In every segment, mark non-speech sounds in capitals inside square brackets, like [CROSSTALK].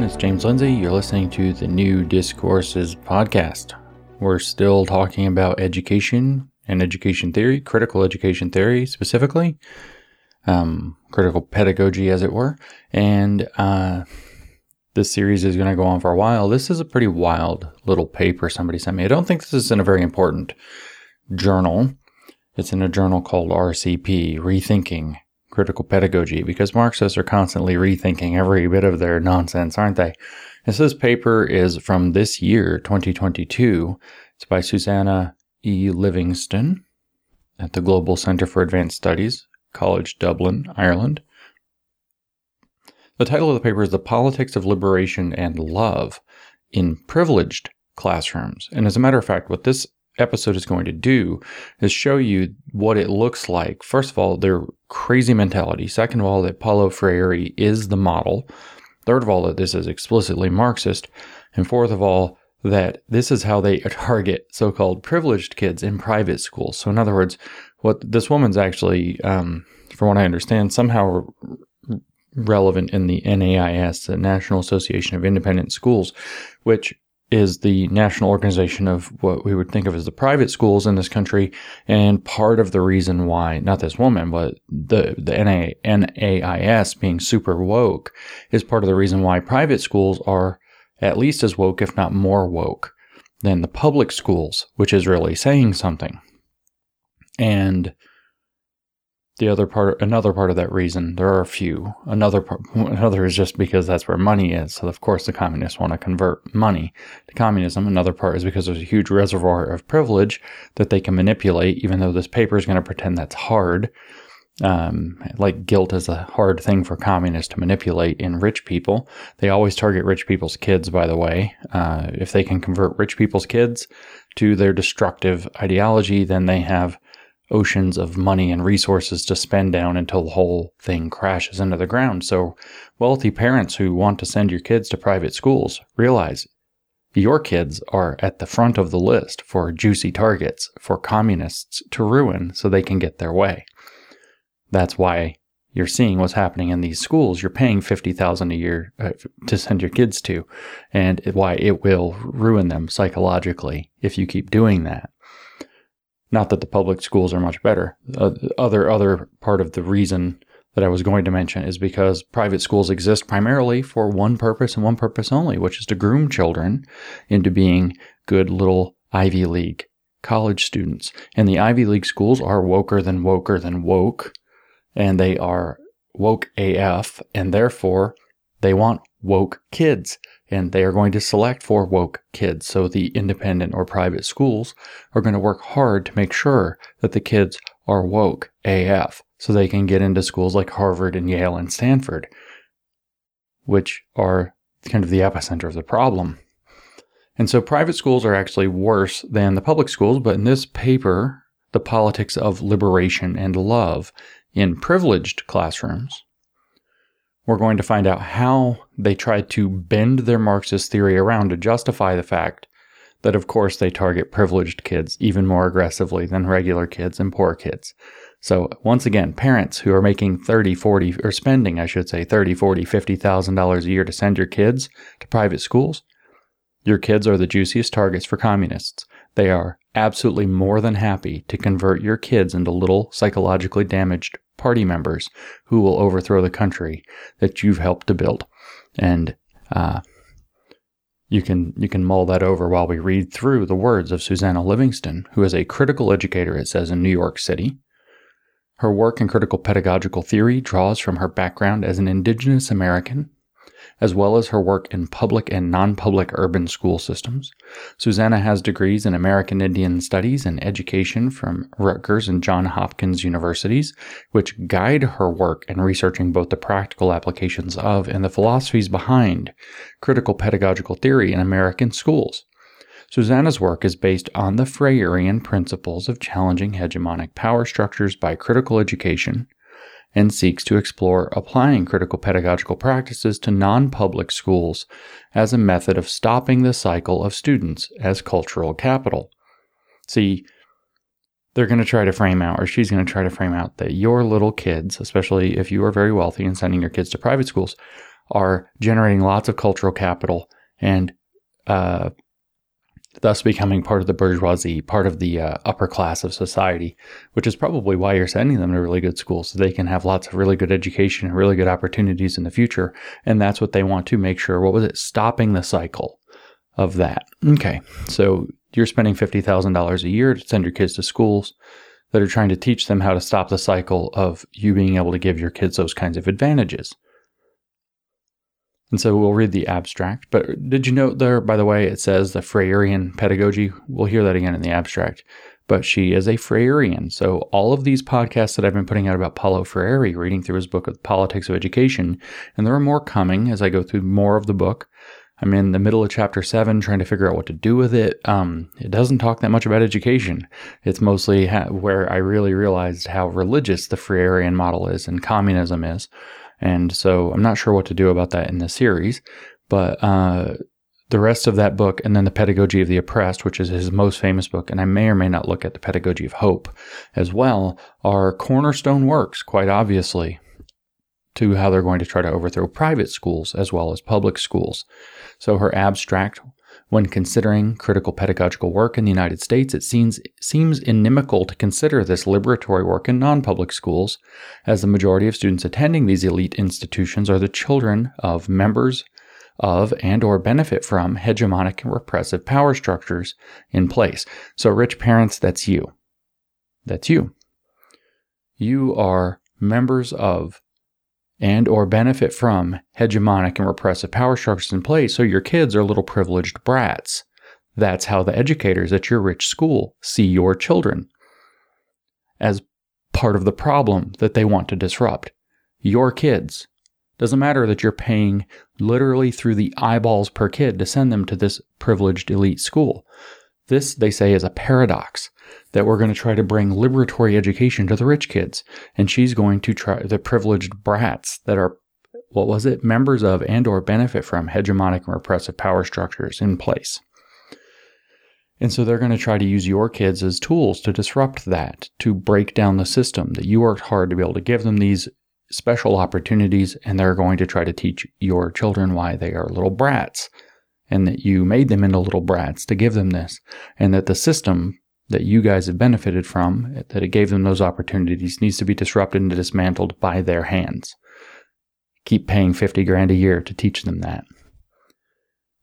Everyone. It's James Lindsay. You're listening to the New Discourses podcast. We're still talking about education and education theory, critical education theory specifically, um, critical pedagogy, as it were. And uh, this series is going to go on for a while. This is a pretty wild little paper somebody sent me. I don't think this is in a very important journal. It's in a journal called RCP, Rethinking Critical Pedagogy, because Marxists are constantly rethinking every bit of their nonsense, aren't they? And so this paper is from this year, 2022. It's by Susanna E. Livingston at the Global Centre for Advanced Studies, College Dublin, Ireland. The title of the paper is The Politics of Liberation and Love in Privileged Classrooms. And as a matter of fact, what this episode is going to do is show you what it looks like. First of all, their crazy mentality. Second of all, that Paulo Freire is the model. Third of all, that this is explicitly Marxist. And fourth of all, that this is how they [LAUGHS] target so called privileged kids in private schools. So, in other words, what this woman's actually, um, from what I understand, somehow relevant in the NAIS, the National Association of Independent Schools, which is the national organization of what we would think of as the private schools in this country. And part of the reason why, not this woman, but the, the NA, NAIS being super woke is part of the reason why private schools are at least as woke, if not more woke, than the public schools, which is really saying something. And the other part, another part of that reason, there are a few. Another part, another is just because that's where money is. So of course the communists want to convert money to communism. Another part is because there's a huge reservoir of privilege that they can manipulate. Even though this paper is going to pretend that's hard, um, like guilt is a hard thing for communists to manipulate in rich people. They always target rich people's kids, by the way. Uh, if they can convert rich people's kids to their destructive ideology, then they have oceans of money and resources to spend down until the whole thing crashes into the ground. So, wealthy parents who want to send your kids to private schools realize your kids are at the front of the list for juicy targets for communists to ruin so they can get their way. That's why you're seeing what's happening in these schools. You're paying 50,000 a year uh, to send your kids to and why it will ruin them psychologically if you keep doing that. Not that the public schools are much better. Uh, other other part of the reason that I was going to mention is because private schools exist primarily for one purpose and one purpose only, which is to groom children into being good little Ivy League college students. And the Ivy League schools are woker than woker than woke, and they are woke AF, and therefore they want woke kids and they are going to select for woke kids. So the independent or private schools are going to work hard to make sure that the kids are woke AF so they can get into schools like Harvard and Yale and Stanford, which are kind of the epicenter of the problem. And so private schools are actually worse than the public schools, but in this paper, The Politics of Liberation and Love in Privileged Classrooms, we're going to find out how they tried to bend their Marxist theory around to justify the fact that, of course, they target privileged kids even more aggressively than regular kids and poor kids. So, once again, parents who are making 30, 40, or spending, I should say, 30, 40, $50,000 a year to send your kids to private schools, your kids are the juiciest targets for communists. They are absolutely more than happy to convert your kids into little psychologically damaged party members who will overthrow the country that you've helped to build. And uh, you can you can mull that over while we read through the words of Susanna Livingston, who is a critical educator, it says, in New York City. Her work in critical pedagogical theory draws from her background as an indigenous American as well as her work in public and non public urban school systems. Susanna has degrees in American Indian Studies and Education from Rutgers and Johns Hopkins universities, which guide her work in researching both the practical applications of and the philosophies behind critical pedagogical theory in American schools. Susanna's work is based on the Freirean principles of challenging hegemonic power structures by critical education, and seeks to explore applying critical pedagogical practices to non public schools as a method of stopping the cycle of students as cultural capital. See, they're going to try to frame out, or she's going to try to frame out, that your little kids, especially if you are very wealthy and sending your kids to private schools, are generating lots of cultural capital and uh, thus becoming part of the bourgeoisie, part of the uh, upper class of society, which is probably why you're sending them to really good schools so they can have lots of really good education and really good opportunities in the future. And that's what they want to make sure. What was it? Stopping the cycle of that. Okay. So you're spending $50,000 a year to send your kids to schools that are trying to teach them how to stop the cycle of you being able to give your kids those kinds of advantages. And so we'll read the abstract. But did you note there, by the way, it says the Freirean pedagogy? We'll hear that again in the abstract. But she is a Freirean. So all of these podcasts that I've been putting out about Paulo Freire, reading through his book, The Politics of Education, and there are more coming as I go through more of the book. I'm in the middle of chapter seven, trying to figure out what to do with it. Um, it doesn't talk that much about education. It's mostly ha- where I really realized how religious the Freirean model is and communism is. And so I'm not sure what to do about that in the series, but uh, the rest of that book, and then the Pedagogy of the Oppressed, which is his most famous book, and I may or may not look at the Pedagogy of Hope as well, are cornerstone works, quite obviously, to how they're going to try to overthrow private schools as well as public schools. So her abstract when considering critical pedagogical work in the United States, it seems, seems inimical to consider this liberatory work in non public schools, as the majority of students attending these elite institutions are the children of members of and or benefit from hegemonic and repressive power structures in place. So rich parents, that's you. That's you. You are members of and or benefit from hegemonic and repressive power structures in place so your kids are little privileged brats. That's how the educators at your rich school see your children as part of the problem that they want to disrupt. Your kids. Doesn't matter that you're paying literally through the eyeballs per kid to send them to this privileged elite school. This, they say, is a paradox that we're going to try to bring liberatory education to the rich kids. And she's going to try the privileged brats that are, what was it, members of and or benefit from hegemonic and repressive power structures in place. And so they're going to try to use your kids as tools to disrupt that, to break down the system that you worked hard to be able to give them these special opportunities. And they're going to try to teach your children why they are little brats and that you made them into little brats to give them this, and that the system that you guys have benefited from, that it gave them those opportunities, needs to be disrupted and dismantled by their hands. Keep paying 50 grand a year to teach them that.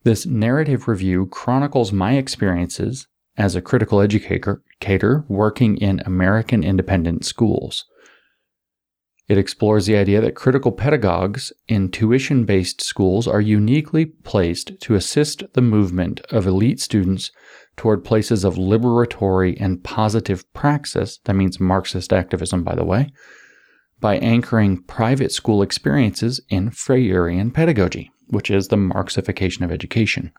This narrative review chronicles my experiences as a critical educator working in American independent schools. It explores the idea that critical pedagogues in tuition based schools are uniquely placed to assist the movement of elite students toward places of liberatory and positive praxis, that means Marxist activism, by the way, by anchoring private school experiences in Freirean pedagogy, which is the Marxification of education.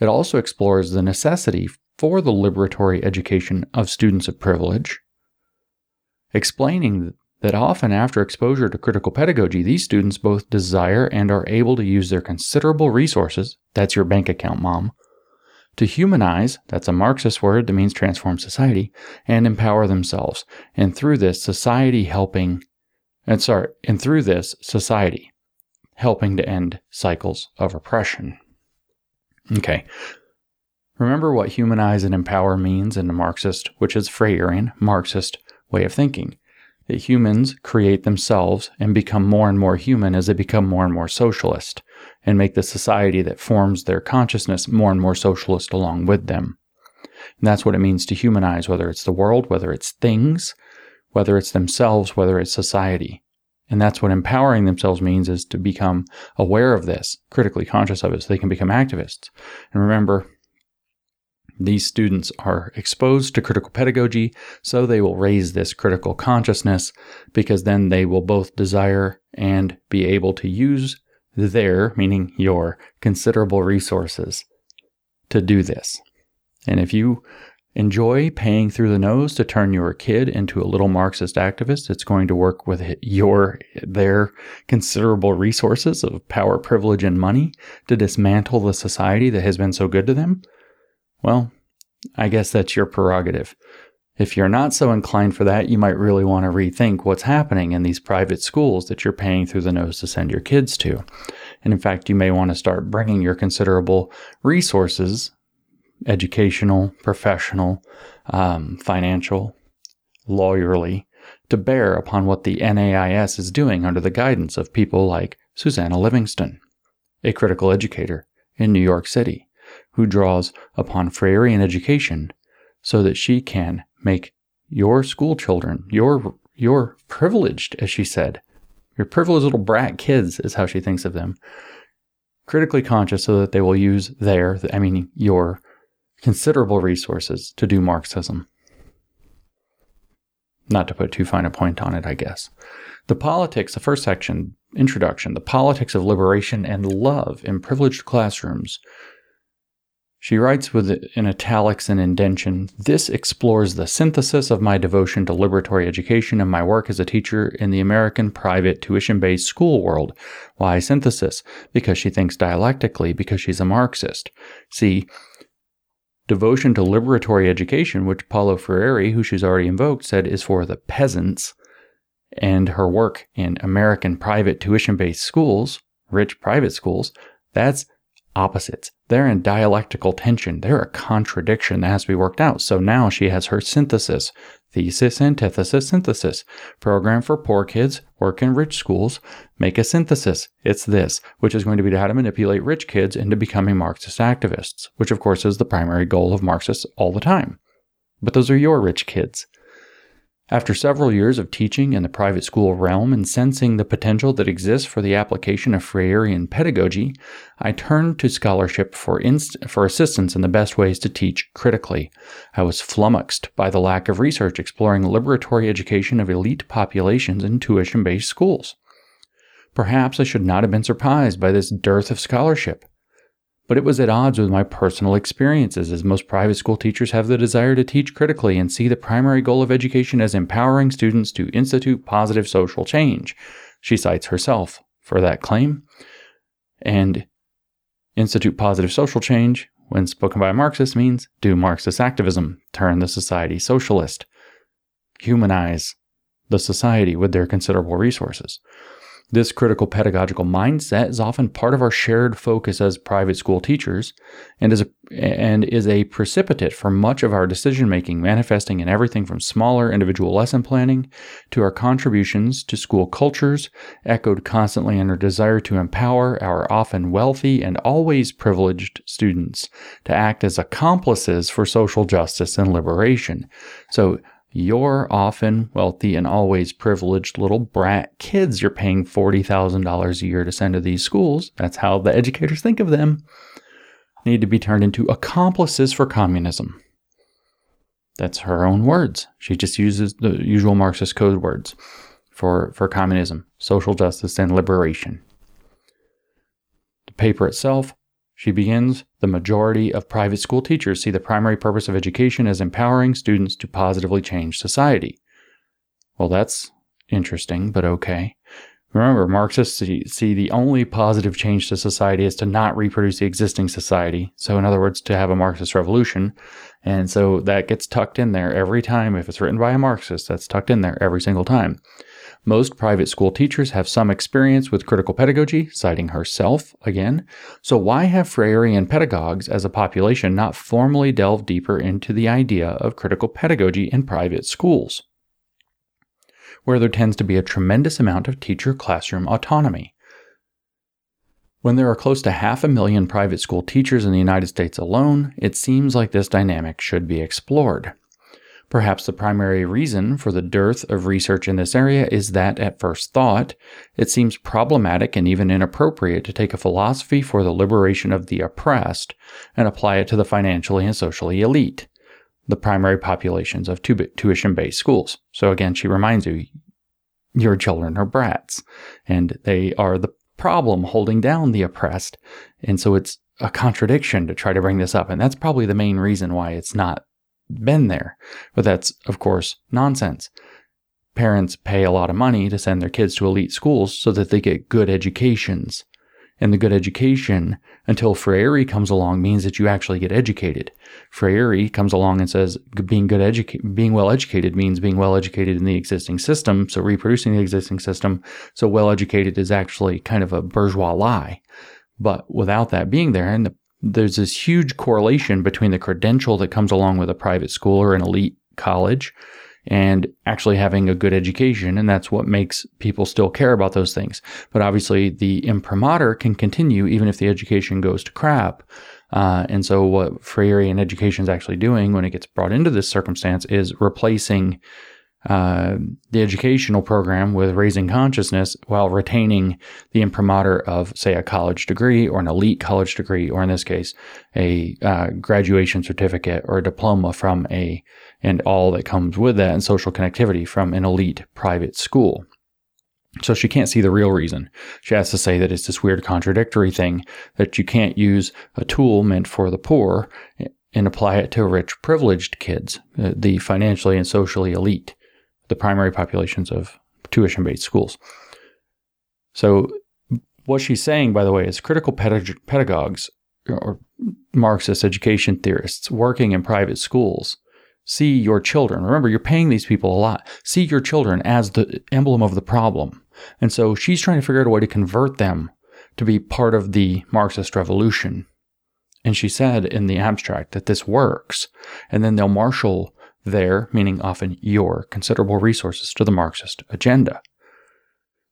It also explores the necessity for the liberatory education of students of privilege, explaining that often after exposure to critical pedagogy, these students both desire and are able to use their considerable resources, that's your bank account, mom, to humanize, that's a Marxist word that means transform society, and empower themselves. And through this, society helping, and sorry, and through this, society helping to end cycles of oppression. Okay. Remember what humanize and empower means in the Marxist, which is Freirean Marxist way of thinking that humans create themselves and become more and more human as they become more and more socialist and make the society that forms their consciousness more and more socialist along with them. And that's what it means to humanize, whether it's the world, whether it's things, whether it's themselves, whether it's society. And that's what empowering themselves means is to become aware of this, critically conscious of it, so they can become activists. And remember, these students are exposed to critical pedagogy, so they will raise this critical consciousness because then they will both desire and be able to use their, meaning your, considerable resources to do this. And if you enjoy paying through the nose to turn your kid into a little Marxist activist, it's going to work with your their considerable resources of power, privilege, and money to dismantle the society that has been so good to them. Well, I guess that's your prerogative. If you're not so inclined for that, you might really want to rethink what's happening in these private schools that you're paying through the nose to send your kids to. And in fact, you may want to start bringing your considerable resources educational, professional, um, financial, lawyerly to bear upon what the NAIS is doing under the guidance of people like Susanna Livingston, a critical educator in New York City, who draws upon Freirean education so that she can make your school children, your your privileged, as she said, your privileged little brat kids is how she thinks of them, critically conscious so that they will use their, I mean, your considerable resources to do Marxism. Not to put too fine a point on it, I guess. The politics, the first section, introduction, the politics of liberation and love in privileged classrooms she writes with in italics and indentation This explores the synthesis of my devotion to liberatory education and my work as a teacher in the American private tuition based school world. Why synthesis? Because she thinks dialectically, because she's a Marxist. See, devotion to liberatory education, which Paulo Freire, who she's already invoked, said is for the peasants, and her work in American private tuition based schools, rich private schools, that's opposites. They're in dialectical tension. They're a contradiction that has to be worked out. So now she has her synthesis thesis, antithesis, synthesis. Program for poor kids, work in rich schools, make a synthesis. It's this, which is going to be how to manipulate rich kids into becoming Marxist activists, which of course is the primary goal of Marxists all the time. But those are your rich kids. After several years of teaching in the private school realm and sensing the potential that exists for the application of Freirean pedagogy, I turned to scholarship for, inst- for assistance in the best ways to teach critically. I was flummoxed by the lack of research exploring liberatory education of elite populations in tuition based schools. Perhaps I should not have been surprised by this dearth of scholarship but it was at odds with my personal experiences, as most private school teachers have the desire to teach critically and see the primary goal of education as empowering students to institute positive social change. She cites herself for that claim. And institute positive social change, when spoken by a Marxist, means do Marxist activism, turn the society socialist, humanize the society with their considerable resources. This critical pedagogical mindset is often part of our shared focus as private school teachers and is a, and is a precipitate for much of our decision making, manifesting in everything from smaller individual lesson planning to our contributions to school cultures, echoed constantly in our desire to empower our often wealthy and always privileged students to act as accomplices for social justice and liberation. So your often wealthy and always privileged little brat kids you're paying $40,000 a year to send to these schools, that's how the educators think of them, need to be turned into accomplices for communism. That's her own words. She just uses the usual Marxist code words for, for communism, social justice, and liberation. The paper itself she begins The majority of private school teachers see the primary purpose of education as empowering students to positively change society. Well, that's interesting, but okay. Remember, Marxists see, the only positive change to society is to not reproduce the existing society. So, in other words, to have a Marxist revolution. And so that gets tucked in there every time. If it's written by a Marxist, that's tucked in there every single time. Most private school teachers have some experience with critical pedagogy, citing herself again. So, why have Freirean pedagogues as a population not formally delved deeper into the idea of critical pedagogy in private schools, where there tends to be a tremendous amount of teacher classroom autonomy? When there are close to half a million private school teachers in the United States alone, it seems like this dynamic should be explored. Perhaps the primary reason for the dearth of research in this area is that, at first thought, it seems problematic and even inappropriate to take a philosophy for the liberation of the oppressed and apply it to the financially and socially elite, the primary populations of tuition based schools. So, again, she reminds you your children are brats, and they are the problem holding down the oppressed. And so it's a contradiction to try to bring this up. And that's probably the main reason why it's not been there. But that's, of course, nonsense. Parents pay a lot of money to send their kids to elite schools so that they get good educations. and the good education until Freire comes along means that you actually get educated. Freire comes along and says being good educated, being well educated means being well educated in the existing system, so reproducing the existing system. So well educated is actually kind of a bourgeois lie. But without that being there, and the, there's this huge correlation between the credential that comes along with a private school or an elite college and actually having a good education. And that's what makes people still care about those things. But obviously, the imprimatur can continue even if the education goes to crap. Uh, and so, what Freirean education is actually doing when it gets brought into this circumstance is replacing uh, the educational program with raising consciousness while retaining the imprimatur of, say, a college degree or an elite college degree, or in this case, a uh, graduation certificate or a diploma from a, and all that comes with that and social connectivity from an elite private school. So she can't see the real reason. She has to say that it's this weird contradictory thing that you can't use a tool meant for the poor and apply it to rich, privileged kids, uh, the financially and socially elite the primary populations of tuition based schools. So, what she's saying, by the way, is critical pedag- pedagogues or Marxist education theorists working in private schools see your children. Remember, you're paying these people a lot. See your children as the emblem of the problem. And so she's trying to figure out a way to convert them to be part of the Marxist revolution. And she said in the abstract that this works. And then they'll marshal their, meaning often your, considerable resources to the Marxist agenda.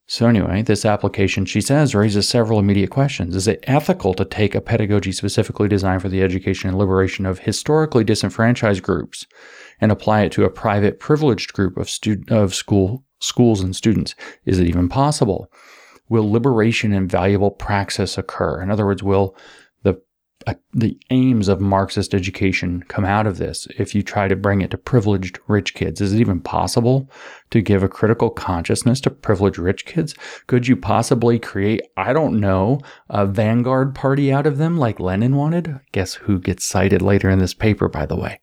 So, anyway, this application, she says, raises several immediate questions. Is it ethical to take a pedagogy specifically designed for the education and liberation of historically disenfranchised groups and apply it to a private privileged group of, of school, schools and students? Is it even possible? Will liberation and valuable praxis occur? In other words, will the aims of Marxist education come out of this if you try to bring it to privileged rich kids? Is it even possible to give a critical consciousness to privileged rich kids? Could you possibly create, I don't know, a vanguard party out of them like Lenin wanted? Guess who gets cited later in this paper, by the way?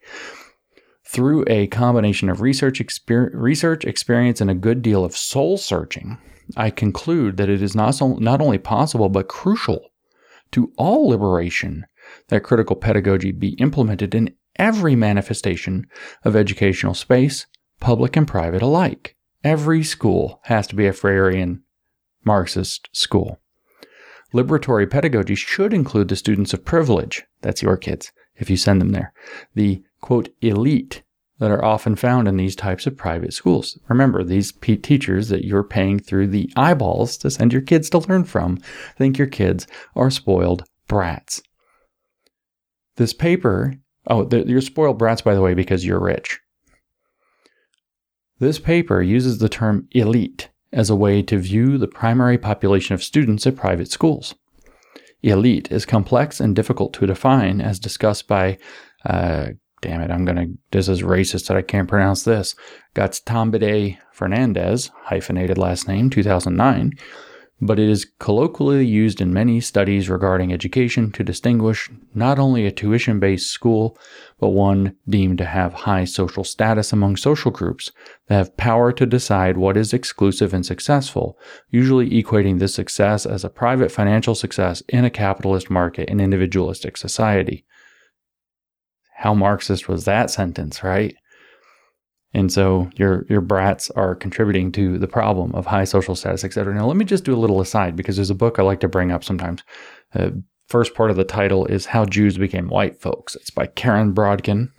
Through a combination of research, exper- research experience, and a good deal of soul searching, I conclude that it is not, so, not only possible but crucial to all liberation that critical pedagogy be implemented in every manifestation of educational space, public and private alike. Every school has to be a Freirean Marxist school. Liberatory pedagogy should include the students of privilege, that's your kids, if you send them there, the quote, elite that are often found in these types of private schools. Remember, these p- teachers that you're paying through the eyeballs to send your kids to learn from think your kids are spoiled brats. This paper, oh, you're spoiled brats, by the way, because you're rich. This paper uses the term elite as a way to view the primary population of students at private schools. Elite is complex and difficult to define, as discussed by uh, damn it, I'm going to, this is racist that I can't pronounce this. Gaztambide Fernandez, hyphenated last name, 2009. But it is colloquially used in many studies regarding education to distinguish not only a tuition based school, but one deemed to have high social status among social groups that have power to decide what is exclusive and successful, usually equating this success as a private financial success in a capitalist market and individualistic society how Marxist was that sentence, right? And so your your brats are contributing to the problem of high social status, et cetera. Now, let me just do a little aside because there's a book I like to bring up sometimes. Uh, first part of the title is How Jews Became White Folks. It's by Karen Brodkin.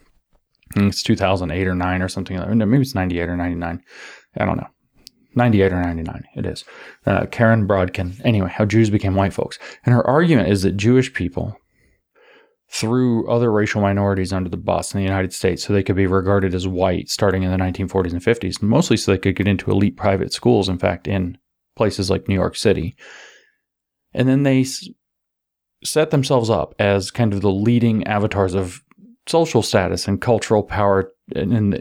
It's 2008 or 9 or something. Like Maybe it's 98 or 99. I don't know. 98 or 99, it is. Uh, Karen Brodkin. Anyway, How Jews Became White Folks. And her argument is that Jewish people threw other racial minorities under the bus in the United States so they could be regarded as white starting in the 1940s and 50s, mostly so they could get into elite private schools, in fact, in places like New York City. And then they set themselves up as kind of the leading avatars of social status and cultural power, in, in,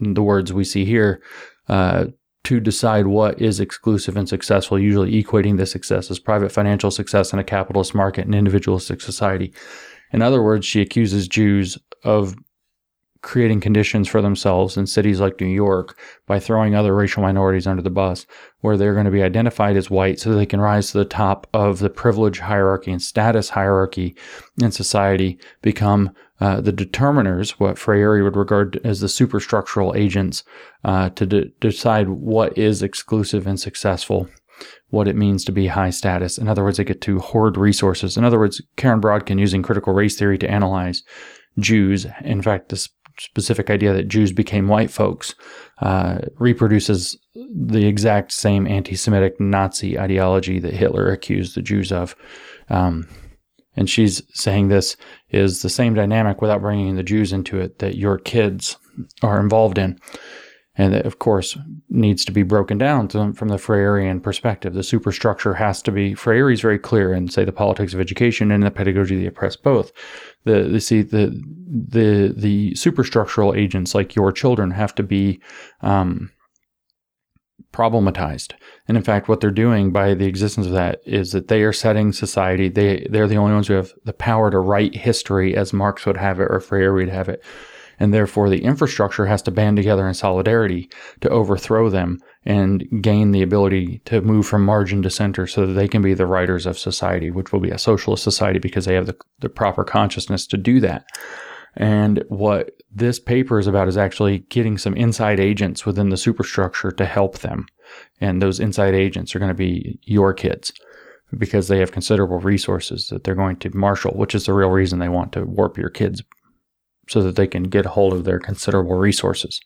in the words we see here, uh, to decide what is exclusive and successful, usually equating this success as private financial success in a capitalist market and individualistic society. In other words, she accuses Jews of creating conditions for themselves in cities like New York by throwing other racial minorities under the bus, where they're going to be identified as white so they can rise to the top of the privilege hierarchy and status hierarchy in society, become uh, the determiners, what Freire would regard as the superstructural agents, uh, to de- decide what is exclusive and successful what it means to be high status. In other words, they get to hoard resources. In other words, Karen Brodkin using critical race theory to analyze Jews. In fact, this specific idea that Jews became white folks uh, reproduces the exact same anti Semitic Nazi ideology that Hitler accused the Jews of. Um, and she's saying this is the same dynamic without bringing the Jews into it that your kids are involved in and that, of course, needs to be broken down to, from the Freirean perspective. The superstructure has to be. Freire is very clear in, say, the politics of education and the pedagogy of the oppressed both. The, the see the the the superstructural agents like your children have to be um, problematized. And in fact, what they're doing by the existence of that is that they are setting society. They they're the only ones who have the power to write history as Marx would have it or Freire would have it and therefore the infrastructure has to band together in solidarity to overthrow them and gain the ability to move from margin to center so that they can be the writers of society, which will be a socialist society because they have the, the proper consciousness to do that. And what this paper is about is actually getting some inside agents within the superstructure to help them. And those inside agents are going to be your kids because they have considerable resources that they're going to marshal, which is the real reason they want to warp your kids so that they can get hold of their considerable resources.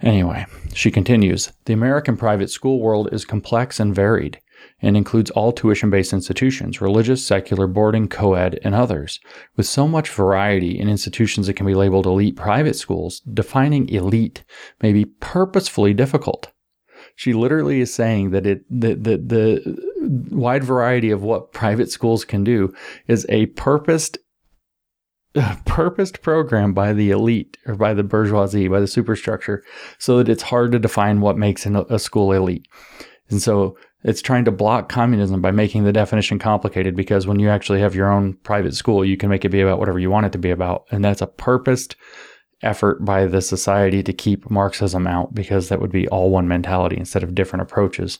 Anyway, she continues The American private school world is complex and varied and includes all tuition based institutions, religious, secular, boarding, co ed, and others. With so much variety in institutions that can be labeled elite private schools, defining elite may be purposefully difficult. She literally is saying that it the, the, the wide variety of what private schools can do is a purposed [SIGHS] purposed program by the elite or by the bourgeoisie, by the superstructure, so that it's hard to define what makes a school elite. And so it's trying to block communism by making the definition complicated because when you actually have your own private school, you can make it be about whatever you want it to be about. And that's a purposed effort by the society to keep Marxism out because that would be all one mentality instead of different approaches.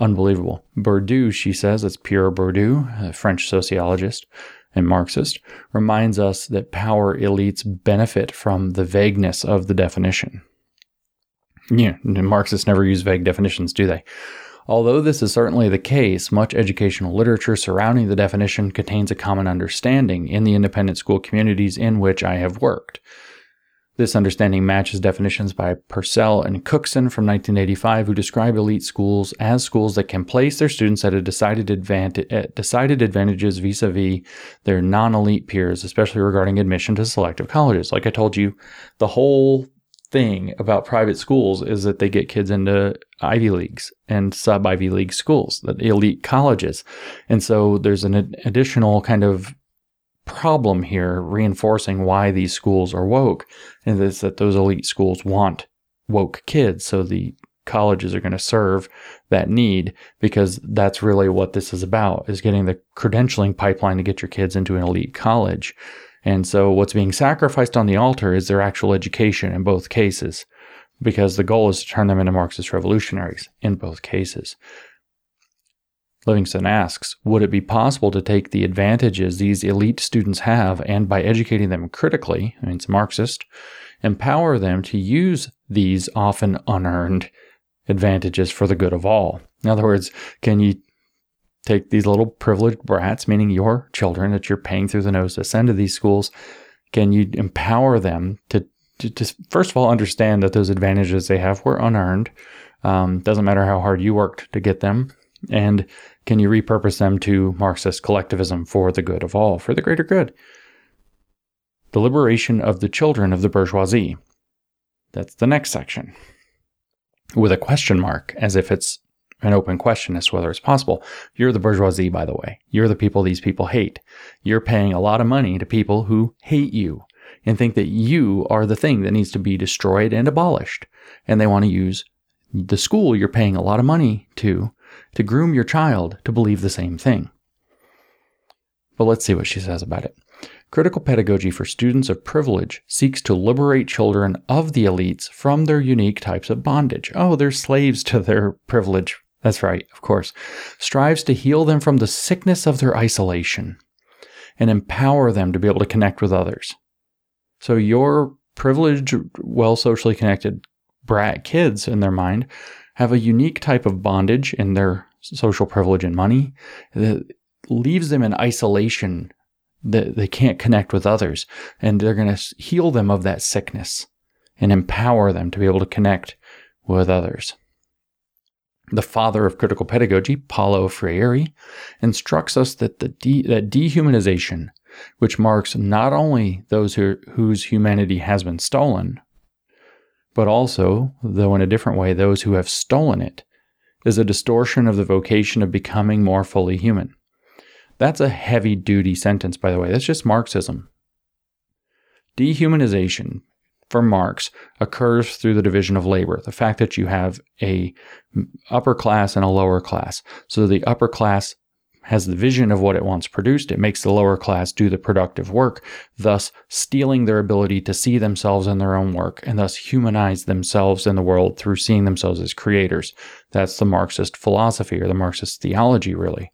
Unbelievable. Bourdieu, she says, it's Pierre Bourdieu, a French sociologist, and Marxist, reminds us that power elites benefit from the vagueness of the definition. Yeah, Marxists never use vague definitions, do they? Although this is certainly the case, much educational literature surrounding the definition contains a common understanding in the independent school communities in which I have worked. This understanding matches definitions by Persell and Cookson from 1985, who describe elite schools as schools that can place their students at a decided advantage, eh, at decided advantages vis-a-vis their non-elite peers, especially regarding admission to selective colleges. Like I told you, the whole thing about private schools is that they get kids into Ivy Leagues and sub Ivy League schools, the elite colleges. And so there's an additional kind of problem here reinforcing why these schools are woke and is that those elite schools want woke kids so the colleges are going to serve that need because that's really what this is about is getting the credentialing pipeline to get your kids into an elite college. And so what's being sacrificed on the altar is their actual education in both cases because the goal is to turn them into marxist revolutionaries in both cases Livingston asks Would it be possible to take the advantages these elite students have and by educating them critically, I mean, it's Marxist, empower them to use these often unearned advantages for the good of all? In other words, can you take these little privileged brats, meaning your children that you're paying through the nose to send to these schools, can you empower them to, to, to first of all understand that those advantages they have were unearned? Um, doesn't matter how hard you worked to get them. And can you repurpose them to Marxist collectivism for the good of all, for the greater good? The liberation of the children of the bourgeoisie. That's the next section. With a question mark, as if it's an open question as to whether it's possible. You're the bourgeoisie, by the way. You're the people these people hate. You're paying a lot of money to people who hate you and think that you are the thing that needs to be destroyed and abolished. And they want to use the school you're paying a lot of money to to groom your child to believe the same thing. But let's see what she says about it. Critical pedagogy for students of privilege seeks to liberate children of the elites from their unique types of bondage. Oh, they're slaves to their privilege. That's right, of course. Strives to heal them from the sickness of their isolation and empower them to be able to connect with others. So, your privileged, well socially connected brat kids in their mind have a unique type of bondage in their social privilege and money that leaves them in isolation that they can't connect with others and they're going to heal them of that sickness and empower them to be able to connect with others. The father of critical pedagogy, Paulo Freire, instructs us that the de- that dehumanization, which marks not only those who, whose humanity has been stolen, but also, though in a different way, those who have stolen it, is a distortion of the vocation of becoming more fully human. That's a heavy duty sentence, by the way. That's just Marxism. Dehumanization for Marx occurs through the division of labor, the fact that you have a upper class and a lower class. So the upper class has the vision of what it wants produced. It makes the lower class do the productive work, thus stealing their ability to see themselves in their own work and thus humanize themselves in the world through seeing themselves as creators. That's the Marxist philosophy or the Marxist theology, really.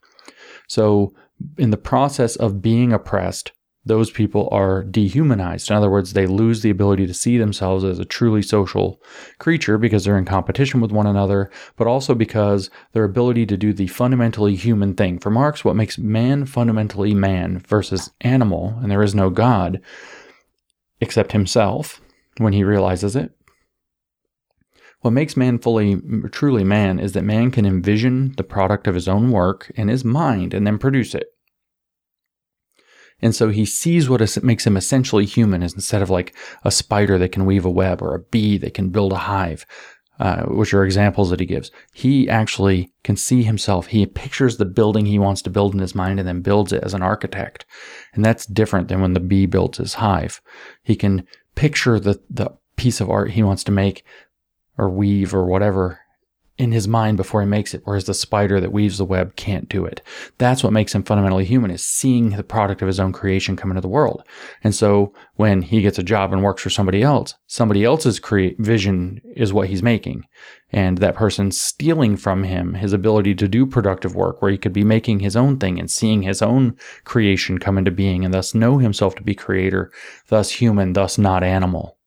So in the process of being oppressed, those people are dehumanized. In other words, they lose the ability to see themselves as a truly social creature because they're in competition with one another, but also because their ability to do the fundamentally human thing. For Marx, what makes man fundamentally man versus animal, and there is no God except himself when he realizes it. What makes man fully, truly man is that man can envision the product of his own work in his mind and then produce it. And so he sees what makes him essentially human instead of like a spider that can weave a web or a bee that can build a hive, uh, which are examples that he gives. He actually can see himself. He pictures the building he wants to build in his mind and then builds it as an architect. And that's different than when the bee builds his hive. He can picture the, the piece of art he wants to make or weave or whatever in his mind before he makes it, whereas the spider that weaves the web can't do it. That's what makes him fundamentally human is seeing the product of his own creation come into the world. And so when he gets a job and works for somebody else, somebody else's create vision is what he's making. And that person stealing from him his ability to do productive work where he could be making his own thing and seeing his own creation come into being and thus know himself to be creator, thus human, thus not animal.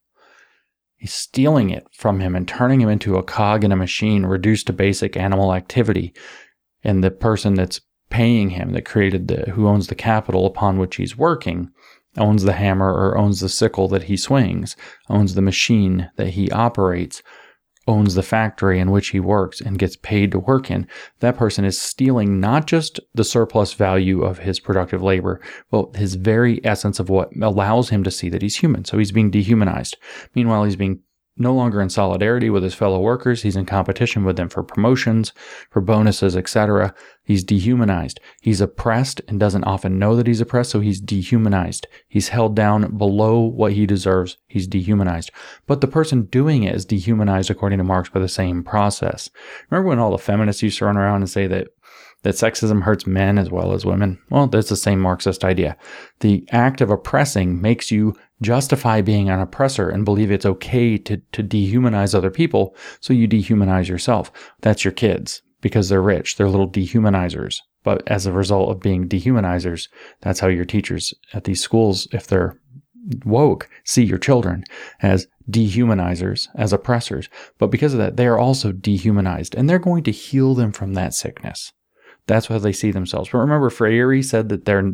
He's stealing it from him and turning him into a cog in a machine reduced to basic animal activity. And the person that's paying him, that created the, who owns the capital upon which he's working, owns the hammer or owns the sickle that he swings, owns the machine that he operates, owns the factory in which he works and gets paid to work in, that person is stealing not just the surplus value of his productive labor, but his very essence of what allows him to see that he's human. So he's being dehumanized. Meanwhile, he's being no longer in solidarity with his fellow workers. He's in competition with them for promotions, for bonuses, etc. He's dehumanized. He's oppressed and doesn't often know that he's oppressed, so he's dehumanized. He's held down below what he deserves. He's dehumanized. But the person doing it is dehumanized according to Marx by the same process. Remember when all the feminists used to run around and say that that sexism hurts men as well as women? Well, that's the same Marxist idea. The act of oppressing makes you justify being an oppressor and believe it's okay to, to dehumanize other people, so you dehumanize yourself. That's your kids because they're rich. They're little dehumanizers. But as a result of being dehumanizers, that's how your teachers at these schools, if they're woke, see your children as dehumanizers, as oppressors. But because of that, they are also dehumanized and they're going to heal them from that sickness. That's how they see themselves. But remember, Freire said that they're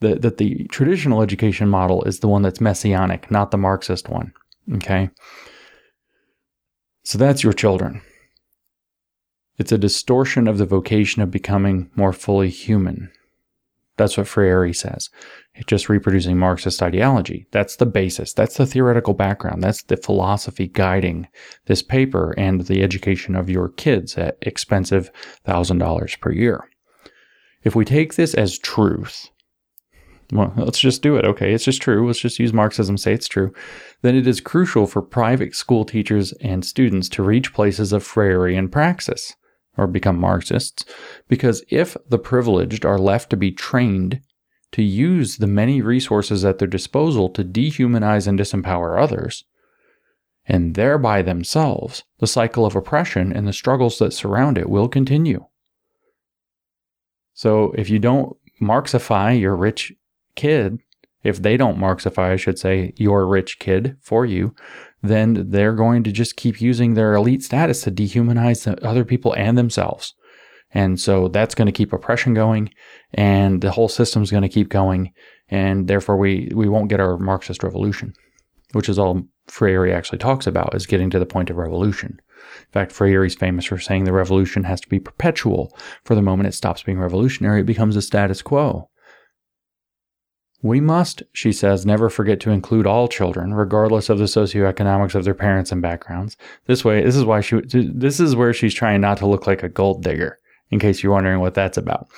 the, that the traditional education model is the one that's messianic, not the Marxist one. Okay. So that's your children. It's a distortion of the vocation of becoming more fully human. That's what Freire says. It's just reproducing Marxist ideology. That's the basis. That's the theoretical background. That's the philosophy guiding this paper and the education of your kids at expensive $1,000 per year. If we take this as truth, well, let's just do it. Okay, it's just true. Let's just use Marxism, say it's true. Then it is crucial for private school teachers and students to reach places of Freirean praxis or become Marxists, because if the privileged are left to be trained to use the many resources at their disposal to dehumanize and disempower others, and thereby themselves, the cycle of oppression and the struggles that surround it will continue. So if you don't Marxify your rich kid, if they don't Marxify, I should say, your rich kid for you, then they're going to just keep using their elite status to dehumanize other people and themselves. And so that's going to keep oppression going and the whole system's going to keep going. And therefore we, we won't get our Marxist revolution, which is all Freire actually talks about is getting to the point of revolution. In fact, Freire is famous for saying the revolution has to be perpetual. For the moment it stops being revolutionary, it becomes a status quo. We must, she says, never forget to include all children, regardless of the socioeconomics of their parents and backgrounds. This way, this is why she, this is where she's trying not to look like a gold digger in case you're wondering what that's about.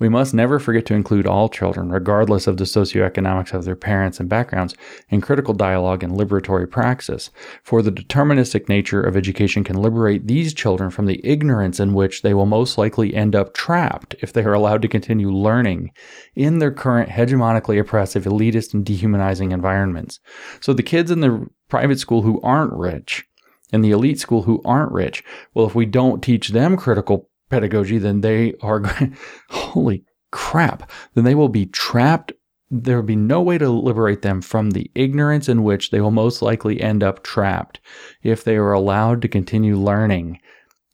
We must never forget to include all children, regardless of the socioeconomics of their parents and backgrounds, in critical dialogue and liberatory praxis, for the deterministic nature of education can liberate these children from the ignorance in which they will most likely end up trapped if they are allowed to continue learning in their current hegemonically oppressive, elitist, and dehumanizing environments. So the kids in the private school who aren't rich, in the elite school who aren't rich, well, if we don't teach them critical pedagogy, then they are, [LAUGHS] holy crap, then they will be trapped. There will be no way to liberate them from the ignorance in which they will most likely end up trapped if they are allowed to continue learning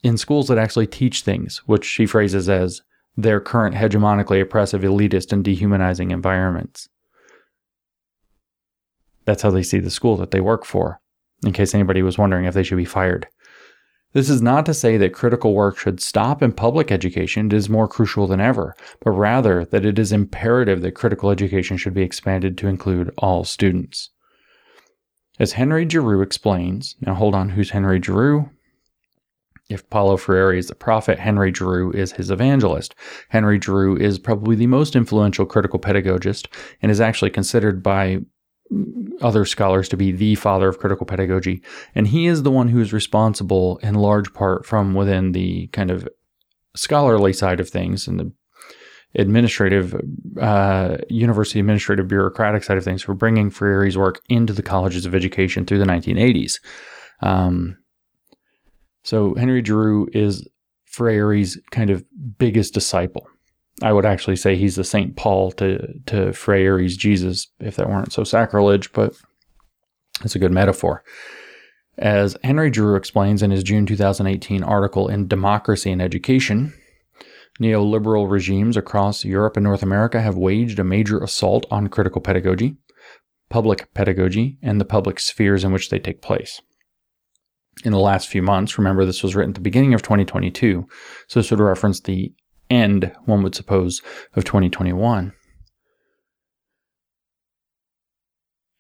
in schools that actually teach things, which she phrases as their current hegemonically oppressive, elitist, and dehumanizing environments. That's how they see the school that they work for, in case anybody was wondering if they should be fired. This is not to say that critical work should stop in public education, it is more crucial than ever, but rather that it is imperative that critical education should be expanded to include all students. As Henry Giroux explains, now hold on, who's Henry Giroux? If Paulo Freire is the prophet, Henry Giroux is his evangelist. Henry Giroux is probably the most influential critical pedagogist and is actually considered by other scholars to be the father of critical pedagogy. And he is the one who is responsible in large part from within the kind of scholarly side of things and the administrative, uh, university administrative bureaucratic side of things for bringing Freire's work into the colleges of education through the 1980s. Um, so Henry Giroux is Freire's kind of biggest disciple. I would actually say he's the St. Paul to, to Freire's Jesus, if that weren't so sacrilege, but it's a good metaphor. As Henry Giroux explains in his June 2018 article in Democracy and Education, neoliberal regimes across Europe and North America have waged a major assault on critical pedagogy, public pedagogy, and the public spheres in which they take place. In the last few months, remember this was written at the beginning of 2022, so this would reference the end, one would suppose, of 2021.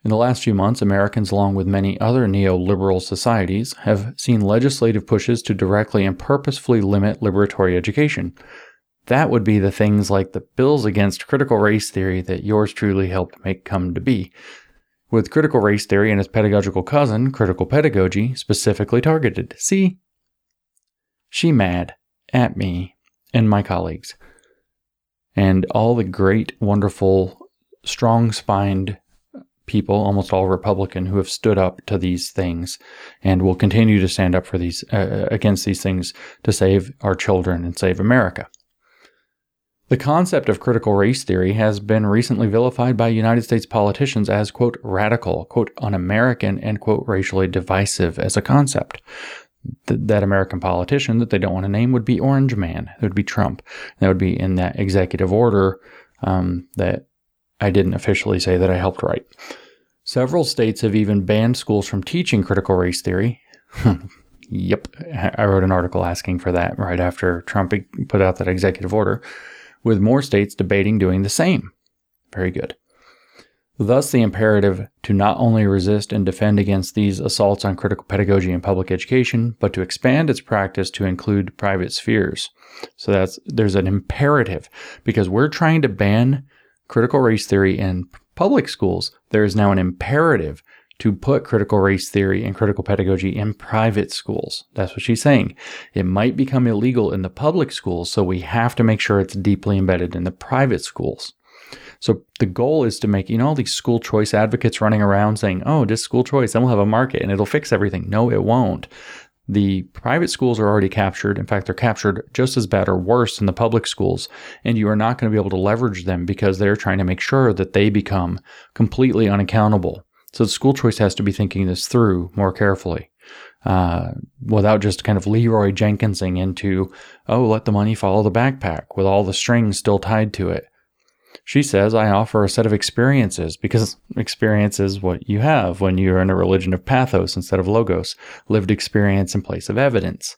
In the last few months, Americans, along with many other neoliberal societies, have seen legislative pushes to directly and purposefully limit liberatory education. That would be the things like the bills against critical race theory that yours truly helped make come to be, with critical race theory and its pedagogical cousin, critical pedagogy, specifically targeted. See? She mad at me and my colleagues. And all the great, wonderful, strong spined people, almost all Republican, who have stood up to these things and will continue to stand up for these uh, against these things to save our children and save America. The concept of critical race theory has been recently vilified by United States politicians as, quote, radical, quote, un American, and, quote, racially divisive as a concept th- that American politician that they don't want to name would be Orange Man. It would be Trump. That would be in that executive order um, that I didn't officially say that I helped write. Several states have even banned schools from teaching critical race theory. [LAUGHS] yep, I wrote an article asking for that right after Trump put out that executive order, with more states debating doing the same. Very good. Thus, the imperative to not only resist and defend against these assaults on critical pedagogy and public education, but to expand its practice to include private spheres. So that's there's an imperative because we're trying to ban critical race theory in public schools. There is now an imperative to put critical race theory and critical pedagogy in private schools. That's what she's saying. It might become illegal in the public schools, so we have to make sure it's deeply embedded in the private schools. So the goal is to make, you know, all these school choice advocates running around saying, oh, just school choice, then we'll have a market and it'll fix everything. No, it won't. The private schools are already captured. In fact, they're captured just as bad or worse than the public schools. And you are not going to be able to leverage them because they're trying to make sure that they become completely unaccountable. So the school choice has to be thinking this through more carefully. Uh, without just kind of Leroy Jenkinsing into, oh, let the money follow the backpack with all the strings still tied to it. She says, I offer a set of experiences because experience is what you have when you're in a religion of pathos instead of logos, lived experience in place of evidence,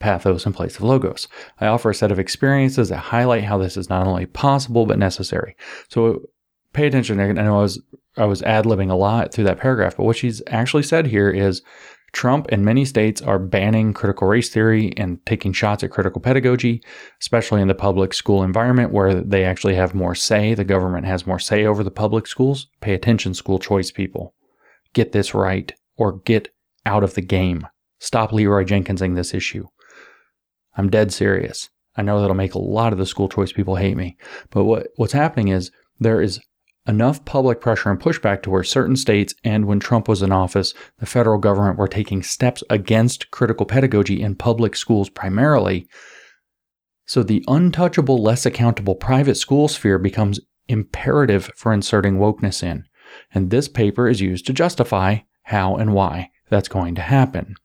pathos in place of logos. I offer a set of experiences that highlight how this is not only possible but necessary. So pay attention. I know I was I was ad libbing a lot through that paragraph, but what she's actually said here is Trump and many states are banning critical race theory and taking shots at critical pedagogy, especially in the public school environment where they actually have more say. The government has more say over the public schools. Pay attention, school choice people. Get this right or get out of the game. Stop Leroy Jenkinsing this issue. I'm dead serious. I know that'll make a lot of the school choice people hate me. But what, what's happening is there is enough public pressure and pushback to where certain states and when Trump was in office, the federal government were taking steps against critical pedagogy in public schools primarily. So the untouchable, less accountable private school sphere becomes imperative for inserting wokeness in. And this paper is used to justify how and why that's going to happen.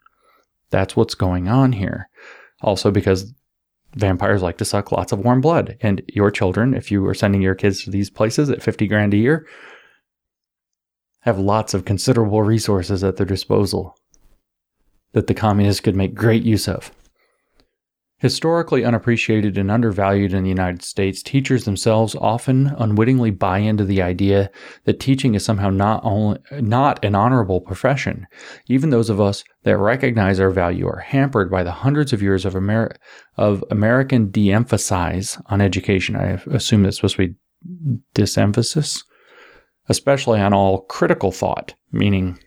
That's what's going on here. Also, because vampires like to suck lots of warm blood. And your children, if you are sending your kids to these places at 50 grand a year, have lots of considerable resources at their disposal that the communists could make great use of. Historically unappreciated and undervalued in the United States, teachers themselves often unwittingly buy into the idea that teaching is somehow not only not an honorable profession. Even those of us that recognize our value are hampered by the hundreds of years of, of American de-emphasis on education. I assume that's supposed to be disemphasis, especially on all critical thought, meaning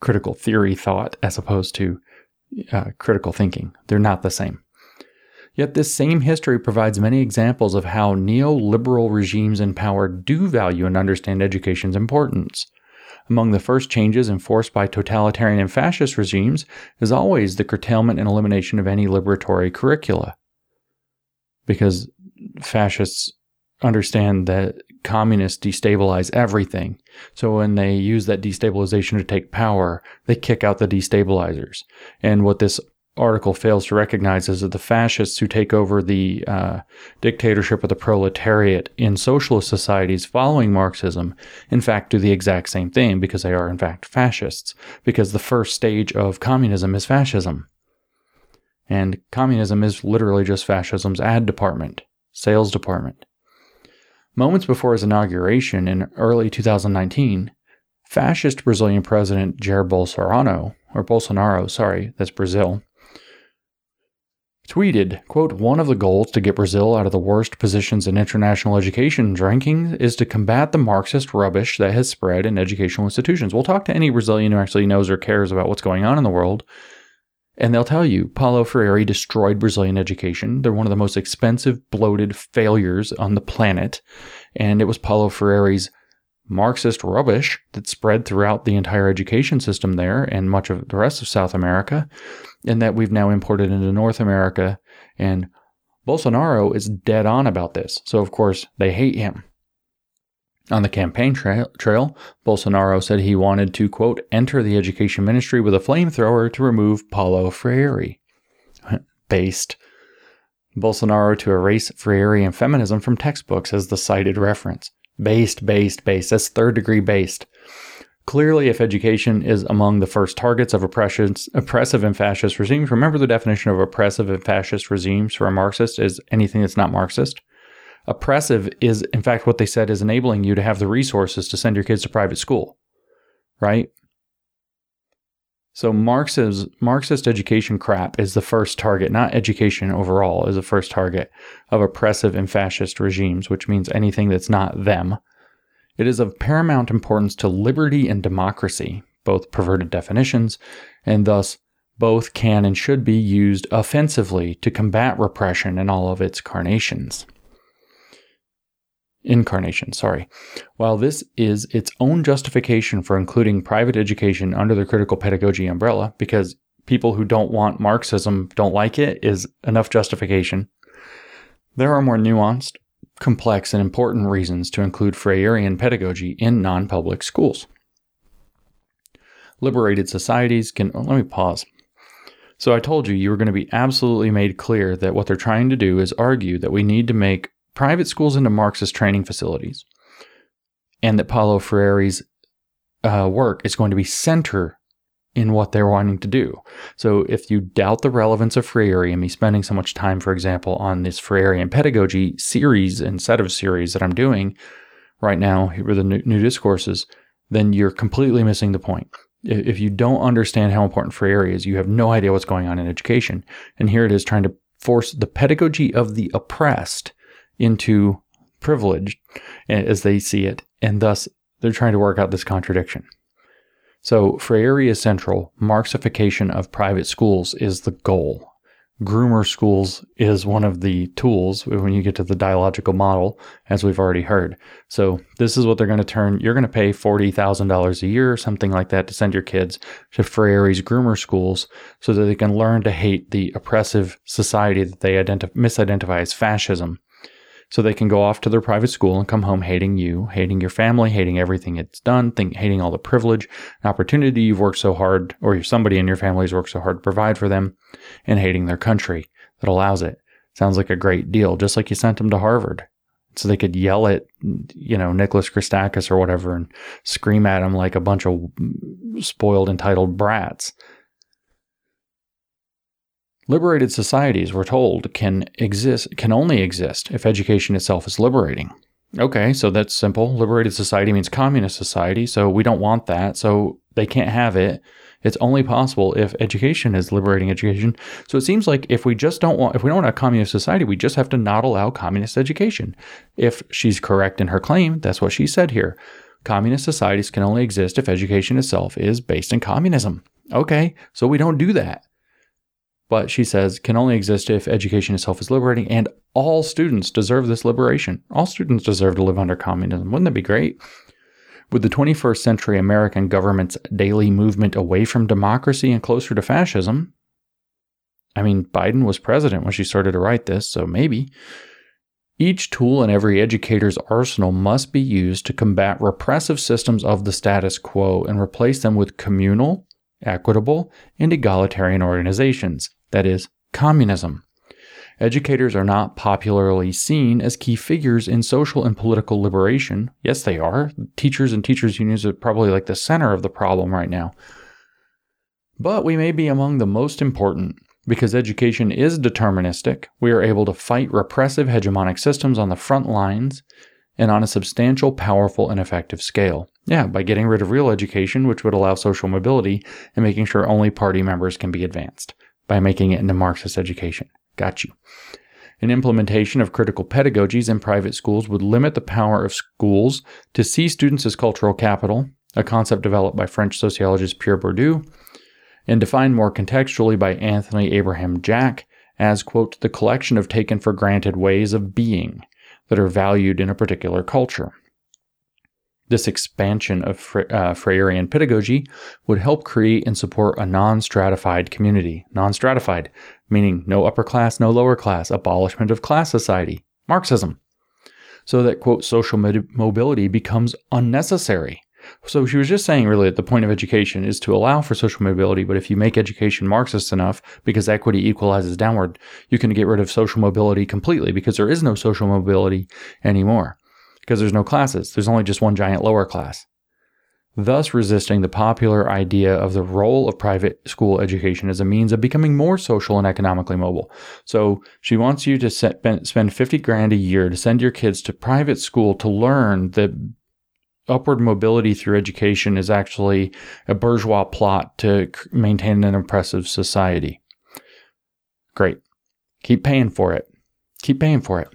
critical theory thought as opposed to uh, critical thinking. They're not the same. Yet this same history provides many examples of how neoliberal regimes in power do value and understand education's importance. Among the first changes enforced by totalitarian and fascist regimes is always the curtailment and elimination of any liberatory curricula. Because fascists understand that communists destabilize everything. So when they use that destabilization to take power, they kick out the destabilizers. And what this article fails to recognize is that the fascists who take over the uh, dictatorship of the proletariat in socialist societies following Marxism, in fact, do the exact same thing because they are, in fact, fascists, because the first stage of communism is fascism. And communism is literally just fascism's ad department, sales department. Moments before his inauguration in early 2019, fascist Brazilian President Jair Bolsonaro, or Bolsonaro, sorry, that's Brazil, tweeted, quote, one of the goals to get Brazil out of the worst positions in international education rankings is to combat the Marxist rubbish that has spread in educational institutions. We'll talk to any Brazilian who actually knows or cares about what's going on in the world, and they'll tell you Paulo Freire destroyed Brazilian education. They're one of the most expensive, bloated failures on the planet, and it was Paulo Freire's Marxist rubbish that spread throughout the entire education system there and much of the rest of South America, and that we've now imported into North America. And Bolsonaro is dead on about this. So, of course, they hate him. On the campaign trail, trail, Bolsonaro said he wanted to, quote, enter the education ministry with a flamethrower to remove Paulo Freire. [LAUGHS] Based. Bolsonaro to erase Freirean feminism from textbooks as the cited reference. Based, based, based. That's third degree based. Clearly, if education is among the first targets of oppressive and fascist regimes, remember the definition of oppressive and fascist regimes for a Marxist is anything that's not Marxist. Oppressive is, in fact, what they said is enabling you to have the resources to send your kids to private school, right? So Marxist Marxist education crap is the first target, not education overall, is the first target of oppressive and fascist regimes, which means anything that's not them. It is of paramount importance to liberty and democracy, both perverted definitions, and thus both can and should be used offensively to combat repression in all of its carnations. Incarnation, sorry. While this is its own justification for including private education under the critical pedagogy umbrella, because people who don't want Marxism don't like it, is enough justification. There are more nuanced, complex, and important reasons to include Freirean pedagogy in non public schools. Liberated societies can. Oh, let me pause. So I told you you were going to be absolutely made clear that what they're trying to do is argue that we need to make private schools into Marxist training facilities, and that Paulo Freire's uh, work is going to be center in what they're wanting to do. So if you doubt the relevance of Freire and me spending so much time, for example, on this Freirean pedagogy series and set of series that I'm doing right now with the new, new discourses, then you're completely missing the point. If you don't understand how important Freire is, you have no idea what's going on in education. And here it is trying to force the pedagogy of the oppressed into privilege as they see it. And thus, they're trying to work out this contradiction. So, Freire is central. Marxification of private schools is the goal groomer schools is one of the tools when you get to the dialogical model, as we've already heard. So this is what they're going to turn. You're going to pay forty thousand dollars a year or something like that to send your kids to Freire's groomer schools, so that they can learn to hate the oppressive society that they identify, misidentify as fascism so they can go off to their private school and come home hating you, hating your family, hating everything it's done, think, hating all the privilege and opportunity you've worked so hard, or somebody in your family's worked so hard to provide for them, and hating their country that allows it. Sounds like a great deal, just like you sent them to Harvard. So they could yell at, you know, Nicholas Christakis or whatever and scream at him like a bunch of mm, spoiled, entitled brats. Liberated societies, we're told, can exist can only exist if education itself is liberating. Okay, so that's simple. Liberated society means communist society, so we don't want that. So they can't have it. It's only possible if education is liberating education. So it seems like if we just don't want if we don't want a communist society, we just have to not allow communist education. If she's correct in her claim, that's what she said here. Communist societies can only exist if education itself is based in communism. Okay, so we don't do that but she says can only exist if education itself is liberating and all students deserve this liberation. All students deserve to live under communism. Wouldn't that be great? With the 21st century American government's daily movement away from democracy and closer to fascism, I mean, Biden was president when she started to write this, so maybe. Each tool in every educator's arsenal must be used to combat repressive systems of the status quo and replace them with communal, equitable, and egalitarian organizations that is, communism. Educators are not popularly seen as key figures in social and political liberation. Yes, they are. Teachers and teachers' unions are probably like the center of the problem right now. But we may be among the most important because education is deterministic. We are able to fight repressive hegemonic systems on the front lines and on a substantial, powerful, and effective scale. Yeah, by getting rid of real education, which would allow social mobility and making sure only party members can be advanced by making it into Marxist education. Got you. An implementation of critical pedagogies in private schools would limit the power of schools to see students as cultural capital, a concept developed by French sociologist Pierre Bourdieu, and defined more contextually by Anthony Abraham Jack as, quote, the collection of taken for granted ways of being that are valued in a particular culture. This expansion of uh, Freirean pedagogy would help create and support a non stratified community. Non stratified, meaning no upper class, no lower class, abolishment of class society, Marxism. So that, quote, social mobility becomes unnecessary. So she was just saying, really, that the point of education is to allow for social mobility. But if you make education Marxist enough, because equity equalizes downward, you can get rid of social mobility completely because there is no social mobility anymore because there's no classes. There's only just one giant lower class. Thus, resisting the popular idea of the role of private school education as a means of becoming more social and economically mobile. So, she wants you to set, spend 50 grand a year to send your kids to private school to learn that upward mobility through education is actually a bourgeois plot to maintain an oppressive society. Great. Keep paying for it. Keep paying for it.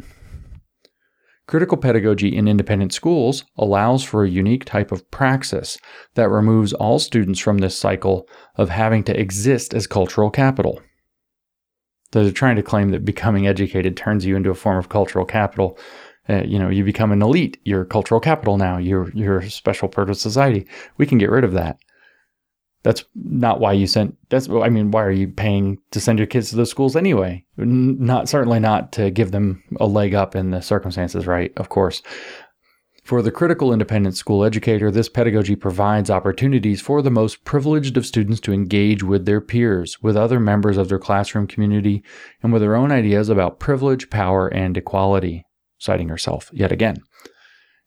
Critical pedagogy in independent schools allows for a unique type of praxis that removes all students from this cycle of having to exist as cultural capital. They're trying to claim that becoming educated turns you into a form of cultural capital. Uh, you know, you become an elite. You're cultural capital now. You're you're a special purpose society. We can get rid of that. That's not why you sent. That's I mean, why are you paying to send your kids to those schools anyway? Not certainly not to give them a leg up in the circumstances, right? Of course. For the critical independent school educator, this pedagogy provides opportunities for the most privileged of students to engage with their peers, with other members of their classroom community, and with their own ideas about privilege, power, and equality. Citing herself yet again.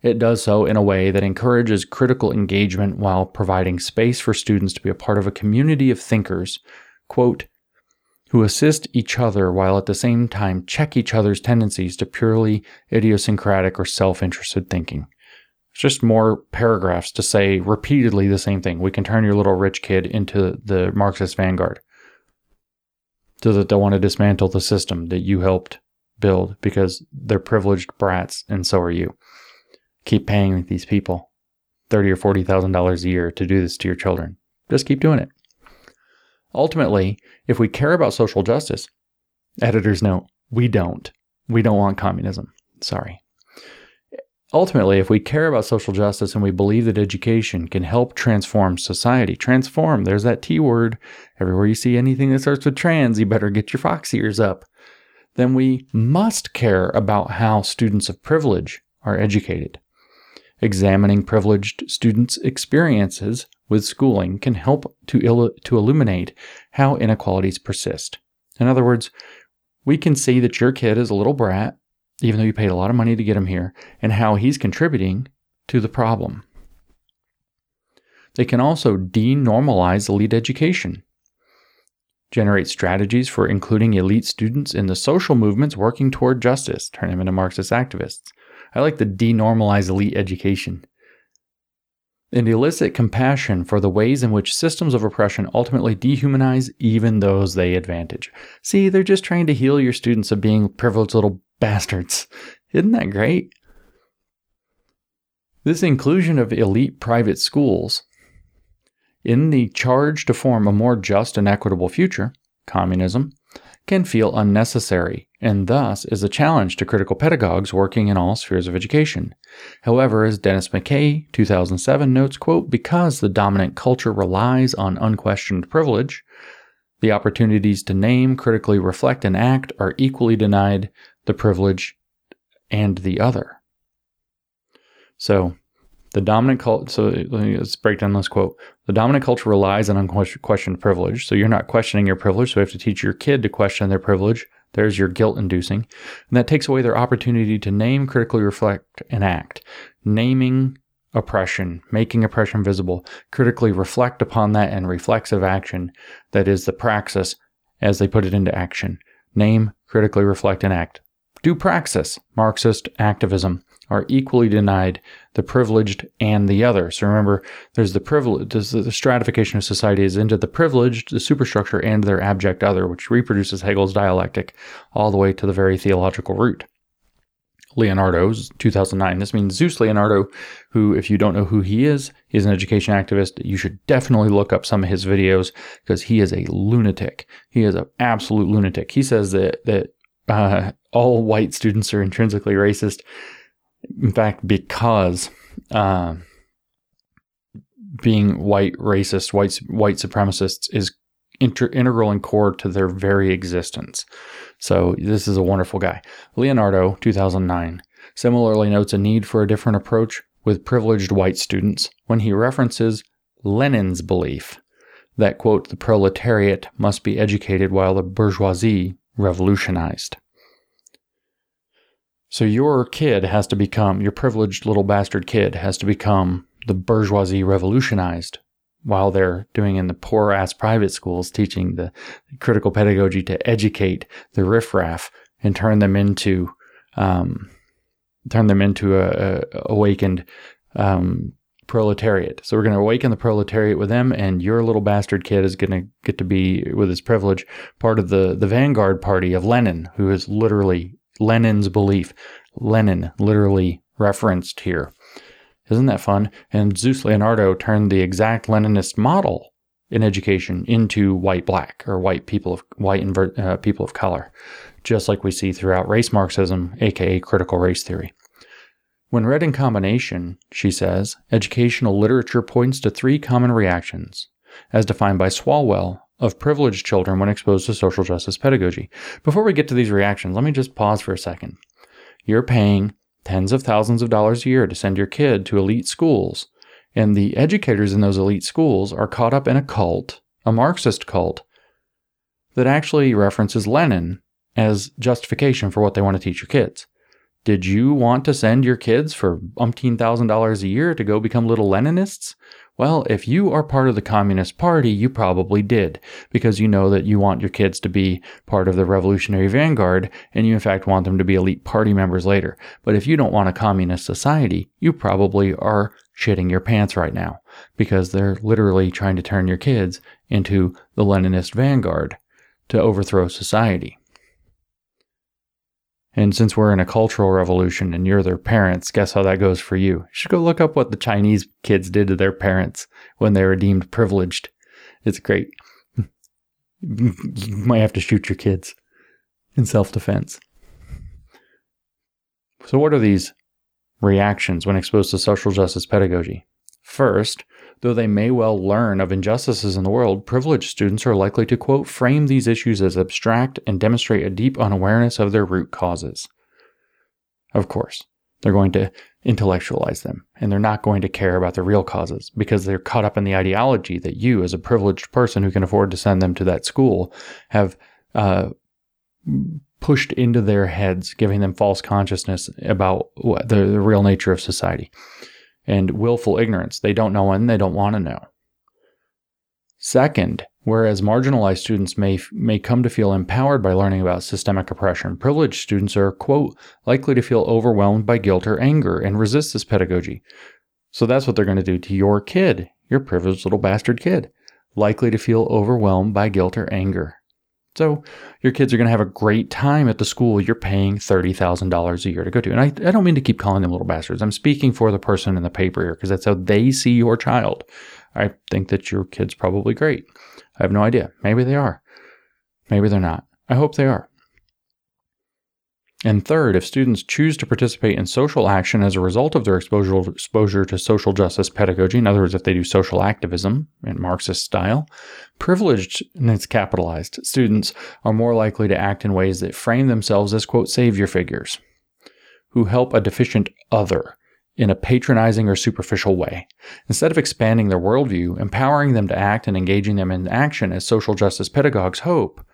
It does so in a way that encourages critical engagement while providing space for students to be a part of a community of thinkers, quote, who assist each other while at the same time check each other's tendencies to purely idiosyncratic or self interested thinking. It's just more paragraphs to say repeatedly the same thing. We can turn your little rich kid into the Marxist vanguard so that they want to dismantle the system that you helped build because they're privileged brats and so are you keep paying these people thirty or forty thousand dollars a year to do this to your children. Just keep doing it. Ultimately, if we care about social justice, editors note, we don't. We don't want communism. Sorry. Ultimately, if we care about social justice and we believe that education can help transform society, transform, there's that T word. Everywhere you see anything that starts with trans, you better get your fox ears up. Then we must care about how students of privilege are educated. Examining privileged students' experiences with schooling can help to, il- to illuminate how inequalities persist. In other words, we can see that your kid is a little brat, even though you paid a lot of money to get him here, and how he's contributing to the problem. They can also denormalize elite education, generate strategies for including elite students in the social movements working toward justice, turn them into Marxist activists, I like to denormalize elite education. And elicit compassion for the ways in which systems of oppression ultimately dehumanize even those they advantage. See, they're just trying to heal your students of being privileged little bastards. Isn't that great? This inclusion of elite private schools in the charge to form a more just and equitable future, communism, can feel unnecessary and thus is a challenge to critical pedagogues working in all spheres of education. However, as Dennis McKay, 2007 notes, quote, because the dominant culture relies on unquestioned privilege, the opportunities to name, critically reflect, and act are equally denied the privilege and the other. So, the dominant culture, so let's break down this quote. The dominant culture relies on unquestioned privilege. So you're not questioning your privilege. So you have to teach your kid to question their privilege. There's your guilt inducing. And that takes away their opportunity to name, critically reflect, and act. Naming oppression, making oppression visible, critically reflect upon that and reflexive action that is the praxis as they put it into action. Name, critically reflect, and act. Do praxis, Marxist activism are equally denied the privileged and the other. So remember, there's the privilege, the stratification of society is into the privileged, the superstructure, and their abject other, which reproduces Hegel's dialectic all the way to the very theological root. Leonardo's 2009. This means Zeus Leonardo, who, if you don't know who he is, he's an education activist. You should definitely look up some of his videos because he is a lunatic. He is an absolute lunatic. He says that that uh, all white students are intrinsically racist in fact, because uh, being white racist, white white supremacists is inter- integral and core to their very existence. So this is a wonderful guy. Leonardo, 2009, similarly notes a need for a different approach with privileged white students when he references Lenin's belief that, quote, the proletariat must be educated while the bourgeoisie revolutionized. So your kid has to become, your privileged little bastard kid has to become the bourgeoisie revolutionized while they're doing in the poor ass private schools, teaching the critical pedagogy to educate the riffraff and turn them into, um, turn them into a, a awakened, um, proletariat. So we're going to awaken the proletariat with them, and your little bastard kid is going to get to be, with his privilege, part of the the vanguard party of Lenin, who is literally Lenin's belief. Lenin literally referenced here. Isn't that fun? And Zeus Leonardo turned the exact Leninist model in education into white black or white people of white invert, uh, people of color, just like we see throughout race Marxism, aka critical race theory. When read in combination, she says, educational literature points to three common reactions, as defined by Swalwell, of privileged children when exposed to social justice pedagogy. Before we get to these reactions, let me just pause for a second. You're paying tens of thousands of dollars a year to send your kid to elite schools, and the educators in those elite schools are caught up in a cult, a Marxist cult, that actually references Lenin as justification for what they want to teach your kids. Did you want to send your kids for umpteen thousand dollars a year to go become little Leninists? Well, if you are part of the Communist Party, you probably did, because you know that you want your kids to be part of the revolutionary vanguard, and you in fact want them to be elite party members later. But if you don't want a communist society, you probably are shitting your pants right now, because they're literally trying to turn your kids into the Leninist vanguard to overthrow society. And since we're in a cultural revolution and you're their parents, guess how that goes for you? You should go look up what the Chinese kids did to their parents when they were deemed privileged. It's great. [LAUGHS] You might have to shoot your kids in self defense. So, what are these reactions when exposed to social justice pedagogy? First, Though they may well learn of injustices in the world, privileged students are likely to, quote, frame these issues as abstract and demonstrate a deep unawareness of their root causes. Of course, they're going to intellectualize them and they're not going to care about the real causes because they're caught up in the ideology that you, as a privileged person who can afford to send them to that school, have uh, pushed into their heads, giving them false consciousness about the, the real nature of society and willful ignorance. They don't know and they don't want to know. Second, whereas marginalized students may may come to feel empowered by learning about systemic oppression, privileged students are quote likely to feel overwhelmed by guilt or anger and resist this pedagogy. So that's what they're going to do to your kid, your privileged little bastard kid, likely to feel overwhelmed by guilt or anger. So your kids are going to have a great time at the school you're paying $30,000 a year to go to. And I, I don't mean to keep calling them little bastards. I'm speaking for the person in the paper here because that's how they see your child. I think that your kid's probably great. I have no idea. Maybe they are. Maybe they're not. I hope they are. And third, if students choose to participate in social action as a result of their exposure, exposure to social justice pedagogy, in other words, if they do social activism in Marxist style, privileged, and it's capitalized, students are more likely to act in ways that frame themselves as, quote, savior figures who help a deficient other in a patronizing or superficial way. Instead of expanding their worldview, empowering them to act and engaging them in action as social justice pedagogues hope,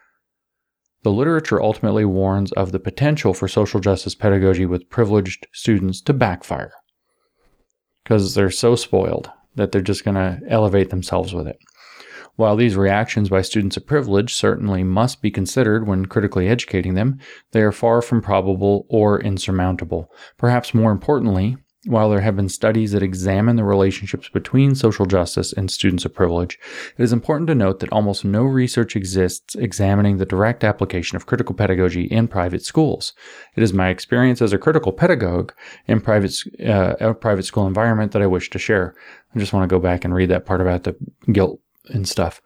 the literature ultimately warns of the potential for social justice pedagogy with privileged students to backfire because they're so spoiled that they're just going to elevate themselves with it. While these reactions by students of privilege certainly must be considered when critically educating them, they are far from probable or insurmountable. Perhaps more importantly, while there have been studies that examine the relationships between social justice and students of privilege, it is important to note that almost no research exists examining the direct application of critical pedagogy in private schools. It is my experience as a critical pedagogue in private, uh, a private school environment that I wish to share. I just want to go back and read that part about the guilt and stuff.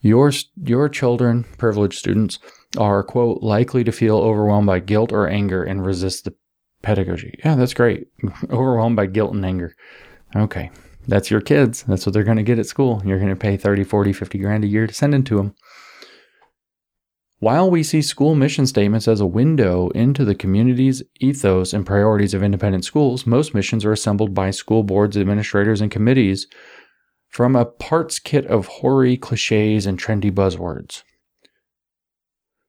Your, your children, privileged students, are, quote, likely to feel overwhelmed by guilt or anger and resist the pedagogy. Yeah, that's great. [LAUGHS] Overwhelmed by guilt and anger. Okay. That's your kids. That's what they're going to get at school. You're going to pay 30, 40, 50 grand a year to send into them. While we see school mission statements as a window into the community's ethos and priorities of independent schools, most missions are assembled by school boards, administrators, and committees from a parts kit of hoary cliches and trendy buzzwords.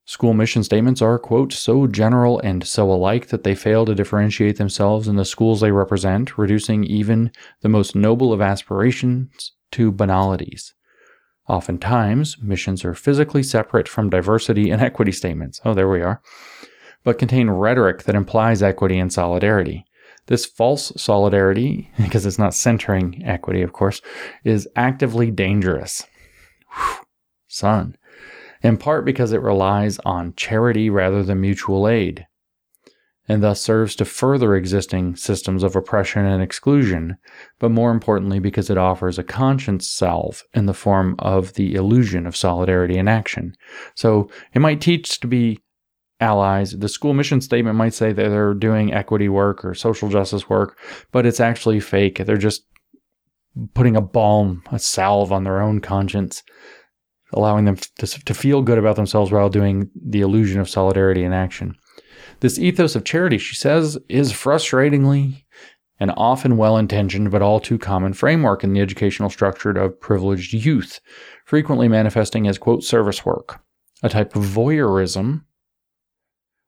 School mission statements are, quote, so general and so alike that they fail to differentiate themselves in the schools they represent, reducing even the most noble of aspirations to banalities. Oftentimes, missions are physically separate from diversity and equity statements. Oh, there we are. But contain rhetoric that implies equity and solidarity. This false solidarity, [LAUGHS] because it's not centering equity, of course, is actively dangerous. Whew, son in part because it relies on charity rather than mutual aid, and thus serves to further existing systems of oppression and exclusion, but more importantly because it offers a conscience salve in the form of the illusion of solidarity in action. So it might teach to be allies. The school mission statement might say that they're doing equity work or social justice work, but it's actually fake. They're just putting a balm, a salve on their own conscience, allowing them to, to feel good about themselves while doing the illusion of solidarity in action. This ethos of charity, she says, is frustratingly an often well intentioned but all too common framework in the educational structure of privileged youth, frequently manifesting as, quote, service work, a type of voyeurism,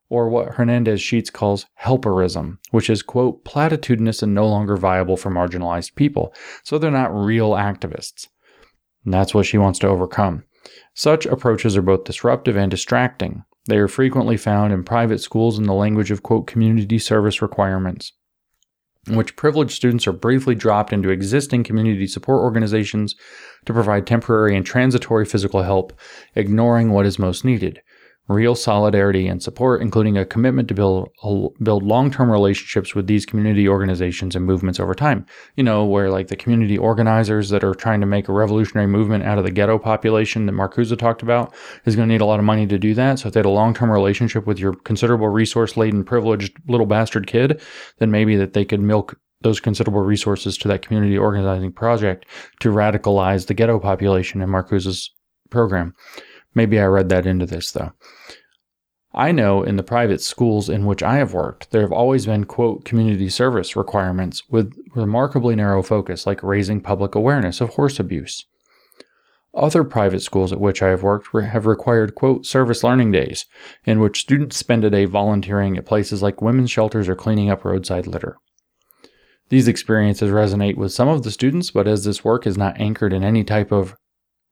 or what Hernandez Sheets calls helperism, which is, quote, platitudinous and no longer viable for marginalized people. So they're not real activists. And that's what she wants to overcome. Such approaches are both disruptive and distracting. They are frequently found in private schools in the language of, quote, community service requirements in which privileged students are briefly dropped into existing community support organizations to provide temporary and transitory physical help, ignoring what is most needed real solidarity and support, including a commitment to build build long-term relationships with these community organizations and movements over time. You know, where like the community organizers that are trying to make a revolutionary movement out of the ghetto population that Marcuse talked about is going to need a lot of money to do that. So if they had a long-term relationship with your considerable resource-laden, privileged little bastard kid, then maybe that they could milk those considerable resources to that community organizing project to radicalize the ghetto population in Marcuse's program. Maybe I read that into this though. I know in the private schools in which I have worked, there have always been, quote, community service requirements with remarkably narrow focus, like raising public awareness of horse abuse. Other private schools at which I have worked have required, quote, service learning days, in which students spend a day volunteering at places like women's shelters or cleaning up roadside litter. These experiences resonate with some of the students, but as this work is not anchored in any type of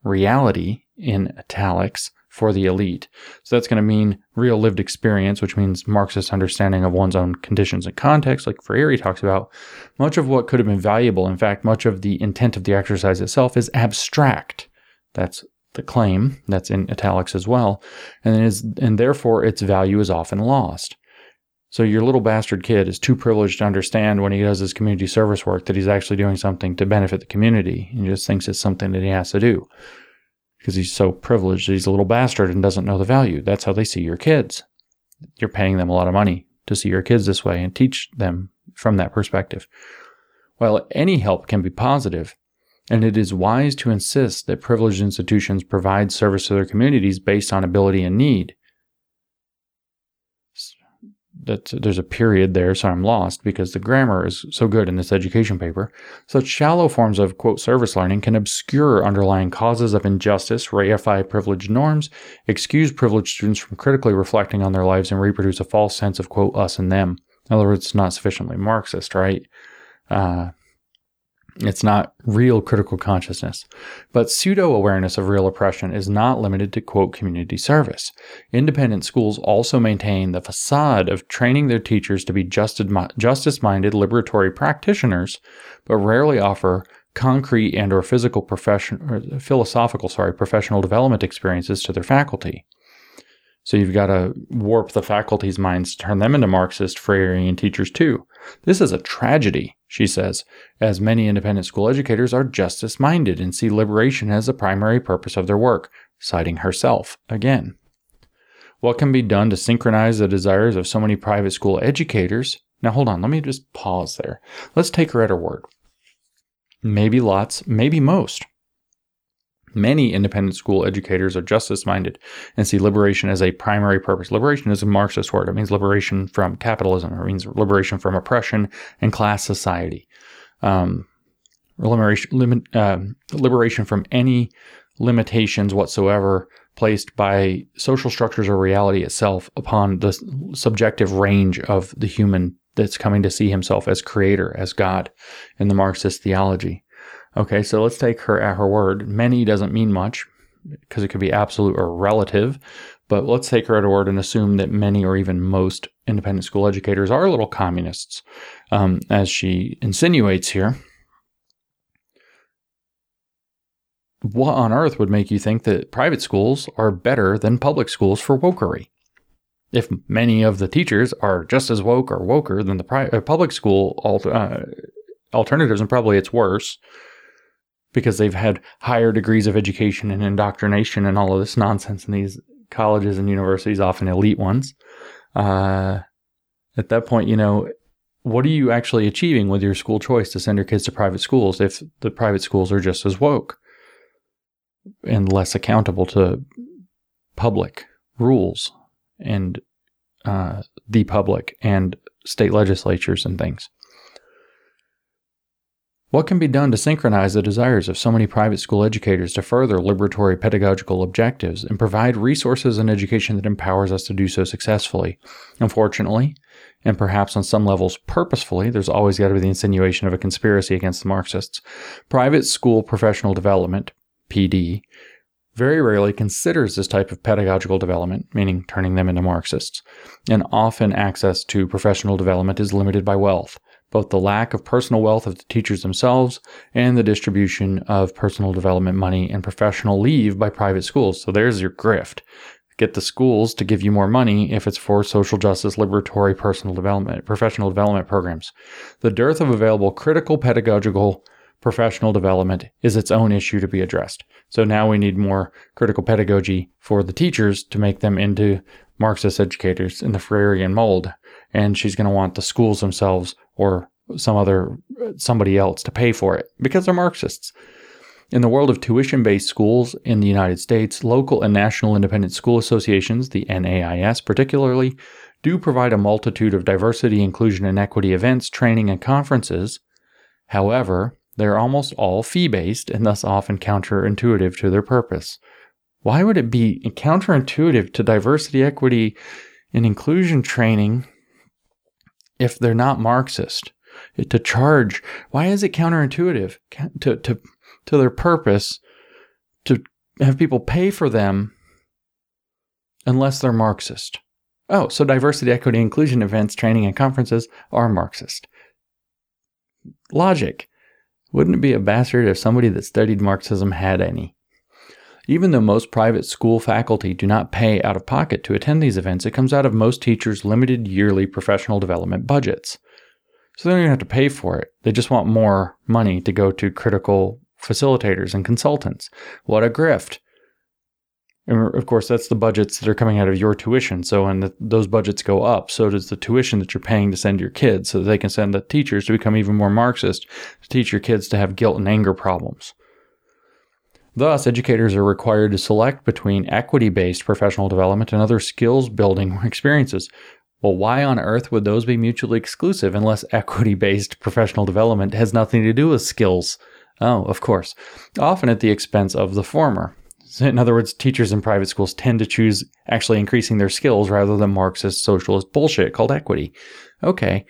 reality in italics for the elite. So that's going to mean real lived experience, which means Marxist understanding of one's own conditions and context, like Freire talks about. Much of what could have been valuable, in fact, much of the intent of the exercise itself is abstract. That's the claim. That's in italics as well. And is and therefore its value is often lost. So your little bastard kid is too privileged to understand when he does his community service work that he's actually doing something to benefit the community. and just thinks it's something that he has to do because he's so privileged he's a little bastard and doesn't know the value. That's how they see your kids. You're paying them a lot of money to see your kids this way and teach them from that perspective. While any help can be positive, and it is wise to insist that privileged institutions provide service to their communities based on ability and need, that there's a period there, so I'm lost because the grammar is so good in this education paper. Such shallow forms of quote service learning can obscure underlying causes of injustice, reify privileged norms, excuse privileged students from critically reflecting on their lives, and reproduce a false sense of quote us and them. In other words, it's not sufficiently Marxist, right? Uh, it's not real critical consciousness. But pseudo awareness of real oppression is not limited to, quote, community service. Independent schools also maintain the facade of training their teachers to be justice minded liberatory practitioners, but rarely offer concrete and or physical profession or philosophical sorry professional development experiences to their faculty so you've got to warp the faculty's minds, to turn them into Marxist Freirean teachers too. This is a tragedy, she says, as many independent school educators are justice minded and see liberation as the primary purpose of their work, citing herself again. What can be done to synchronize the desires of so many private school educators? Now, hold on, let me just pause there. Let's take her at her word. Maybe lots, maybe most. Many independent school educators are justice minded and see liberation as a primary purpose. Liberation is a Marxist word. It means liberation from capitalism. It means liberation from oppression and class society. Um, liberation, limit, uh, liberation from any limitations whatsoever placed by social structures or reality itself upon the subjective range of the human that's coming to see himself as creator, as God in the Marxist theology. Okay, so let's take her at her word. Many doesn't mean much because it could be absolute or relative, but let's take her at her word and assume that many or even most independent school educators are little communists, um, as she insinuates here. What on earth would make you think that private schools are better than public schools for wokery? If many of the teachers are just as woke or woker than the pri- uh, public school uh, alternatives, and probably it's worse, because they've had higher degrees of education and indoctrination and all of this nonsense in these colleges and universities, often elite ones. Uh, at that point, you know, what are you actually achieving with your school choice to send your kids to private schools if the private schools are just as woke and less accountable to public rules and uh, the public and state legislatures and things? What can be done to synchronize the desires of so many private school educators to further liberatory pedagogical objectives and provide resources and education that empowers us to do so successfully? Unfortunately, and perhaps on some levels purposefully, there's always got to be the insinuation of a conspiracy against the Marxists. Private school professional development, PD, very rarely considers this type of pedagogical development, meaning turning them into Marxists, and often access to professional development is limited by wealth both the lack of personal wealth of the teachers themselves and the distribution of personal development money and professional leave by private schools. So there's your grift. Get the schools to give you more money if it's for social justice, liberatory, personal development, professional development programs. The dearth of available critical pedagogical professional development is its own issue to be addressed. So now we need more critical pedagogy for the teachers to make them into Marxist educators in the Freirean mold. And she's going to want the schools themselves or some other somebody else to pay for it because they're Marxists. In the world of tuition based schools in the United States, local and national independent school associations, the NAIS particularly, do provide a multitude of diversity, inclusion, and equity events, training, and conferences. However, they're almost all fee based and thus often counterintuitive to their purpose. Why would it be counterintuitive to diversity, equity, and inclusion training if they're not Marxist. Eh, to charge, why is it counterintuitive to, to, to their purpose to have people pay for them unless they're Marxist? Oh, so diversity, equity, inclusion events, training, and conferences are Marxist. Logic. Wouldn't it be a bastard if somebody that studied Marxism had any? Even though most private school faculty do not pay out of pocket to attend these events, it comes out of most teachers' limited yearly professional development budgets. So they don't even have to pay for it. They just want more money to go to critical facilitators and consultants. What a grift. And of course, that's the budgets that are coming out of your tuition. So when those budgets go up, so does the tuition that you're paying to send your kids so that they can send the teachers to become even more Marxist, to teach your kids to have guilt and anger problems. Thus, educators are required to select between equity based professional development and other skills building [LAUGHS] experiences. Well, why on earth would those be mutually exclusive unless [LAUGHS] equity based professional development has nothing to do with skills? Oh, of course, often at the expense of the former. In other words, teachers in private schools tend to choose actually increasing their skills rather than Marxist socialist bullshit called equity. Okay,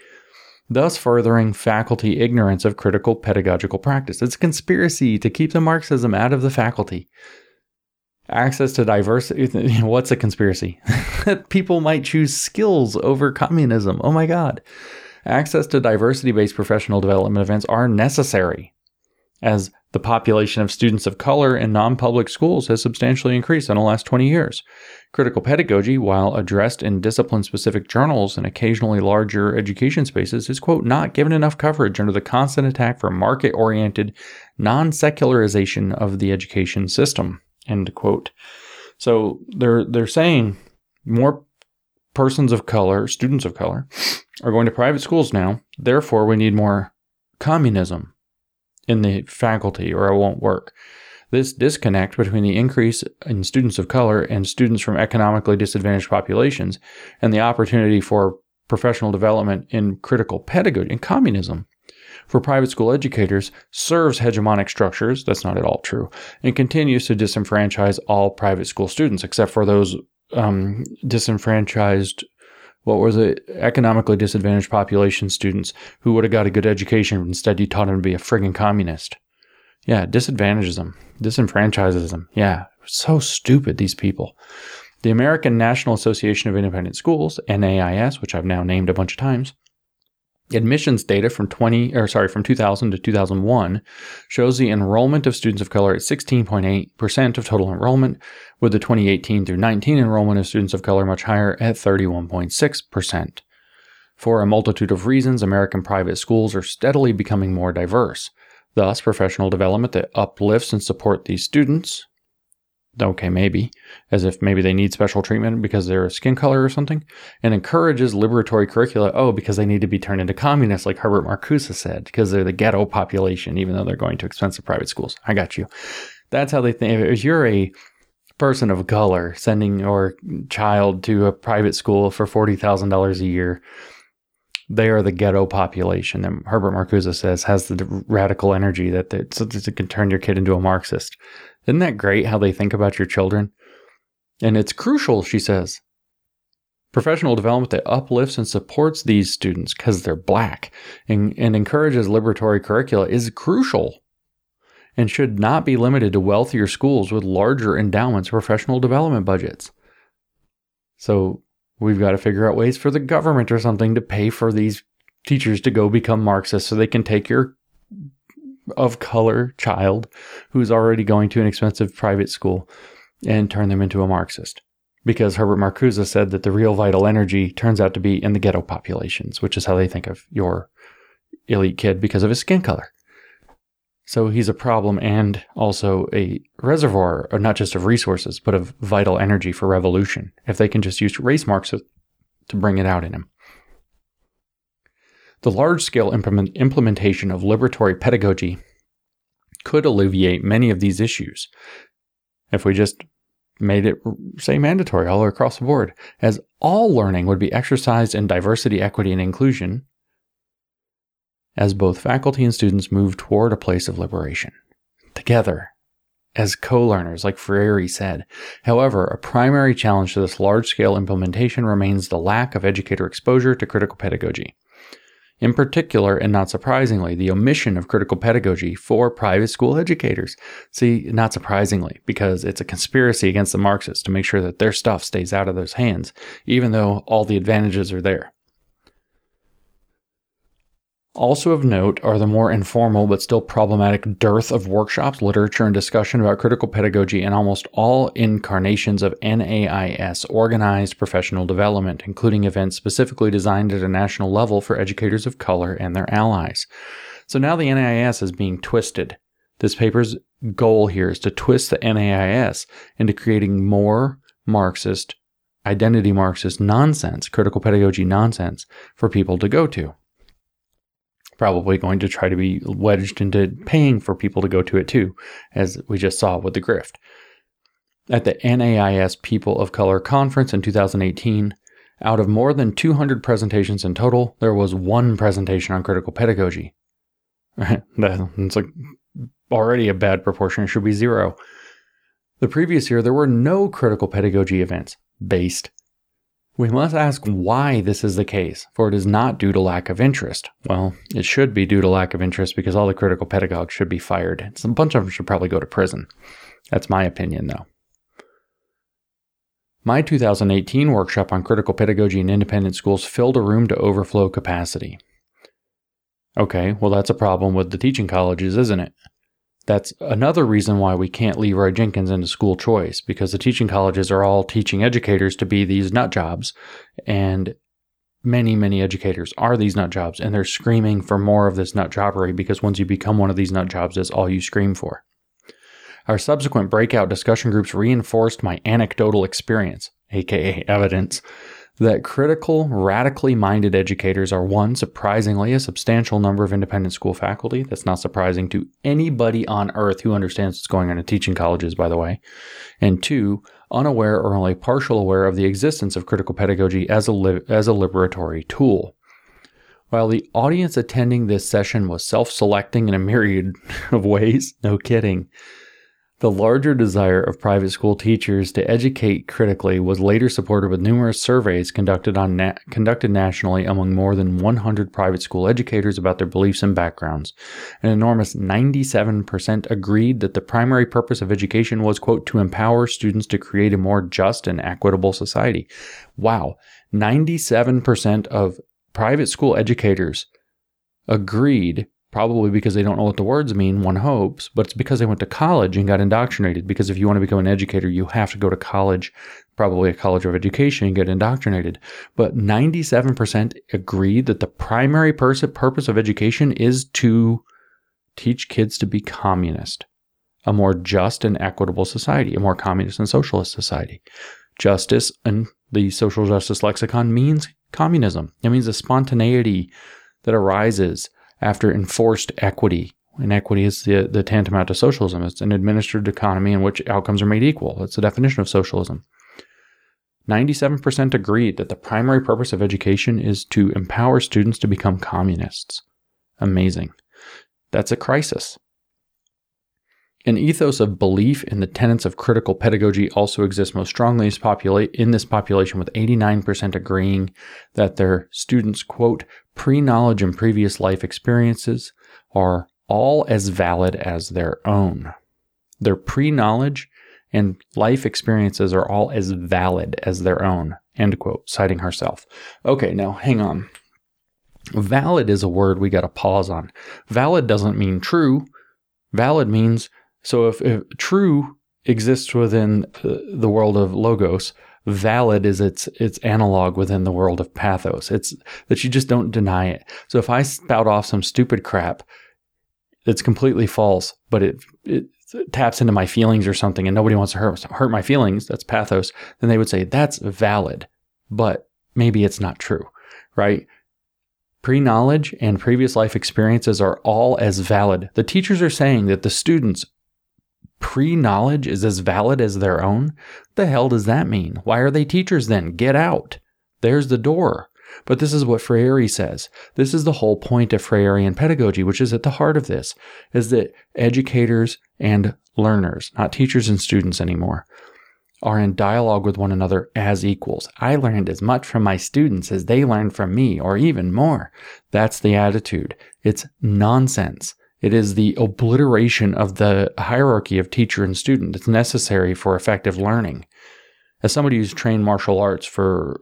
thus furthering faculty ignorance of critical pedagogical practice. It's a conspiracy to keep the Marxism out of the faculty. Access to diversity. [LAUGHS] What's a conspiracy? That [LAUGHS] people might choose skills over communism. Oh my God. Access to diversity based professional development events are necessary as the population of students of color in non public schools has substantially increased in the last 20 years. Critical pedagogy, while addressed in discipline specific journals and occasionally larger education spaces, is, quote, not given enough coverage under the constant attack for market oriented non secularization of the education system, end quote. So they're, they're saying more persons of color, students of color, are going to private schools now. Therefore, we need more communism in the faculty or it won't work. This disconnect between the increase in students of color and students from economically disadvantaged populations and the opportunity for professional development in critical pedagogy and communism for private school educators serves hegemonic structures, that's not at all true, and continues to disenfranchise all private school students except for those um, disenfranchised what was it, economically disadvantaged population students who would have got a good education. Instead, you taught them to be a friggin' communist. Yeah, disadvantages them, disenfranchises them. Yeah, so stupid, these people. The American National Association of Independent Schools, NAIS, which I've now named a bunch of times, Admissions data from 20 or sorry from 2000 to 2001 shows the enrollment of students of color at 16.8% of total enrollment with the 2018 through 19 enrollment of students of color much higher at 31.6%. For a multitude of reasons, American private schools are steadily becoming more diverse. Thus, professional development that uplifts and supports these students okay, maybe, as if maybe they need special treatment because they're a skin color or something, and encourages liberatory curricula, oh, because they need to be turned into communists, like Herbert Marcuse said, because they're the ghetto population, even though they're going to expensive private schools. I got you. That's how they think. If you're a person of color sending your child to a private school for $40,000 a year, they are the ghetto population. And Herbert Marcuse says has the radical energy that it can turn your kid into a Marxist. Isn't that great how they think about your children? And it's crucial, she says. Professional development that uplifts and supports these students because they're black and, and encourages liberatory curricula is crucial and should not be limited to wealthier schools with larger endowments professional development budgets. So we've got to figure out ways for the government or something to pay for these teachers to go become Marxists so they can take your of color child who's already going to an expensive private school and turn them into a Marxist. Because Herbert Marcuse said that the real vital energy turns out to be in the ghetto populations, which is how they think of your elite kid because of his skin color. So he's a problem and also a reservoir, of not just of resources, but of vital energy for revolution, if they can just use race marks to bring it out in him. The large scale implement- implementation of liberatory pedagogy could alleviate many of these issues if we just made it, say, mandatory all across the board, as all learning would be exercised in diversity, equity, and inclusion, as both faculty and students move toward a place of liberation. Together, as co learners, like Freire said. However, a primary challenge to this large scale implementation remains the lack of educator exposure to critical pedagogy. In particular, and not surprisingly, the omission of critical pedagogy for private school educators. See, not surprisingly, because it's a conspiracy against the Marxists to make sure that their stuff stays out of those hands, even though all the advantages are there. Also of note are the more informal but still problematic dearth of workshops, literature, and discussion about critical pedagogy in almost all incarnations of NAIS organized professional development, including events specifically designed at a national level for educators of color and their allies. So now the NAIS is being twisted. This paper's goal here is to twist the NAIS into creating more Marxist, identity Marxist nonsense, critical pedagogy nonsense for people to go to probably going to try to be wedged into paying for people to go to it too, as we just saw with the grift. At the NAIS People of Color Conference in 2018, out of more than 200 presentations in total, there was one presentation on critical pedagogy. [LAUGHS] That's like already a bad proportion. It should be zero. The previous year, there were no critical pedagogy events based we must ask why this is the case, for it is not due to lack of interest. Well, it should be due to lack of interest because all the critical pedagogues should be fired. A bunch of them should probably go to prison. That's my opinion, though. My 2018 workshop on critical pedagogy in independent schools filled a room to overflow capacity. Okay, well, that's a problem with the teaching colleges, isn't it? That's another reason why we can't Leroy Jenkins into school choice because the teaching colleges are all teaching educators to be these nut jobs. And many, many educators are these nut jobs and they're screaming for more of this nut jobbery because once you become one of these nut jobs, that's all you scream for. Our subsequent breakout discussion groups reinforced my anecdotal experience, aka evidence, that critical, radically minded educators are one, surprisingly, a substantial number of independent school faculty. That's not surprising to anybody on earth who understands what's going on in teaching colleges, by the way. And two, unaware or only partial aware of the existence of critical pedagogy as a, li- as a liberatory tool. While the audience attending this session was self selecting in a myriad [LAUGHS] of ways, no kidding, the larger desire of private school teachers to educate critically was later supported with numerous surveys conducted on na- conducted nationally among more than 100 private school educators about their beliefs and backgrounds. An enormous 97% agreed that the primary purpose of education was quote to empower students to create a more just and equitable society. Wow, 97% of private school educators agreed probably because they don't know what the words mean, one hopes, but it's because they went to college and got indoctrinated. Because if you want to become an educator, you have to go to college, probably a college of education, and get indoctrinated. But 97% agree that the primary pers- purpose of education is to teach kids to be communist. a more just and equitable society, a more communist and socialist society. Justice in the social justice lexicon means communism. It means the spontaneity that arises after enforced equity. And equity is the, the tantamount to socialism. It's an administered economy in which outcomes are made equal. That's the definition of socialism. 97% agreed that the primary purpose of education is to empower students to become communists. Amazing. That's a crisis. An ethos of belief in the tenets of critical pedagogy also exists most strongly in this population, with 89% agreeing that their students' quote, pre knowledge and previous life experiences are all as valid as their own. Their pre knowledge and life experiences are all as valid as their own, end quote, citing herself. Okay, now hang on. Valid is a word we got to pause on. Valid doesn't mean true. Valid means so if, if true exists within uh, the world of logos, valid is its its analog within the world of pathos. It's that you just don't deny it. So if I spout off some stupid crap that's completely false, but it it taps into my feelings or something, and nobody wants to hurt hurt my feelings, that's pathos. Then they would say that's valid, but maybe it's not true, right? Pre knowledge and previous life experiences are all as valid. The teachers are saying that the students pre knowledge is as valid as their own? The hell does that mean? Why are they teachers then? Get out. There's the door. But this is what Freire says. This is the whole point of Freirean pedagogy, which is at the heart of this, is that educators and learners, not teachers and students anymore, are in dialogue with one another as equals. I learned as much from my students as they learned from me, or even more. That's the attitude. It's nonsense. It is the obliteration of the hierarchy of teacher and student that's necessary for effective learning. As somebody who's trained martial arts for,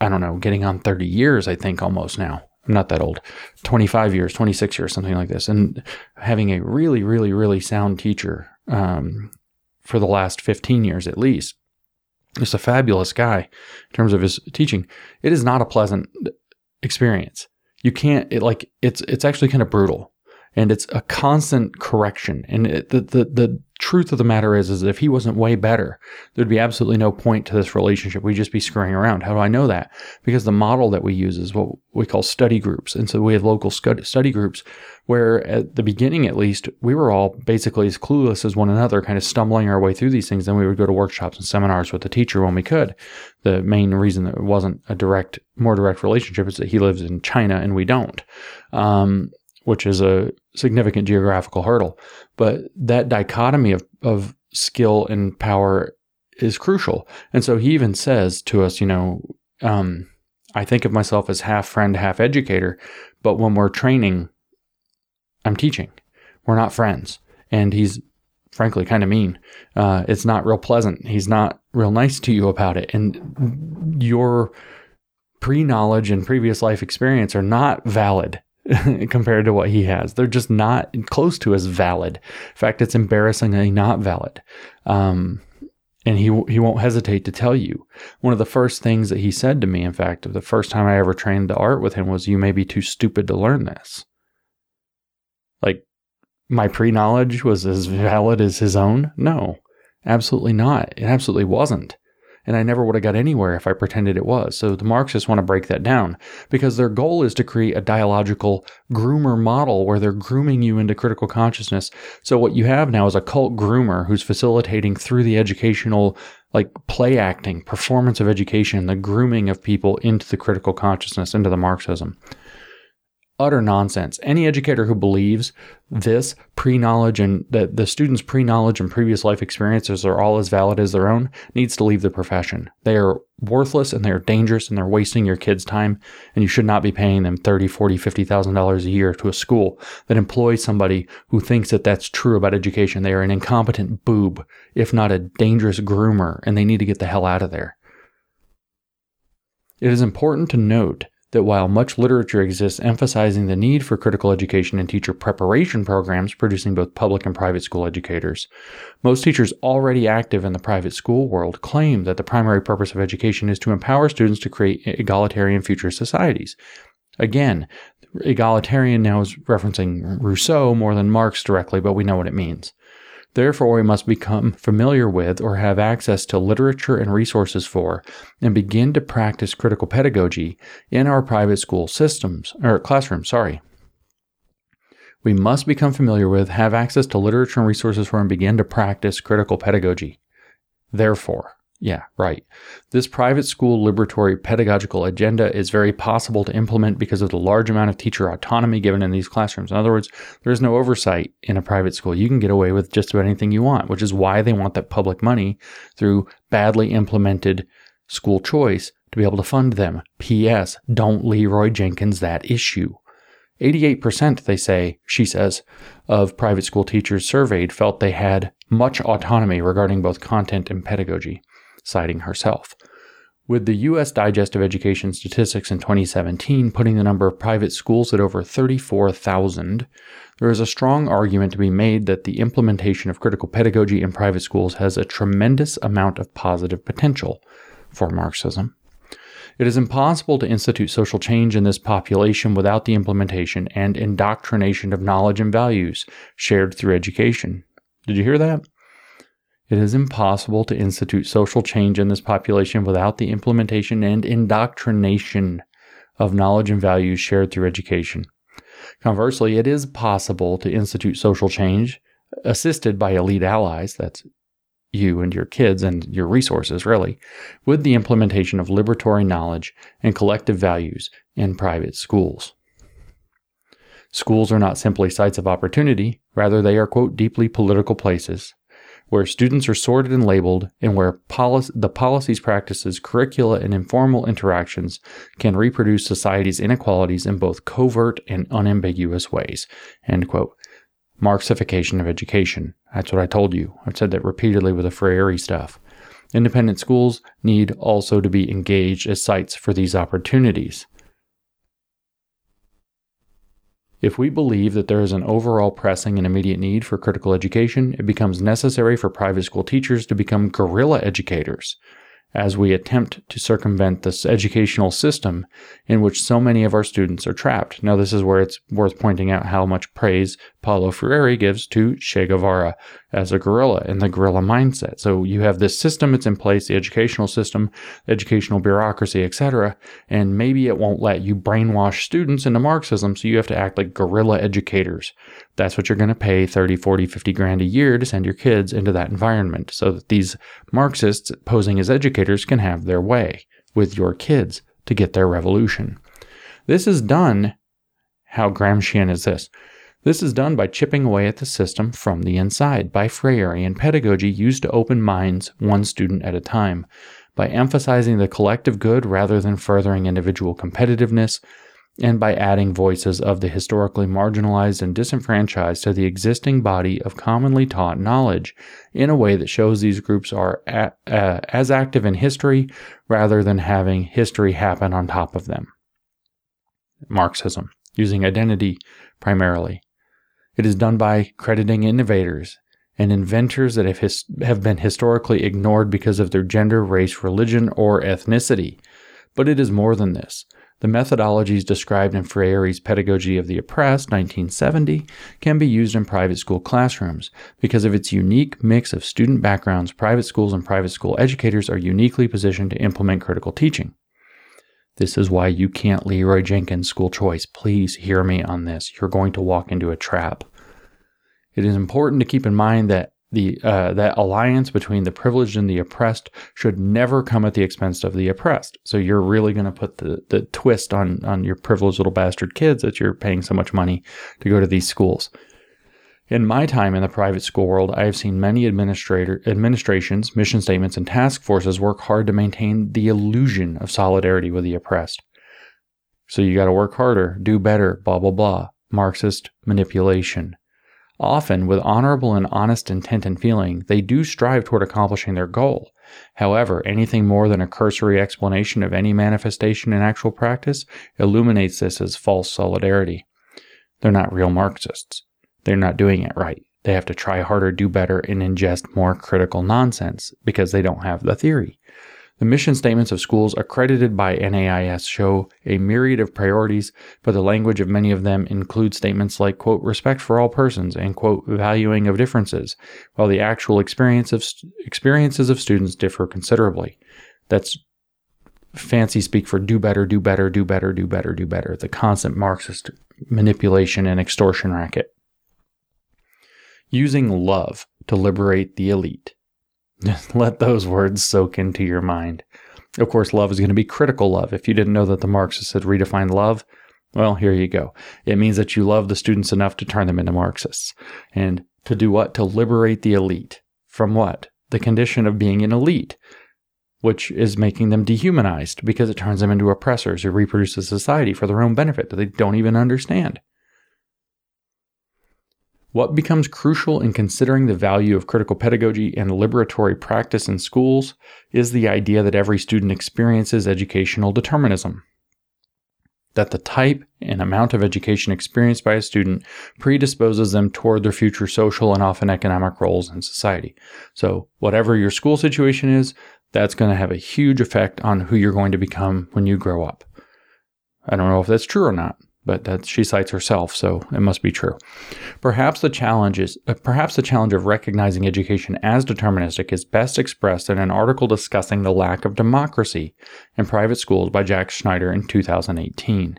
I don't know, getting on 30 years, I think almost now. I'm not that old, 25 years, 26 years, something like this. And having a really, really, really sound teacher um, for the last 15 years at least, just a fabulous guy in terms of his teaching. It is not a pleasant experience. You can't, it like, it's, it's actually kind of brutal and it's a constant correction. And it, the, the the truth of the matter is, is that if he wasn't way better, there'd be absolutely no point to this relationship. We'd just be screwing around. How do I know that? Because the model that we use is what we call study groups, and so we have local study groups where, at the beginning at least, we were all basically as clueless as one another, kind of stumbling our way through these things. Then we would go to workshops and seminars with the teacher when we could. The main reason that it wasn't a direct, more direct relationship is that he lives in China and we don't. Um, which is a significant geographical hurdle. But that dichotomy of, of skill and power is crucial. And so he even says to us, you know, um, I think of myself as half friend, half educator, but when we're training, I'm teaching. We're not friends. And he's frankly kind of mean. Uh, it's not real pleasant. He's not real nice to you about it. And your pre knowledge and previous life experience are not valid [LAUGHS] compared to what he has. They're just not close to as valid. In fact, it's embarrassingly not valid. Um, and he he won't hesitate to tell you. One of the first things that he said to me, in fact, of the first time I ever trained the art with him was, "You may be too stupid to learn this." Like my pre-knowledge was as valid as his own? No, absolutely not. It absolutely wasn't and I never would have got anywhere if I pretended it was. So the Marxists want to break that down because their goal is to create a dialogical groomer model where they're grooming you into critical consciousness. So what you have now is a cult groomer who's facilitating through the educational like play acting, performance of education, the grooming of people into the critical consciousness, into the Marxism utter nonsense. Any educator who believes this pre knowledge and that the students' pre knowledge and previous life experiences are all as valid as their own needs to leave the profession. They are worthless and they are dangerous and they're wasting your kids' time. And you should not be paying them thirty, forty, fifty thousand dollars a year to a school that employs somebody who thinks that that's true about education. They are an incompetent boob, if not a dangerous groomer, and they need to get the hell out of there. It is important to note that while much literature exists emphasizing the need for critical education and teacher preparation programs producing both public and private school educators, most teachers already active in the private school world claim that the primary purpose of education is to empower students to create egalitarian future societies. Again, egalitarian now is referencing Rousseau more than Marx directly, but we know what it means. Therefore, we must become familiar with or have access to literature and resources for and begin to practice critical pedagogy in our private school systems or classrooms, sorry. We must become familiar with, have access to literature and resources for and begin to practice critical pedagogy. Therefore, yeah, right. This private school liberatory pedagogical agenda is very possible to implement because of the large amount of teacher autonomy given in these classrooms. In other words, there is no oversight in a private school. You can get away with just about anything you want, which is why they want that public money through badly implemented school choice to be able to fund them. P.S. Don't Leroy Jenkins that issue. 88%, they say, she says, of private school teachers surveyed felt they had much autonomy regarding both content and pedagogy citing herself. With the U.S. Digest of Education statistics in 2017 putting the number of private schools at over 34,000, there is a strong argument to be made that the implementation of critical pedagogy in private schools has a tremendous amount of positive potential for Marxism. It is impossible to institute social change in this population without the implementation and indoctrination of knowledge and values shared through education. Did you hear that? It is impossible to institute social change in this population without the implementation and indoctrination of knowledge and values shared through education. Conversely, it is possible to institute social change assisted by elite allies, that's you and your kids and your resources, really, with the implementation of liberatory knowledge and collective values in private schools. Schools are not simply sites of opportunity, rather, they are, quote, deeply political places where students are sorted and labeled, and where policy, the policies, practices, curricula, and informal interactions can reproduce society's inequalities in both covert and unambiguous ways. End quote. Marxification of education. That's what I told you. I've said that repeatedly with the Freire stuff. Independent schools need also to be engaged as sites for these opportunities. If we believe that there is an overall pressing and immediate need for critical education, it becomes necessary for private school teachers to become guerrilla educators as we attempt to circumvent this educational system in which so many of our students are trapped. Now, this is where it's worth pointing out how much praise Paulo Freire gives to Che Guevara as a guerrilla and the guerrilla mindset. So you have this system, it's in place, the educational system, educational bureaucracy, etc. And maybe it won't let you brainwash students into Marxism, so you have to act like guerrilla educators. That's what you're going to pay 30, 40, 50 grand a year to send your kids into that environment so that these Marxists posing as educators can have their way with your kids to get their revolution. This is done. How Gramscian is this? This is done by chipping away at the system from the inside, by Freirean pedagogy used to open minds one student at a time, by emphasizing the collective good rather than furthering individual competitiveness, and by adding voices of the historically marginalized and disenfranchised to the existing body of commonly taught knowledge in a way that shows these groups are a, uh, as active in history rather than having history happen on top of them. Marxism, using identity primarily. It is done by crediting innovators and inventors that have, his, have been historically ignored because of their gender, race, religion, or ethnicity. But it is more than this. The methodologies described in Freire's Pedagogy of the Oppressed, 1970, can be used in private school classrooms. Because of its unique mix of student backgrounds, private schools and private school educators are uniquely positioned to implement critical teaching. This is why you can't Leroy Jenkins school choice. Please hear me on this. You're going to walk into a trap. It is important to keep in mind that the uh, that alliance between the privileged and the oppressed should never come at the expense of the oppressed. So you're really going to put the the twist on on your privileged little bastard kids that you're paying so much money to go to these schools. In my time in the private school world, I have seen many administrator administrations, mission statements, and task forces work hard to maintain the illusion of solidarity with the oppressed. So you got to work harder, do better, blah blah blah. Marxist manipulation. Often, with honorable and honest intent and feeling, they do strive toward accomplishing their goal. However, anything more than a cursory explanation of any manifestation in actual practice illuminates this as false solidarity. They're not real Marxists. They're not doing it right. They have to try harder, do better, and ingest more critical nonsense because they don't have the theory. The mission statements of schools accredited by NAIS show a myriad of priorities, but the language of many of them include statements like, quote, respect for all persons and, quote, valuing of differences, while the actual experience of st- experiences of students differ considerably. That's fancy speak for do better, do better, do better, do better, do better, the constant Marxist manipulation and extortion racket. Using love to liberate the elite. [LAUGHS] Let those words soak into your mind. Of course, love is going to be critical love. If you didn't know that the Marxists had redefined love, well, here you go. It means that you love the students enough to turn them into Marxists. And to do what? To liberate the elite. From what? The condition of being an elite, which is making them dehumanized because it turns them into oppressors who reproduce a society for their own benefit that they don't even understand. What becomes crucial in considering the value of critical pedagogy and liberatory practice in schools is the idea that every student experiences educational determinism. That the type and amount of education experienced by a student predisposes them toward their future social and often economic roles in society. So, whatever your school situation is, that's going to have a huge effect on who you're going to become when you grow up. I don't know if that's true or not, but that she cites herself, so it must be true. Perhaps the challenge is uh, perhaps the challenge of recognizing education as deterministic is best expressed in an article discussing the lack of democracy in private schools by Jack Schneider in 2018.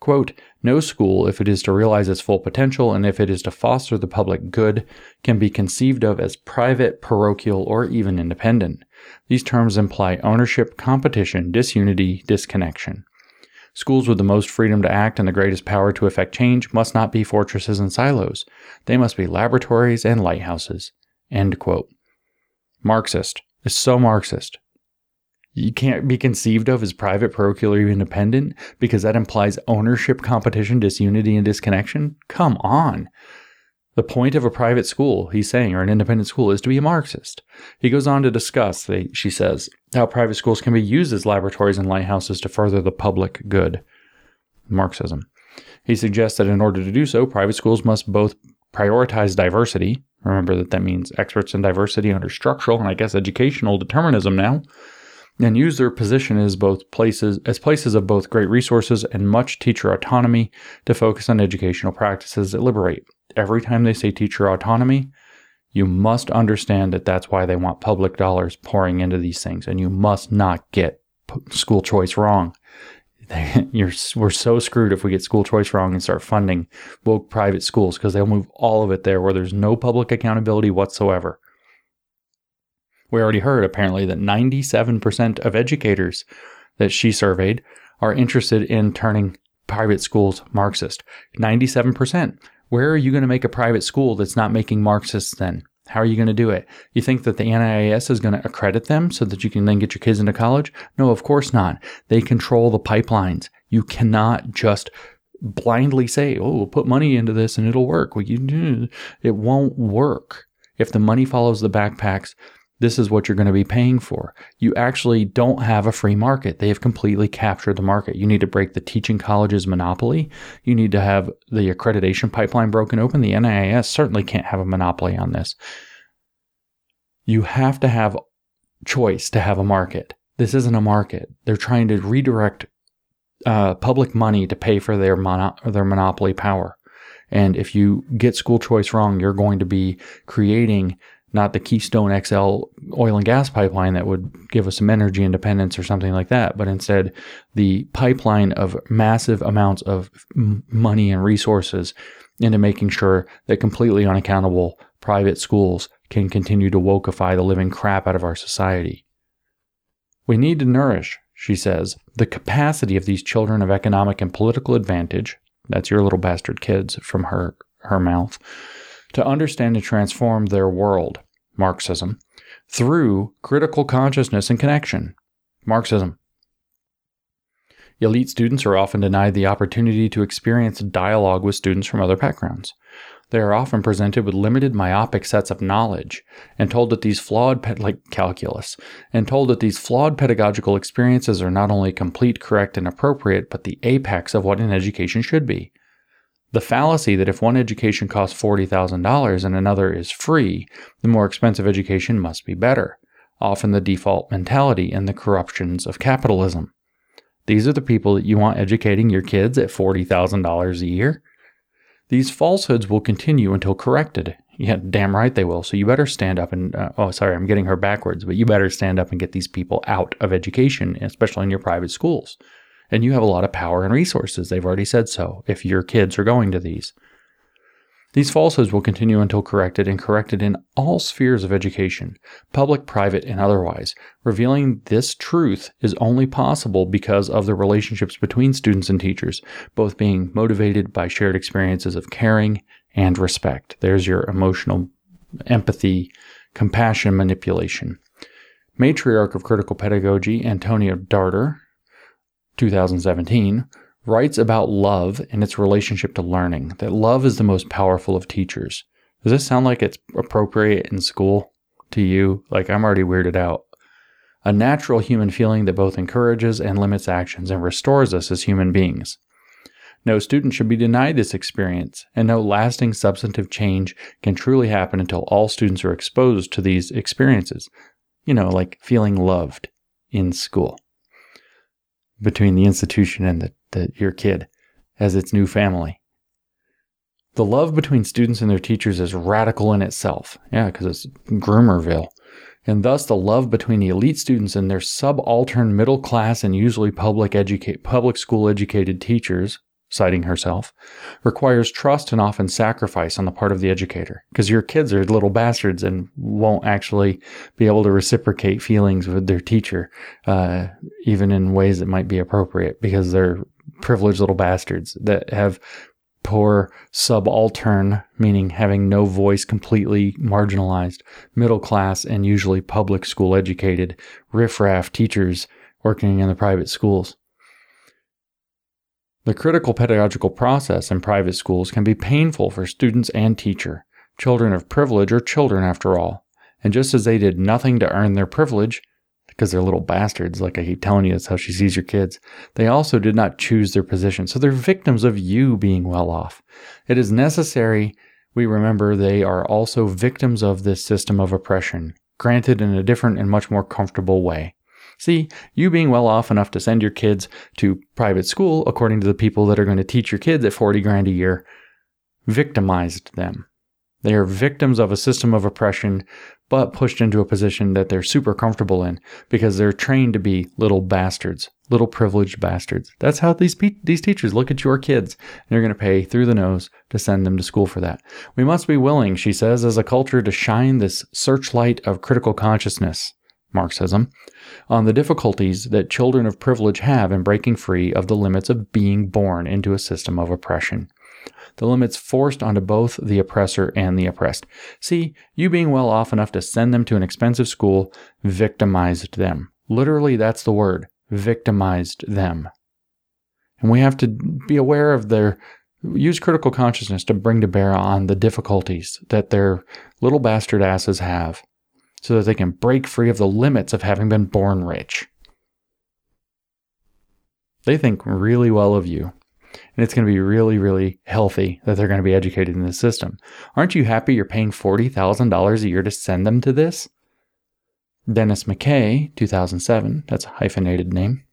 Quote, no school, if it is to realize its full potential and if it is to foster the public good, can be conceived of as private, parochial, or even independent. These terms imply ownership, competition, disunity, disconnection. Schools with the most freedom to act and the greatest power to effect change must not be fortresses and silos. They must be laboratories and lighthouses. End quote. Marxist. is so Marxist. You can't be conceived of as private, parochial, independent because that implies ownership, competition, disunity, and disconnection? Come on. The point of a private school, he's saying, or an independent school, is to be a Marxist. He goes on to discuss, they, she says, how private schools can be used as laboratories and lighthouses to further the public good. Marxism. He suggests that in order to do so, private schools must both prioritize diversity. Remember that that means experts in diversity under structural and I guess educational determinism now, and use their position as both places as places of both great resources and much teacher autonomy to focus on educational practices that liberate. Every time they say teacher autonomy, you must understand that that's why they want public dollars pouring into these things, and you must not get school choice wrong. [LAUGHS] We're so screwed if we get school choice wrong and start funding woke private schools because they'll move all of it there where there's no public accountability whatsoever. We already heard apparently that 97% of educators that she surveyed are interested in turning private schools Marxist. 97%. Where are you going to make a private school that's not making Marxists then? How are you going to do it? You think that the NAIS is going to accredit them so that you can then get your kids into college? No, of course not. They control the pipelines. You cannot just blindly say, "Oh, we'll put money into this and it'll work." Well, you, it won't work. If the money follows the backpacks, this is what you're going to be paying for. You actually don't have a free market. They have completely captured the market. You need to break the teaching college's monopoly. You need to have the accreditation pipeline broken open. The NAIS certainly can't have a monopoly on this. You have to have choice to have a market. This isn't a market. They're trying to redirect uh, public money to pay for their mono- their monopoly power. And if you get school choice wrong, you're going to be creating not the Keystone XL oil and gas pipeline that would give us some energy independence or something like that, but instead the pipeline of massive amounts of money and resources into making sure that completely unaccountable private schools can continue to wokeify the living crap out of our society. We need to nourish, she says, the capacity of these children of economic and political advantage. That's your little bastard kids from her, her mouth to understand and transform their world, Marxism, through critical consciousness and connection, Marxism. Elite students are often denied the opportunity to experience dialogue with students from other backgrounds. They are often presented with limited myopic sets of knowledge and told that these flawed pe- like calculus and told that these flawed pedagogical experiences are not only complete, correct and appropriate but the apex of what an education should be. The fallacy that if one education costs $40,000 and another is free, the more expensive education must be better. often the default mentality and the corruptions of capitalism. These are the people that you want educating your kids at $40,000 a year. These falsehoods will continue until corrected. Yeah, damn right they will. So you better stand up and, uh, oh, sorry, I'm getting her backwards, but you better stand up and get these people out of education, especially in your private schools. And you have a lot of power and resources. They've already said so if your kids are going to these. These falsehoods will continue until corrected and corrected in all spheres of education, public, private, and otherwise. Revealing this truth is only possible because of the relationships between students and teachers, both being motivated by shared experiences of caring and respect. There's your emotional empathy, compassion, manipulation. Matriarch of Critical Pedagogy, Antonia Darder, 2017, writes about love and its relationship to learning, that love is the most powerful of teachers. Does this sound like it's appropriate in school to you? Like I'm already weirded out. A natural human feeling that both encourages and limits actions and restores us as human beings. No student should be denied this experience, and no lasting substantive change can truly happen until all students are exposed to these experiences. You know, like feeling loved in school between the institution and the, the, your kid as its new family. The love between students and their teachers is radical in itself. Yeah, because it's Groomerville. And thus, the love between the elite students and their subaltern middle class and usually public, educate, public school educated teachers citing herself, requires trust and often sacrifice on the part of the educator because your kids are little bastards and won't actually be able to reciprocate feelings with their teacher, uh, even in ways that might be appropriate because they're privileged little bastards that have poor subaltern, meaning having no voice, completely marginalized, middle class, and usually public school educated riffraff teachers working in the private schools. The critical pedagogical process in private schools can be painful for students and teacher. Children of privilege are children after all. And just as they did nothing to earn their privilege, because they're little bastards, like I keep telling you, that's how she sees your kids, they also did not choose their position. So they're victims of you being well off. It is necessary we remember they are also victims of this system of oppression, granted in a different and much more comfortable way. See, you being well off enough to send your kids to private school, according to the people that are going to teach your kids at 40 grand a year, victimized them. They are victims of a system of oppression, but pushed into a position that they're super comfortable in because they're trained to be little bastards, little privileged bastards. That's how these pe- these teachers look at your kids, and you're going to pay through the nose to send them to school for that. We must be willing, she says, as a culture to shine this searchlight of critical consciousness Marxism, on the difficulties that children of privilege have in breaking free of the limits of being born into a system of oppression. The limits forced onto both the oppressor and the oppressed. See, you being well off enough to send them to an expensive school victimized them. Literally, that's the word victimized them. And we have to be aware of their use critical consciousness to bring to bear on the difficulties that their little bastard asses have so that they can break free of the limits of having been born rich. They think really well of you. And it's going to be really, really healthy that they're going to be educated in this system. Aren't you happy you're paying $40,000 a year to send them to this? Dennis McKay, 2007, that's a hyphenated name,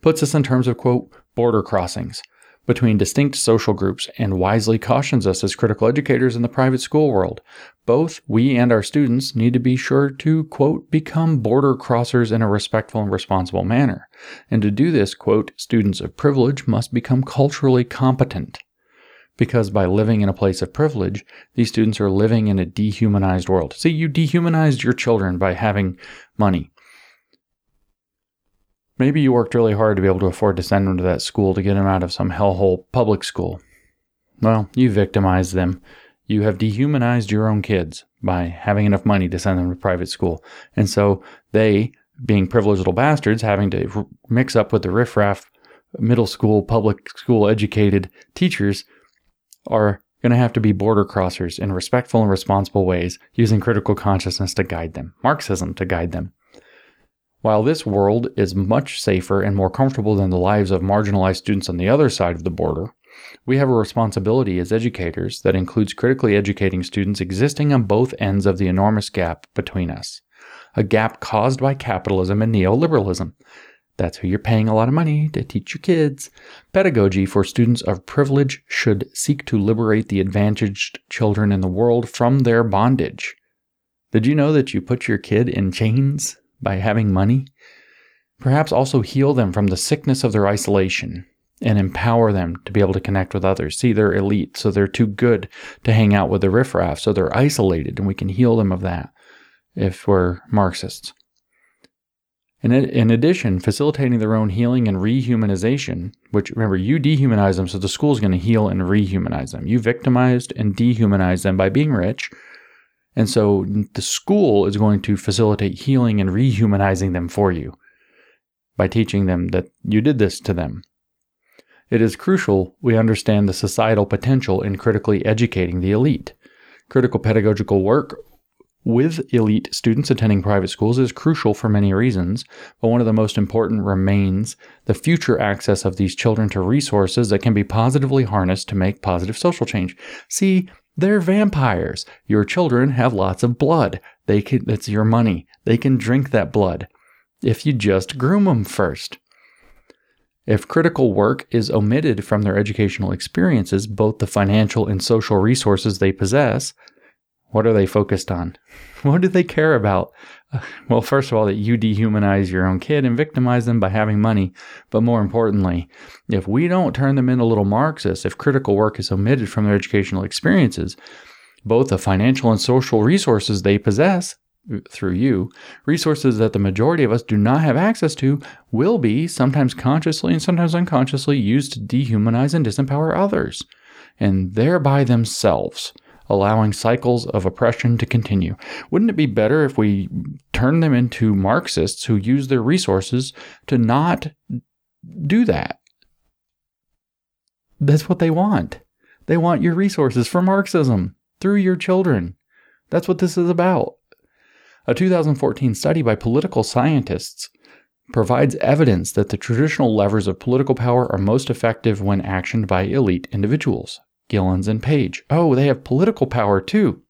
puts this in terms of, quote, border crossings between distinct social groups and wisely cautions us as critical educators in the private school world. Both we and our students need to be sure to, quote, become border crossers in a respectful and responsible manner. And to do this, quote, students of privilege must become culturally competent. Because by living in a place of privilege, these students are living in a dehumanized world. See, you dehumanized your children by having money. Maybe you worked really hard to be able to afford to send them to that school to get them out of some hellhole public school. Well, you victimized them. You have dehumanized your own kids by having enough money to send them to private school. And so they, being privileged little bastards, having to mix up with the riffraff middle school, public school educated teachers, are going to have to be border crossers in respectful and responsible ways, using critical consciousness to guide them, Marxism to guide them. While this world is much safer and more comfortable than the lives of marginalized students on the other side of the border, we have a responsibility as educators that includes critically educating students existing on both ends of the enormous gap between us. a gap caused by capitalism and neoliberalism. That's who you're paying a lot of money to teach your kids. Pedagogy for students of privilege should seek to liberate the advantaged children in the world from their bondage. Did you know that you put your kid in chains by having money? Perhaps also heal them from the sickness of their isolation and empower them to be able to connect with others. See, they're elite, so they're too good to hang out with the riffraff, so they're isolated, and we can heal them of that if we're Marxists. In, in addition, facilitating their own healing and rehumanization, which remember, you dehumanize them, so the school is going to heal and rehumanize them. You victimized and dehumanized them by being rich. And so the school is going to facilitate healing and rehumanizing them for you by teaching them that you did this to them it is crucial we understand the societal potential in critically educating the elite. Critical pedagogical work with elite students attending private schools is crucial for many reasons, but one of the most important remains the future access of these children to resources that can be positively harnessed to make positive social change. See, they're vampires. Your children have lots of blood. They can that's your money. They can drink that blood if you just groom them first. If critical work is omitted from their educational experiences, both the financial and social resources they possess, what are they focused on? [LAUGHS] What do they care about? [SIGHS] Well, first of all, that you dehumanize your own kid and victimize them by having money. But more importantly, if we don't turn them into little Marxists, if critical work is omitted from their educational experiences, both the financial and social resources they possess through you, resources that the majority of us do not have access to will be, sometimes consciously and sometimes unconsciously, used to dehumanize and disempower others, and thereby themselves, allowing cycles of oppression to continue. Wouldn't it be better if we turn them into Marxists who use their resources to not do that? That's what they want. They want your resources for Marxism through your children. That's what this is about. A 2014 study by political scientists provides evidence that the traditional levers of political power are most effective when actioned by elite individuals. Gilens and Page. Oh, they have political power too.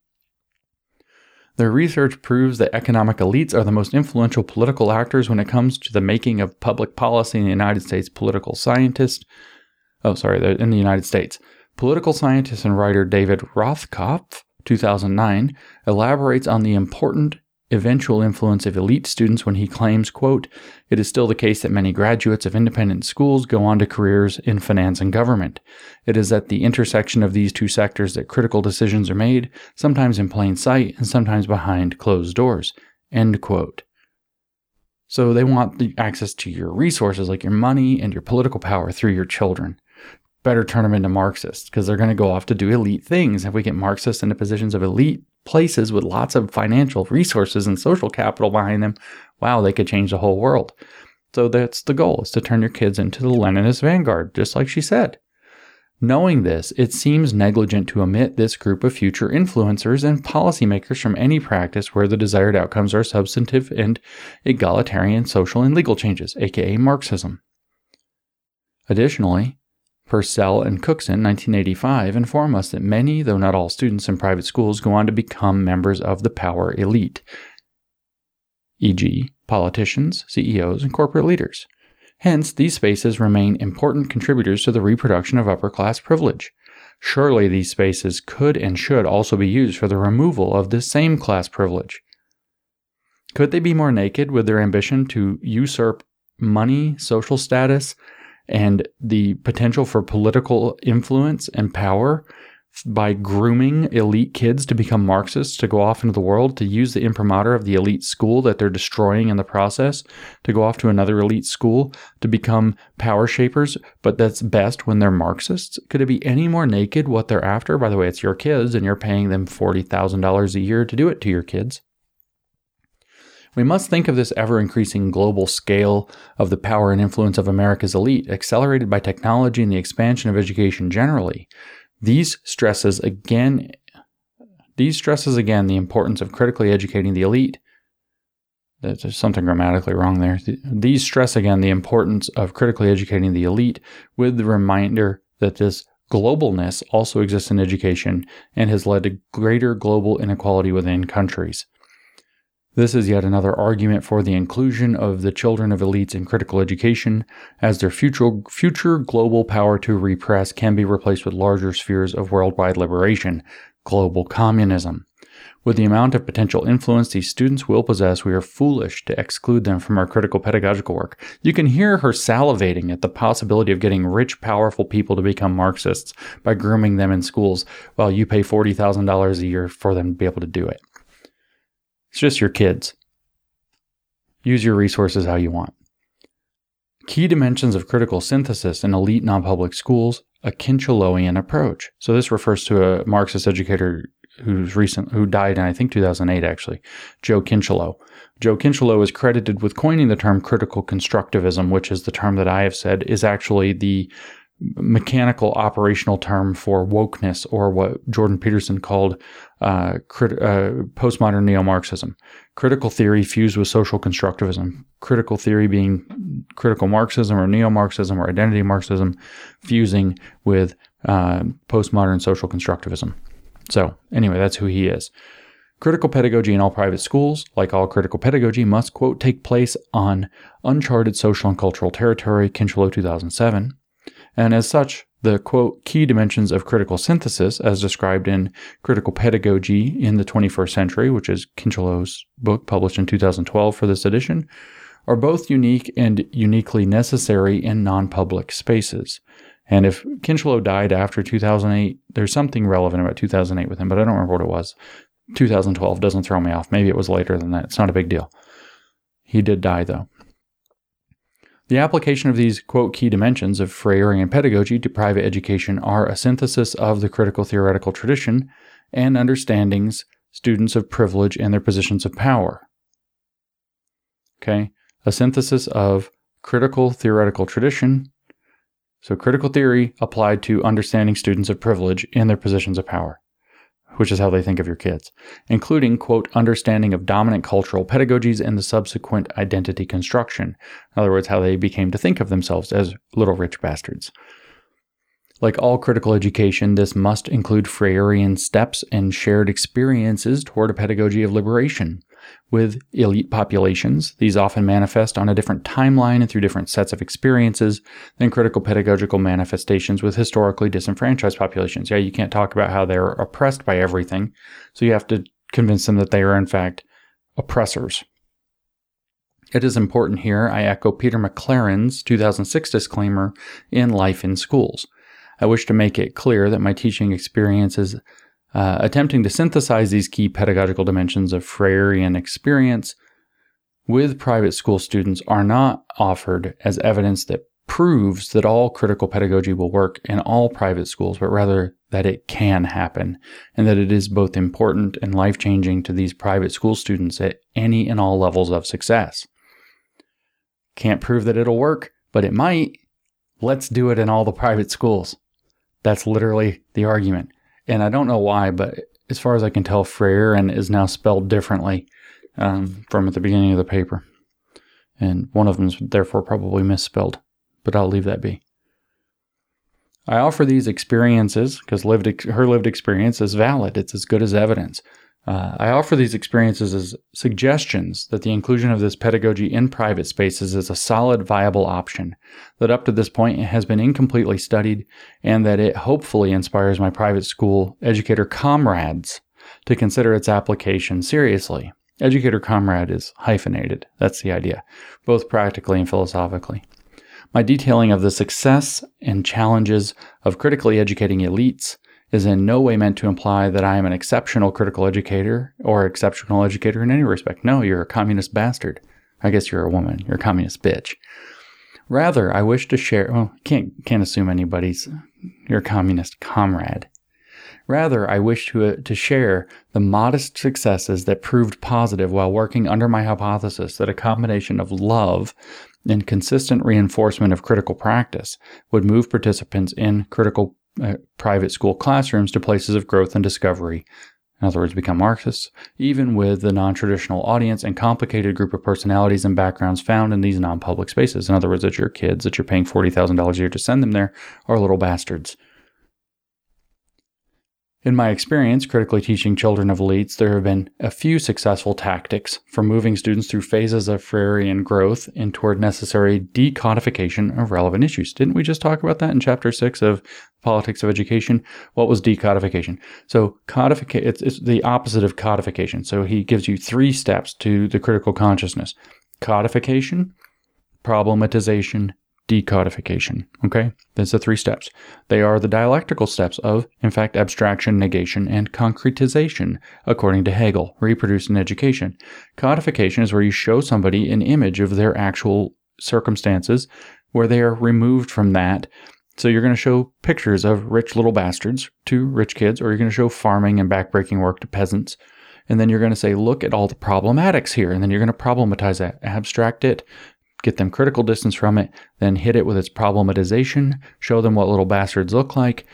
Their research proves that economic elites are the most influential political actors when it comes to the making of public policy in the United States. Political scientist, oh, sorry, in the United States. Political scientist and writer David Rothkopf, 2009, elaborates on the important eventual influence of elite students when he claims, quote, it is still the case that many graduates of independent schools go on to careers in finance and government. It is at the intersection of these two sectors that critical decisions are made, sometimes in plain sight and sometimes behind closed doors, end quote. So they want the access to your resources like your money and your political power through your children. Better turn them into Marxists because they're going to go off to do elite things. If we get Marxists into positions of elite places with lots of financial resources and social capital behind them, wow, they could change the whole world. So that's the goal is to turn your kids into the Leninist vanguard, just like she said. Knowing this, it seems negligent to omit this group of future influencers and policymakers from any practice where the desired outcomes are substantive and egalitarian social and legal changes, aka Marxism. Additionally, Persell and Cookson, 1985, inform us that many, though not all, students in private schools go on to become members of the power elite, e.g., politicians, CEOs, and corporate leaders. Hence, these spaces remain important contributors to the reproduction of upper class privilege. Surely these spaces could and should also be used for the removal of this same class privilege. Could they be more naked with their ambition to usurp money, social status, and the potential for political influence and power by grooming elite kids to become Marxists, to go off into the world, to use the imprimatur of the elite school that they're destroying in the process, to go off to another elite school, to become power shapers, but that's best when they're Marxists? Could it be any more naked what they're after? By the way, it's your kids, and you're paying them $40,000 a year to do it to your kids. We must think of this ever increasing global scale of the power and influence of America's elite, accelerated by technology and the expansion of education generally. These stresses again these stresses again the importance of critically educating the elite. There's something grammatically wrong there. These stress again the importance of critically educating the elite with the reminder that this globalness also exists in education and has led to greater global inequality within countries. This is yet another argument for the inclusion of the children of elites in critical education, as their future, future global power to repress can be replaced with larger spheres of worldwide liberation, global communism. With the amount of potential influence these students will possess, we are foolish to exclude them from our critical pedagogical work. You can hear her salivating at the possibility of getting rich, powerful people to become Marxists by grooming them in schools while you pay $40,000 a year for them to be able to do it. It's just your kids. Use your resources how you want. Key dimensions of critical synthesis in elite non public schools, a Kincheloean approach. So, this refers to a Marxist educator who's recent who died in I think 2008 actually, Joe Kincheloe. Joe Kincheloe is credited with coining the term critical constructivism, which is the term that I have said is actually the mechanical operational term for wokeness, or what Jordan Peterson called uh, crit- uh, postmodern neo Marxism. Critical theory fused with social constructivism. Critical theory being critical Marxism or neo Marxism or identity Marxism, fusing with uh, postmodern social constructivism. So, anyway, that's who he is. Critical pedagogy in all private schools, like all critical pedagogy, must, quote, take place on uncharted social and cultural territory, Kincheloe 2007. And as such, the, quote, key dimensions of critical synthesis, as described in Critical Pedagogy in the 21st Century, which is Kincheloe's book published in 2012 for this edition, are both unique and uniquely necessary in non public spaces. And if Kincheloe died after 2008, there's something relevant about 2008 with him, but I don't remember what it was. 2012 doesn't throw me off. Maybe it was later than that. It's not a big deal. He did die, though. The application of these, quote, key dimensions of Freirean pedagogy to private education are a synthesis of the critical theoretical tradition and understandings students of privilege and their positions of power. Okay? A synthesis of critical theoretical tradition so, critical theory applied to understanding students of privilege in their positions of power, which is how they think of your kids, including, quote, understanding of dominant cultural pedagogies and the subsequent identity construction. In other words, how they became to think of themselves as little rich bastards. Like all critical education, this must include Freirean steps and shared experiences toward a pedagogy of liberation. With elite populations, these often manifest on a different timeline and through different sets of experiences than critical pedagogical manifestations with historically disenfranchised populations. Yeah, you can't talk about how they're oppressed by everything, so you have to convince them that they are, in fact, oppressors. It is important here, I echo Peter McLaren's 2006 disclaimer in Life in Schools. I wish to make it clear that my teaching experiences uh, attempting to synthesize these key pedagogical dimensions of Freirean experience with private school students are not offered as evidence that proves that all critical pedagogy will work in all private schools, but rather that it can happen and that it is both important and life changing to these private school students at any and all levels of success. Can't prove that it'll work, but it might. Let's do it in all the private schools. That's literally the argument and I don't know why, but as far as I can tell, Freirean is now spelled differently um, from at the beginning of the paper, and one of them is therefore probably misspelled. But I'll leave that be. I offer these experiences because lived her lived experience is valid. It's as good as evidence. Uh, I offer these experiences as suggestions that the inclusion of this pedagogy in private spaces is a solid, viable option, that up to this point has been incompletely studied, and that it hopefully inspires my private school educator comrades to consider its application seriously. Educator comrade is hyphenated, that's the idea, both practically and philosophically. My detailing of the success and challenges of critically educating elites is in no way meant to imply that I am an exceptional critical educator or exceptional educator in any respect. No, you're a communist bastard. I guess you're a woman. You're a communist bitch. Rather, I wish to share. Well, can't can't assume anybody's your communist comrade. Rather, I wish to uh, to share the modest successes that proved positive while working under my hypothesis that a combination of love and consistent reinforcement of critical practice would move participants in critical uh, private school classrooms to places of growth and discovery. In other words, become Marxists, even with the non traditional audience and complicated group of personalities and backgrounds found in these non public spaces. In other words, that your kids that you're paying $40,000 a year to send them there are little bastards. In my experience critically teaching children of elites, there have been a few successful tactics for moving students through phases of Freirean growth and toward necessary decodification of relevant issues. Didn't we just talk about that in chapter six of Politics of Education? What was decodification? So, codification, it's, it's the opposite of codification. So, he gives you three steps to the critical consciousness codification, problematization, decodification. Okay, that's the three steps. They are the dialectical steps of, in fact, abstraction, negation, and concretization, according to Hegel, reproduced in education. Codification is where you show somebody an image of their actual circumstances, where they are removed from that. So you're going to show pictures of rich little bastards to rich kids, or you're going to show farming and backbreaking work to peasants. And then you're going to say, look at all the problematics here. And then you're going to problematize that, abstract it, get them critical distance from it, then hit it with its problematization, show them what little bastards look like.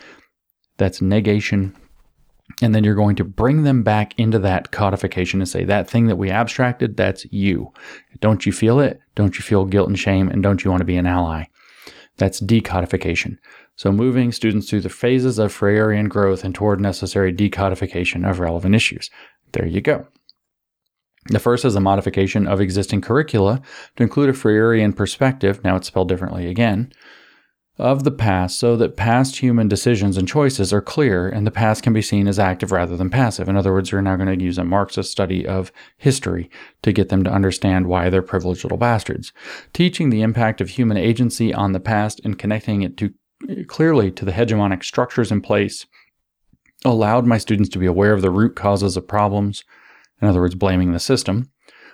That's negation. And then you're going to bring them back into that codification and say, that thing that we abstracted, that's you. Don't you feel it? Don't you feel guilt and shame? And don't you want to be an ally? That's decodification. So, moving students through the phases of Freirean growth and toward necessary decodification of relevant issues. There you go. The first is a modification of existing curricula to include a Freirean perspective, now it's spelled differently again, of the past so that past human decisions and choices are clear and the past can be seen as active rather than passive. In other words, we're now going to use a Marxist study of history to get them to understand why they're privileged little bastards. Teaching the impact of human agency on the past and connecting it to clearly to the hegemonic structures in place allowed my students to be aware of the root causes of problems in other words, blaming the system,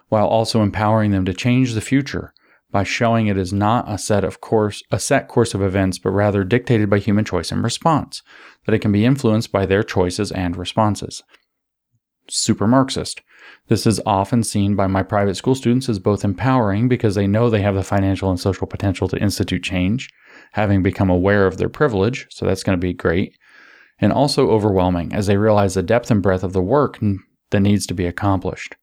while also empowering them to change the future by showing it is not a set of course a set course of events but rather dictated by human choice and response that it can be influenced by their choices and responses. Super marxist this is often seen by my private school students as both empowering because they know they have the financial and social potential to institute change having become aware of their privilege so that's going to be great and also overwhelming as they realize the depth and breadth of the work that needs to be accomplished.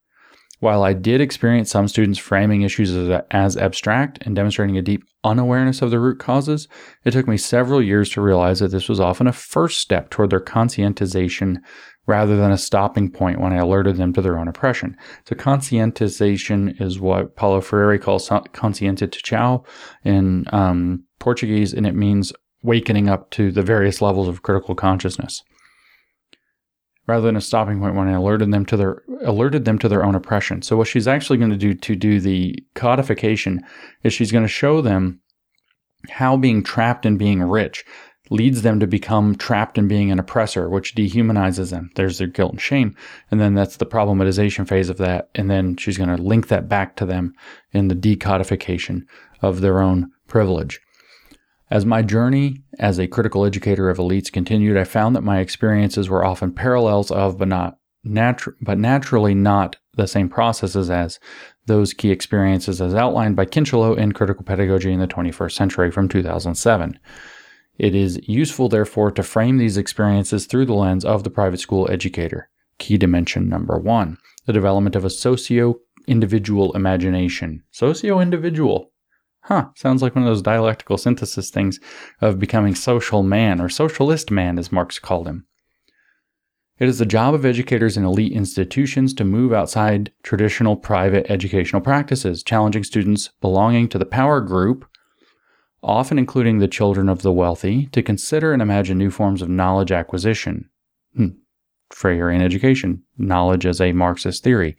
While I did experience some students framing issues as, as, abstract and demonstrating a deep unawareness of the root causes, it took me several years to realize that this was often a first step toward their conscientization rather than a stopping point when I alerted them to their own oppression. So conscientization is what Paulo Freire calls conscientização in um, Portuguese, and it means wakening up to the various levels of critical consciousness rather than a stopping point when I alerted them to their alerted them to their own oppression. So what she's actually going to do to do the codification is she's going to show them how being trapped in being rich leads them to become trapped in being an oppressor, which dehumanizes them. There's their guilt and shame. And then that's the problematization phase of that. And then she's going to link that back to them in the decodification of their own privilege. As my journey as a critical educator of elites continued, I found that my experiences were often parallels of, but not natu- but naturally not the same processes as those key experiences as outlined by Kincheloe in Critical Pedagogy in the 21st Century from 2007. It is useful, therefore, to frame these experiences through the lens of the private school educator. Key dimension number one the development of a socio individual imagination. Socio individual. Huh, sounds like one of those dialectical synthesis things of becoming social man or socialist man, as Marx called him. It is the job of educators in elite institutions to move outside traditional private educational practices, challenging students belonging to the power group, often including the children of the wealthy, to consider and imagine new forms of knowledge acquisition. Hmm. Freirean education, knowledge as a Marxist theory,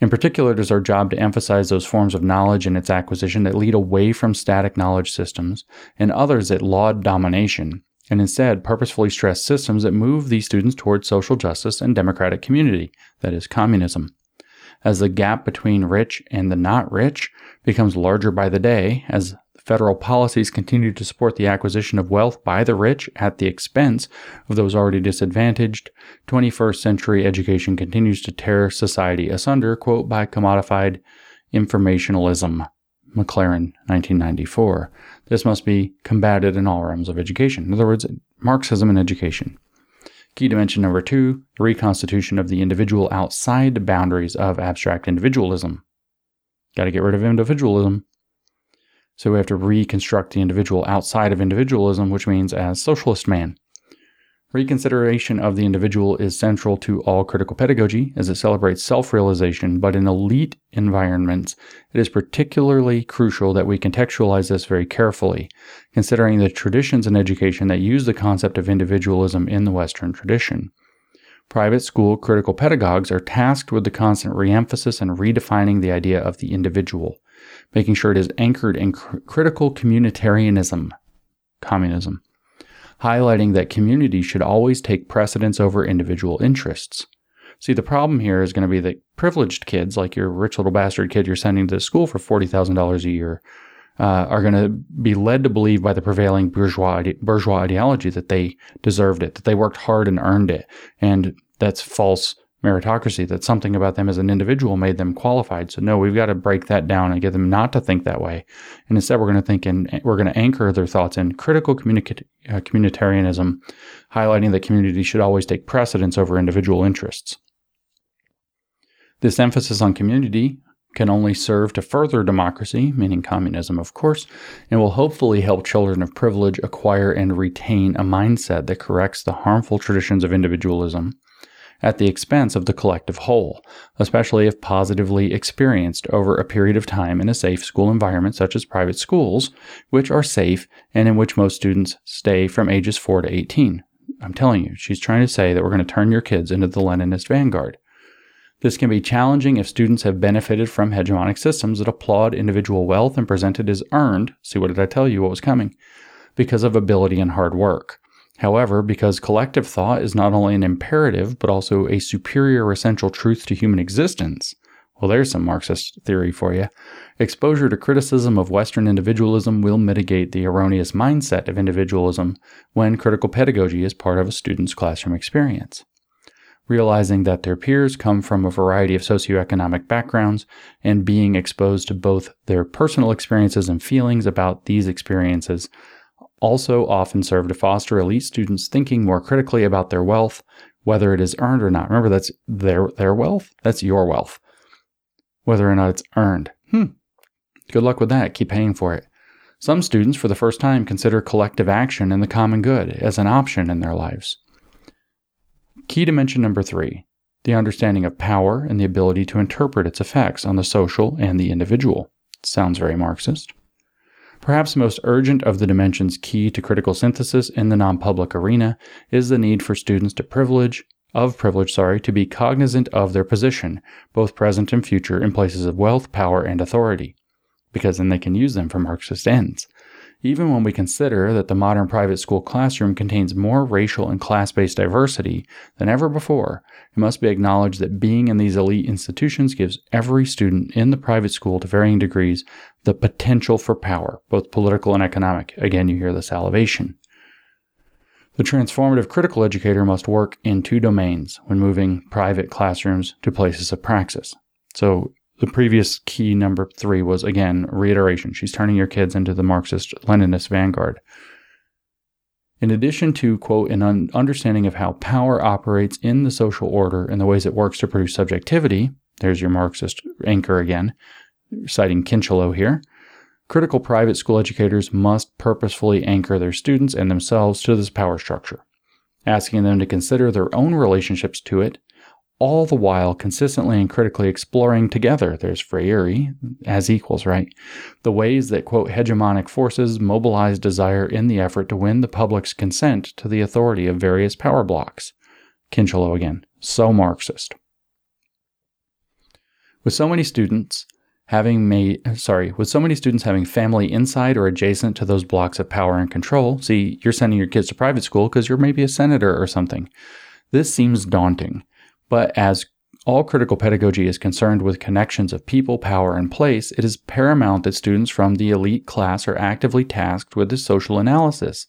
in particular, it is our job to emphasize those forms of knowledge and its acquisition that lead away from static knowledge systems and others that laud domination, and instead purposefully stress systems that move these students towards social justice and democratic community, that is, communism. As the gap between rich and the not rich becomes larger by the day, as Federal policies continue to support the acquisition of wealth by the rich at the expense of those already disadvantaged. 21st century education continues to tear society asunder, quote, by commodified informationalism. McLaren, 1994. This must be combated in all realms of education. In other words, Marxism in education. Key dimension number two the reconstitution of the individual outside the boundaries of abstract individualism. Got to get rid of individualism. So we have to reconstruct the individual outside of individualism, which means as socialist man. Reconsideration of the individual is central to all critical pedagogy as it celebrates self realization, but in elite environments, it is particularly crucial that we contextualize this very carefully, considering the traditions in education that use the concept of individualism in the Western tradition. Private school critical pedagogues are tasked with the constant reemphasis and redefining the idea of the individual, making sure it is anchored in cr- critical communitarianism, communism highlighting that community should always take precedence over individual interests. See, the problem here is going to be that privileged kids, like your rich little bastard kid you're sending to school for $40,000 a year, uh, are going to be led to believe by the prevailing bourgeois, bourgeois ideology that they deserved it, that they worked hard and earned it. And that's false meritocracy, that something about them as an individual made them qualified. So no, we've got to break that down and get them not to think that way. And instead, we're going to think and we're going to anchor their thoughts in critical communica- uh, communitarianism, highlighting that community should always take precedence over individual interests. This emphasis on community can only serve to further democracy, meaning communism, of course, and will hopefully help children of privilege acquire and retain a mindset that corrects the harmful traditions of individualism at the expense of the collective whole, especially if positively experienced over a period of time in a safe school environment such as private schools, which are safe and in which most students stay from ages 4 to 18. I'm telling you, she's trying to say that we're going to turn your kids into the Leninist vanguard. This can be challenging if students have benefited from hegemonic systems that applaud individual wealth and present it as earned. See, what did I tell you what was coming? Because of ability and hard work. However, because collective thought is not only an imperative, but also a superior essential truth to human existence, well, there's some Marxist theory for you. Exposure to criticism of Western individualism will mitigate the erroneous mindset of individualism when critical pedagogy is part of a student's classroom experience. Realizing that their peers come from a variety of socioeconomic backgrounds and being exposed to both their personal experiences and feelings about these experiences also often serve to foster elite students thinking more critically about their wealth, whether it is earned or not. Remember, that's their, their wealth, that's your wealth, whether or not it's earned. Hmm. Good luck with that. Keep paying for it. Some students, for the first time, consider collective action and the common good as an option in their lives. Key dimension number three the understanding of power and the ability to interpret its effects on the social and the individual. Sounds very Marxist. Perhaps most urgent of the dimensions key to critical synthesis in the non-public arena is the need for students to privilege of privilege, sorry, to be cognizant of their position, both present and future, in places of wealth, power, and authority, because then they can use them for Marxist ends. Even when we consider that the modern private school classroom contains more racial and class based diversity than ever before, it must be acknowledged that being in these elite institutions gives every student in the private school to varying degrees the potential for power, both political and economic. Again, you hear the salivation. The transformative critical educator must work in two domains when moving private classrooms to places of praxis. So, the previous key number three was again reiteration. She's turning your kids into the Marxist Leninist vanguard. In addition to, quote, an un- understanding of how power operates in the social order and the ways it works to produce subjectivity, there's your Marxist anchor again, citing Kincheloe here, critical private school educators must purposefully anchor their students and themselves to this power structure, asking them to consider their own relationships to it all the while consistently and critically exploring together, there's Freire, as equals, right? The ways that, quote, hegemonic forces mobilize desire in the effort to win the public's consent to the authority of various power blocks. Kincheloe again, so Marxist. With so many students having made, sorry, with so many students having family inside or adjacent to those blocks of power and control, see, you're sending your kids to private school because you're maybe a senator or something. This seems daunting but as all critical pedagogy is concerned with connections of people, power, and place, it is paramount that students from the elite class are actively tasked with this social analysis.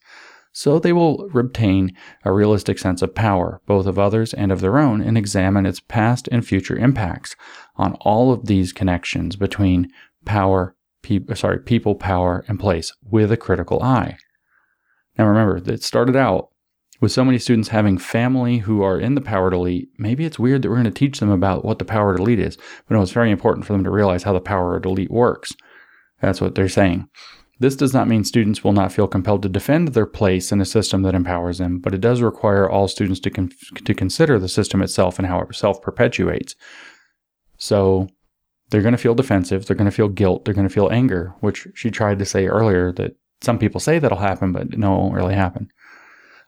So they will retain a realistic sense of power, both of others and of their own, and examine its past and future impacts on all of these connections between power, pe- sorry, people, power, and place with a critical eye. Now remember, it started out with so many students having family who are in the powered elite, maybe it's weird that we're going to teach them about what the powered elite is. But no, it's very important for them to realize how the powered elite works. That's what they're saying. This does not mean students will not feel compelled to defend their place in a system that empowers them, but it does require all students to, con- to consider the system itself and how it self perpetuates. So they're going to feel defensive, they're going to feel guilt, they're going to feel anger, which she tried to say earlier that some people say that'll happen, but no, it won't really happen.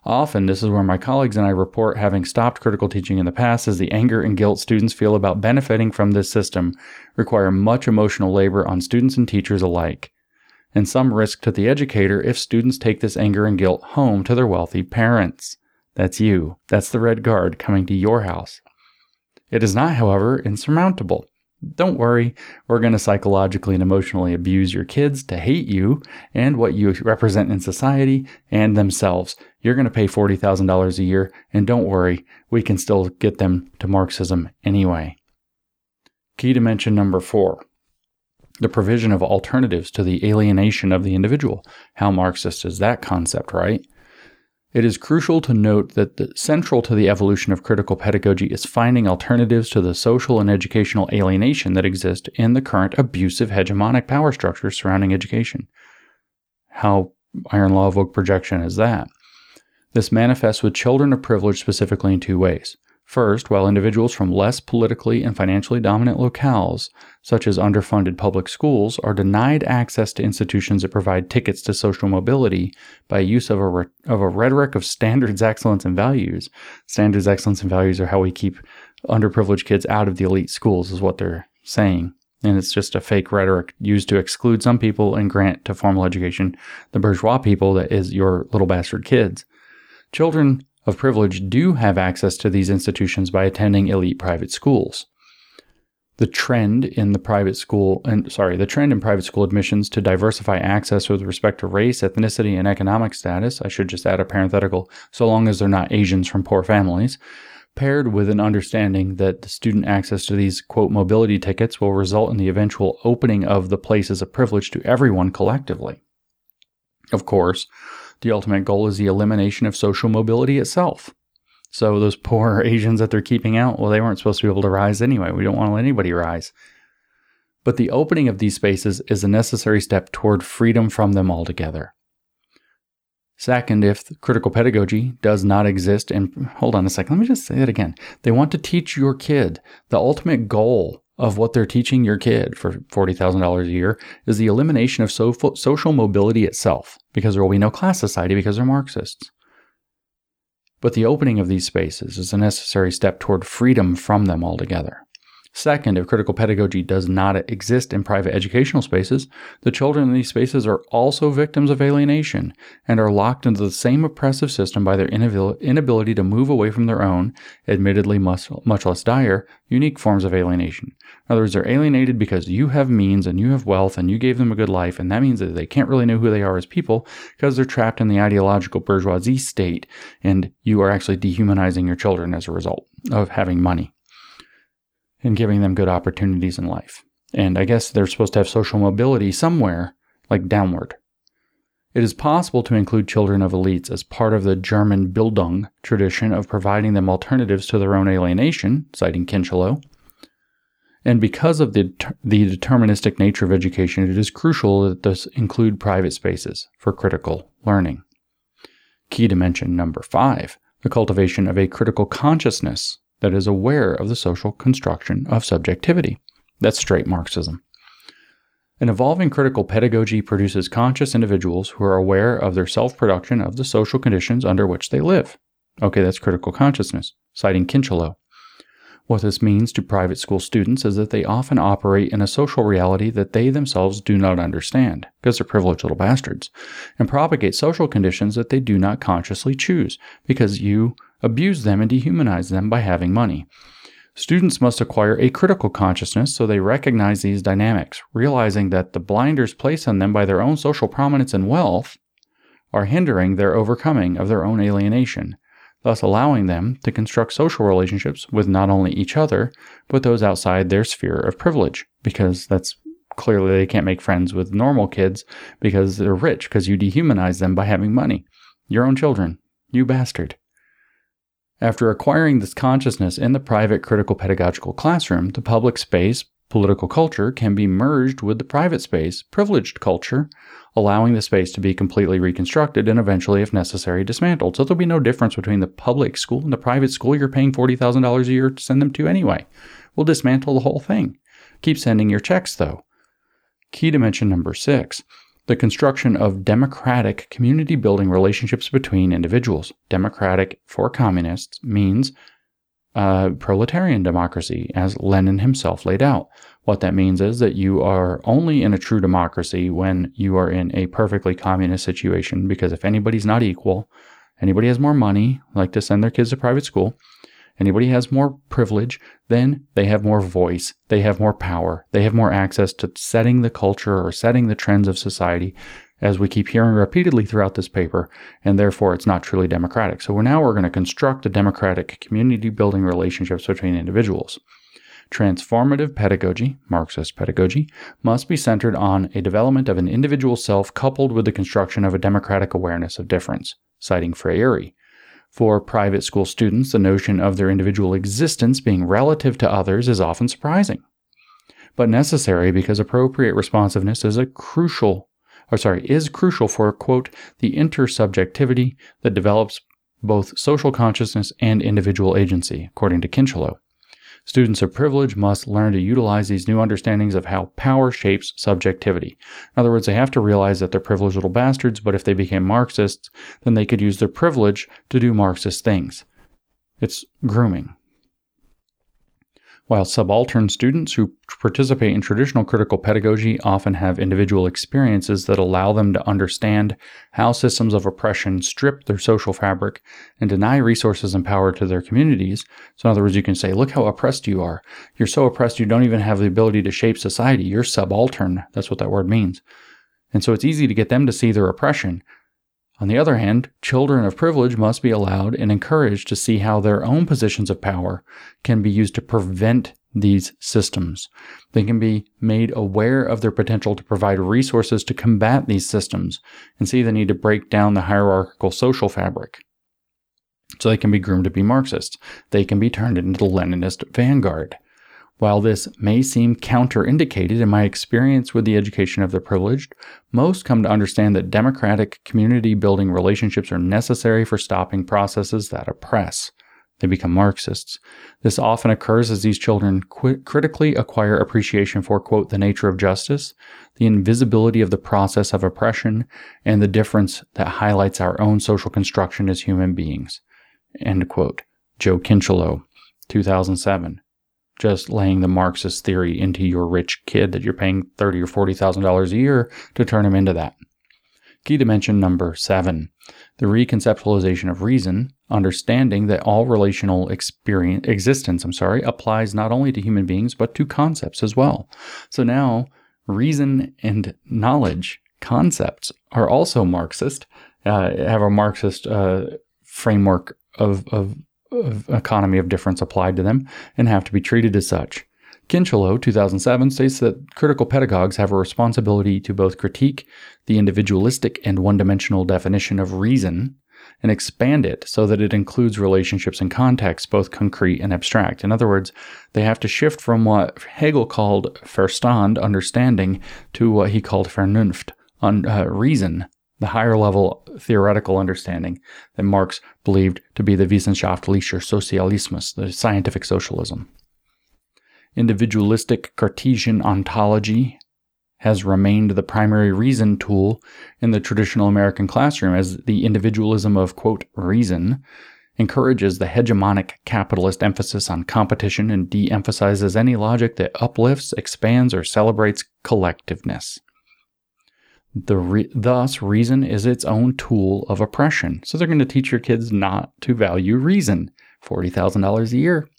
Often, this is where my colleagues and I report having stopped critical teaching in the past, as the anger and guilt students feel about benefiting from this system require much emotional labor on students and teachers alike and some risk to the educator if students take this anger and guilt home to their wealthy parents. That's you. That's the red guard coming to your house. It is not, however, insurmountable. Don't worry, we're going to psychologically and emotionally abuse your kids to hate you and what you represent in society and themselves. You're going to pay $40,000 a year, and don't worry, we can still get them to Marxism anyway. Key dimension number four the provision of alternatives to the alienation of the individual. How Marxist is that concept, right? It is crucial to note that the, central to the evolution of critical pedagogy is finding alternatives to the social and educational alienation that exist in the current abusive hegemonic power structures surrounding education. How iron law of projection is that? This manifests with children of privilege specifically in two ways. First, while individuals from less politically and financially dominant locales, such as underfunded public schools, are denied access to institutions that provide tickets to social mobility by use of a, re- of a rhetoric of standards, excellence, and values. Standards, excellence, and values are how we keep underprivileged kids out of the elite schools, is what they're saying. And it's just a fake rhetoric used to exclude some people and grant to formal education the bourgeois people that is your little bastard kids. Children of privilege do have access to these institutions by attending elite private schools. The trend in the private school and sorry, the trend in private school admissions to diversify access with respect to race, ethnicity, and economic status, I should just add a parenthetical, so long as they're not Asians from poor families, paired with an understanding that the student access to these quote mobility tickets will result in the eventual opening of the places of privilege to everyone collectively. Of course, the ultimate goal is the elimination of social mobility itself. So those poor [LAUGHS] Asians that they're keeping out, well, they weren't supposed to be able to rise anyway. We don't want to let anybody rise. But the opening of these spaces is a necessary step toward freedom from them altogether. Second, if critical pedagogy does not exist, and hold on a second, let me just say it again. They want to teach your kid the ultimate goal of what they're teaching your kid for $40,000 a year is the elimination of so- social mobility itself, because there will be no class society because they're Marxists. But the opening of these spaces is a necessary step toward freedom from them altogether. Second, if critical pedagogy does not exist in private educational spaces, the children in these spaces are also victims of alienation and are locked into the same oppressive system by their inability to move away from their own, admittedly much, much less dire, unique forms of alienation. In other words, they're alienated because you have means and you have wealth and you gave them a good life, and that means that they can't really know who they are as people because they're trapped in the ideological bourgeoisie state, and you are actually dehumanizing your children as a result of having money and giving them good opportunities in life. And I guess they're supposed to have social mobility somewhere, like downward. It is possible to include children of elites as part of the German Bildung tradition of providing them alternatives to their own alienation, citing Kincheloe. And because of the, the deterministic nature of education, it is crucial that this include private spaces for critical learning. Key dimension number five the cultivation of a critical consciousness that is aware of the social construction of subjectivity. That's straight Marxism. An evolving critical pedagogy produces conscious individuals who are aware of their self production of the social conditions under which they live. Okay, that's critical consciousness, citing Kincheloe. What this means to private school students is that they often operate in a social reality that they themselves do not understand, because they're privileged little bastards, and propagate social conditions that they do not consciously choose, because you abuse them and dehumanize them by having money. Students must acquire a critical consciousness so they recognize these dynamics, realizing that the blinders placed on them by their own social prominence and wealth are hindering their overcoming of their own alienation, thus allowing them to construct social relationships with not only each other, but those outside their sphere of privilege, because that's clearly they can't make friends with normal kids because they're rich, because you dehumanize them by having money. Your own children, you bastard. After acquiring this consciousness in the private critical pedagogical classroom, the public space Political culture can be merged with the private space, privileged culture, allowing the space to be completely reconstructed and eventually, if necessary, dismantled. So there'll be no difference between the public school and the private school you're paying $40,000 a year to send them to anyway. We'll dismantle the whole thing. Keep sending your checks, though. Key dimension number six the construction of democratic community building relationships between individuals. Democratic for communists means uh, proletarian democracy, as Lenin himself laid out. What that means is that you are only in a true democracy when you are in a perfectly communist situation, because if anybody's not equal, anybody has more money, like to send their kids to private school, anybody has more privilege, then they have more voice, they have more power, they have more access to setting the culture or setting the trends of society, as we keep hearing repeatedly throughout this paper, and therefore it's not truly democratic. So now we're going to construct a democratic community building relationships between individuals. Transformative pedagogy, Marxist pedagogy, must be centered on a development of an individual self coupled with the construction of a democratic awareness of difference, citing Freire. For private school students, the notion of their individual existence being relative to others is often surprising, but necessary because appropriate responsiveness is a crucial, or sorry, is crucial for quote the intersubjectivity that develops both social consciousness and individual agency, according to Kincheloe. Students of privilege must learn to utilize these new understandings of how power shapes subjectivity. In other words, they have to realize that they're privileged little bastards, but if they became Marxists, then they could use their privilege to do Marxist things. It's grooming. While subaltern students who participate in traditional critical pedagogy often have individual experiences that allow them to understand how systems of oppression strip their social fabric and deny resources and power to their communities. So, in other words, you can say, Look how oppressed you are. You're so oppressed, you don't even have the ability to shape society. You're subaltern. That's what that word means. And so, it's easy to get them to see their oppression on the other hand, children of privilege must be allowed and encouraged to see how their own positions of power can be used to prevent these systems. They can be made aware of their potential to provide resources to combat these systems and see the need to break down the hierarchical social fabric. So they can be groomed to be Marxists. They can be turned into the Leninist vanguard. While this may seem counterindicated in my experience with the education of the privileged, most come to understand that democratic community building relationships are necessary for stopping processes that oppress. They become Marxists. This often occurs as these children qu- critically acquire appreciation for, quote, the nature of justice, the invisibility of the process of oppression, and the difference that highlights our own social construction as human beings. End quote. Joe Kincheloe, 2007 just laying the Marxist theory into your rich kid that you're paying thirty or forty thousand dollars a year to turn him into that. Key dimension number seven: the reconceptualization of reason, understanding that all relational experience existence, I'm sorry, applies not only to human beings but to concepts as well. So now, reason and knowledge concepts are also Marxist. Uh, have a Marxist uh, framework of, of of economy of difference applied to them and have to be treated as such. Kincheloe, 2007, states that critical pedagogues have a responsibility to both critique the individualistic and one dimensional definition of reason and expand it so that it includes relationships and contexts, both concrete and abstract. In other words, they have to shift from what Hegel called Verstand, understanding, to what he called Vernunft, un, uh, reason, the higher level theoretical understanding that Marx believed to be the wissenschaftlicher Sozialismus, the scientific socialism. Individualistic Cartesian ontology has remained the primary reason tool in the traditional American classroom as the individualism of, quote, reason encourages the hegemonic capitalist emphasis on competition and de emphasizes any logic that uplifts, expands, or celebrates collectiveness. The re- thus, reason is its own tool of oppression. So they're going to teach your kids not to value reason. $40,000 a year.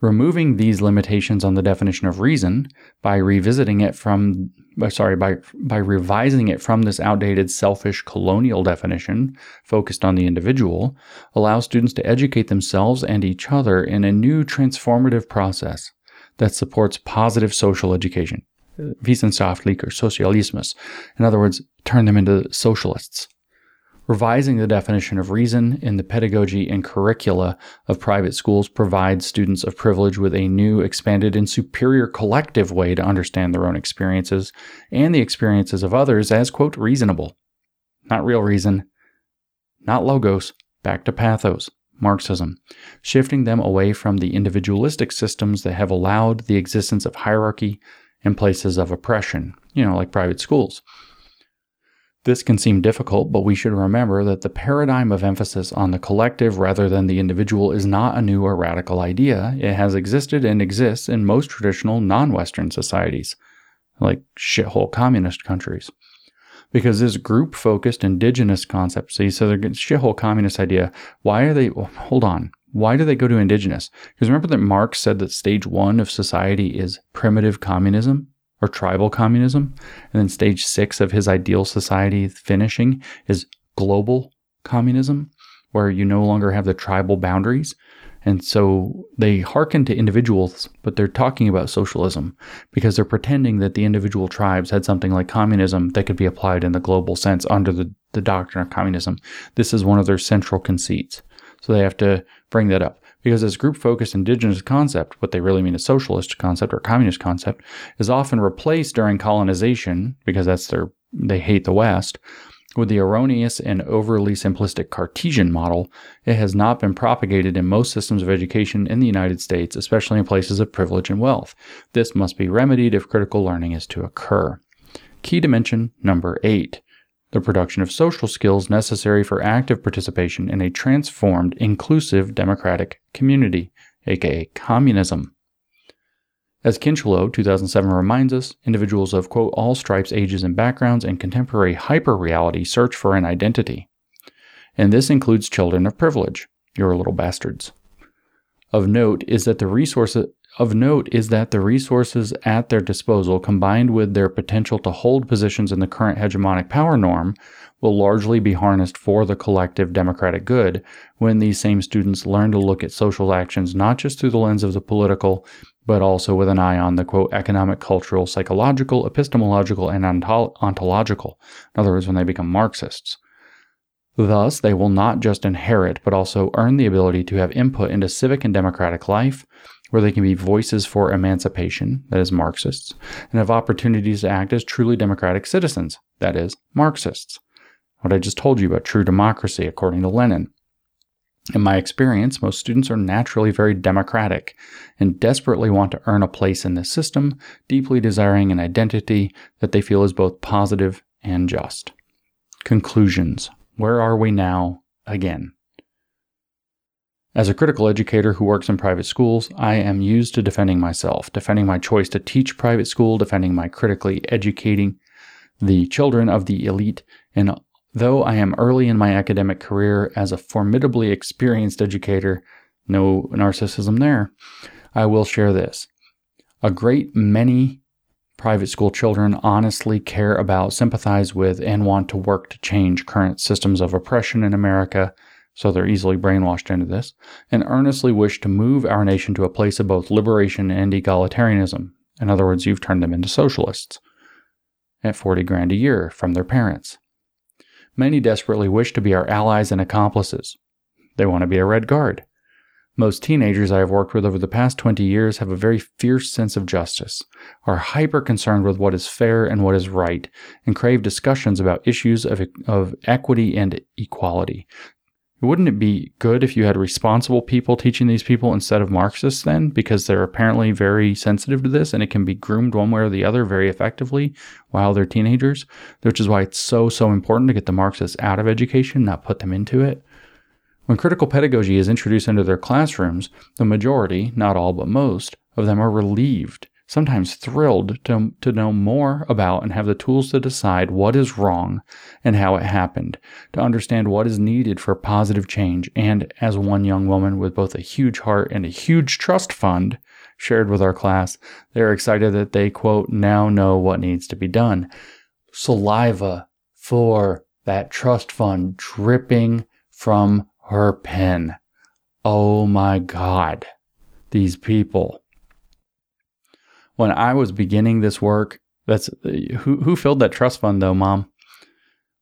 Removing these limitations on the definition of reason by revisiting it from, uh, sorry, by, by revising it from this outdated selfish colonial definition focused on the individual allows students to educate themselves and each other in a new transformative process that supports positive social education wissenschaftlicher Sozialismus. In other words, turn them into socialists. Revising the definition of reason in the pedagogy and curricula of private schools provides students of privilege with a new, expanded, and superior collective way to understand their own experiences and the experiences of others as, quote, reasonable. Not real reason, not logos, back to pathos, Marxism, shifting them away from the individualistic systems that have allowed the existence of hierarchy and places of oppression, you know, like private schools. This can seem difficult, but we should remember that the paradigm of emphasis on the collective rather than the individual is not a new or radical idea. It has existed and exists in most traditional non Western societies, like shithole communist countries. Because this group focused indigenous concept, see, so they're shithole communist idea. Why are they, well, hold on, why do they go to indigenous? Because remember that Marx said that stage one of society is primitive communism? or tribal communism. And then stage six of his ideal society finishing is global communism, where you no longer have the tribal boundaries. And so they hearken to individuals, but they're talking about socialism because they're pretending that the individual tribes had something like communism that could be applied in the global sense under the, the doctrine of communism. This is one of their central conceits. So they have to bring that up because this group focused indigenous concept, what they really mean a socialist concept or communist concept, is often replaced during colonization, because that's their they hate the West, with the erroneous and overly simplistic Cartesian model, it has not been propagated in most systems of education in the United States, especially in places of privilege and wealth. This must be remedied if critical learning is to occur. Key dimension number eight the production of social skills necessary for active participation in a transformed, inclusive democratic community, aka communism. As Kincheloe, 2007, reminds us, individuals of, quote, all stripes, ages, and backgrounds and contemporary hyperreality search for an identity. And this includes children of privilege, your little bastards. Of note is that the resources of note is that the resources at their disposal, combined with their potential to hold positions in the current hegemonic power norm, will largely be harnessed for the collective democratic good when these same students learn to look at social actions not just through the lens of the political, but also with an eye on the quote economic, cultural, psychological, epistemological, and ontological. In other words, when they become Marxists. Thus, they will not just inherit, but also earn the ability to have input into civic and democratic life, where they can be voices for emancipation, that is, Marxists, and have opportunities to act as truly democratic citizens, that is, Marxists. What I just told you about true democracy, according to Lenin. In my experience, most students are naturally very democratic and desperately want to earn a place in this system, deeply desiring an identity that they feel is both positive and just. Conclusions Where are we now again? As a critical educator who works in private schools, I am used to defending myself, defending my choice to teach private school, defending my critically educating the children of the elite. And though I am early in my academic career as a formidably experienced educator, no narcissism there, I will share this. A great many private school children honestly care about, sympathize with, and want to work to change current systems of oppression in America so they're easily brainwashed into this, and earnestly wish to move our nation to a place of both liberation and egalitarianism. In other words, you've turned them into socialists at 40 grand a year from their parents. Many desperately wish to be our allies and accomplices. They want to be a Red Guard. Most teenagers I have worked with over the past 20 years have a very fierce sense of justice, are hyper concerned with what is fair and what is right, and crave discussions about issues of, of equity and equality. Wouldn't it be good if you had responsible people teaching these people instead of Marxists then? Because they're apparently very sensitive to this and it can be groomed one way or the other very effectively while they're teenagers, which is why it's so, so important to get the Marxists out of education, not put them into it. When critical pedagogy is introduced into their classrooms, the majority, not all but most, of them are relieved sometimes thrilled to, to know more about and have the tools to decide what is wrong and how it happened, to understand what is needed for positive change. And as one young woman with both a huge heart and a huge trust fund shared with our class, they're excited that they, quote, now know what needs to be done. Saliva for that trust fund dripping from her pen. Oh my God, these people when I was beginning this work, that's uh, who who filled that trust fund though, mom.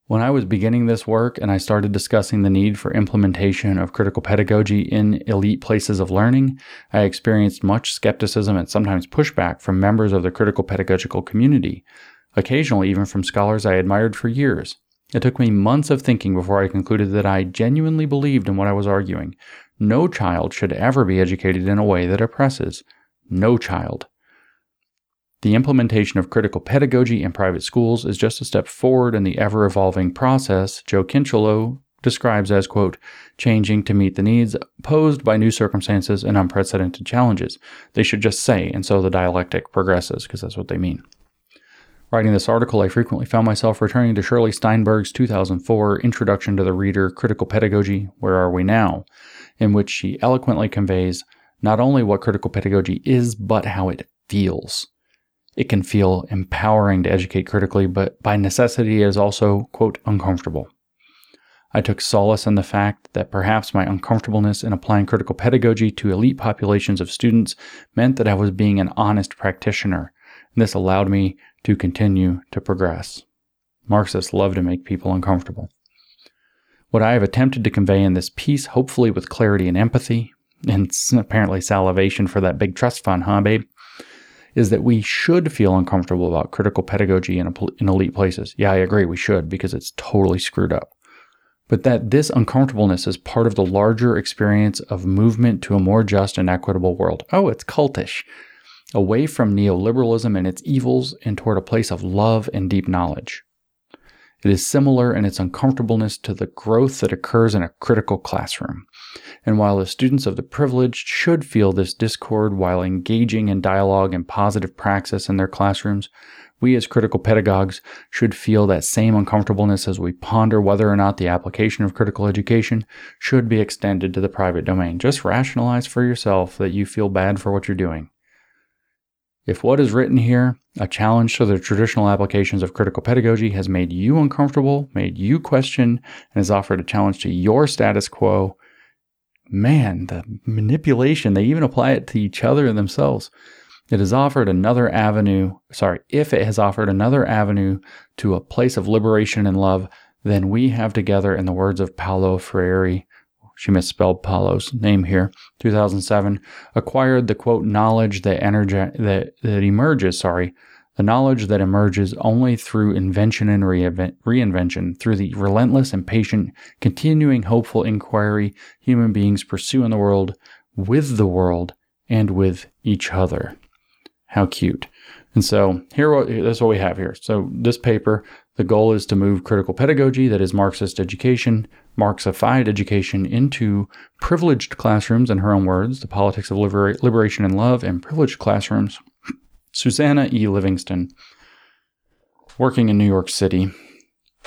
When I was beginning this work and I started discussing the need for implementation of critical pedagogy in elite places of learning, I experienced much skepticism and sometimes pushback from members of the critical pedagogical community, occasionally even from scholars I admired for years. It took me months of thinking before I concluded that I genuinely believed in what I was arguing. No child should ever be educated in a way that oppresses. No child. The implementation of critical pedagogy in private schools is just a step forward in the ever evolving process Joe Kincheloe describes as, quote, changing to meet the needs posed by new circumstances and unprecedented challenges. They should just say, and so the dialectic progresses, because that's what they mean. Writing this article, I frequently found myself returning to Shirley Steinberg's 2004 Introduction to the Reader Critical Pedagogy Where Are We Now? in which she eloquently conveys not only what critical pedagogy is, but how it feels. It can feel empowering to educate critically, but by necessity it is also, quote, uncomfortable. I took solace in the fact that perhaps my uncomfortableness in applying critical pedagogy to elite populations of students meant that I was being an honest practitioner, and this allowed me to continue to progress. Marxists love to make people uncomfortable. What I have attempted to convey in this piece, hopefully with clarity and empathy, and apparently salivation for that big trust fund, huh, babe? Is that we should feel uncomfortable about critical pedagogy in, a, in elite places. Yeah, I agree, we should because it's totally screwed up. But that this uncomfortableness is part of the larger experience of movement to a more just and equitable world. Oh, it's cultish. Away from neoliberalism and its evils and toward a place of love and deep knowledge. It is similar in its uncomfortableness to the growth that occurs in a critical classroom. And while the students of the privileged should feel this discord while engaging in dialogue and positive praxis in their classrooms, we as critical pedagogues should feel that same uncomfortableness as we ponder whether or not the application of critical education should be extended to the private domain. Just rationalize for yourself that you feel bad for what you're doing. If what is written here, a challenge to the traditional applications of critical pedagogy, has made you uncomfortable, made you question, and has offered a challenge to your status quo, man, the manipulation, they even apply it to each other and themselves. It has offered another avenue, sorry, if it has offered another avenue to a place of liberation and love, then we have together, in the words of Paulo Freire, she misspelled Paulo's name here, 2007, acquired the quote knowledge that that, that emerges, sorry, the knowledge that emerges only through invention and reinvention, through the relentless and patient, continuing hopeful inquiry human beings pursue in the world, with the world, and with each other. How cute. And so here, that's what we have here. So this paper, the goal is to move critical pedagogy, that is Marxist education, Marxified education, into privileged classrooms, in her own words, the politics of libera- liberation and love, and privileged classrooms. [SNIFFS] Susanna E. Livingston, working in New York City.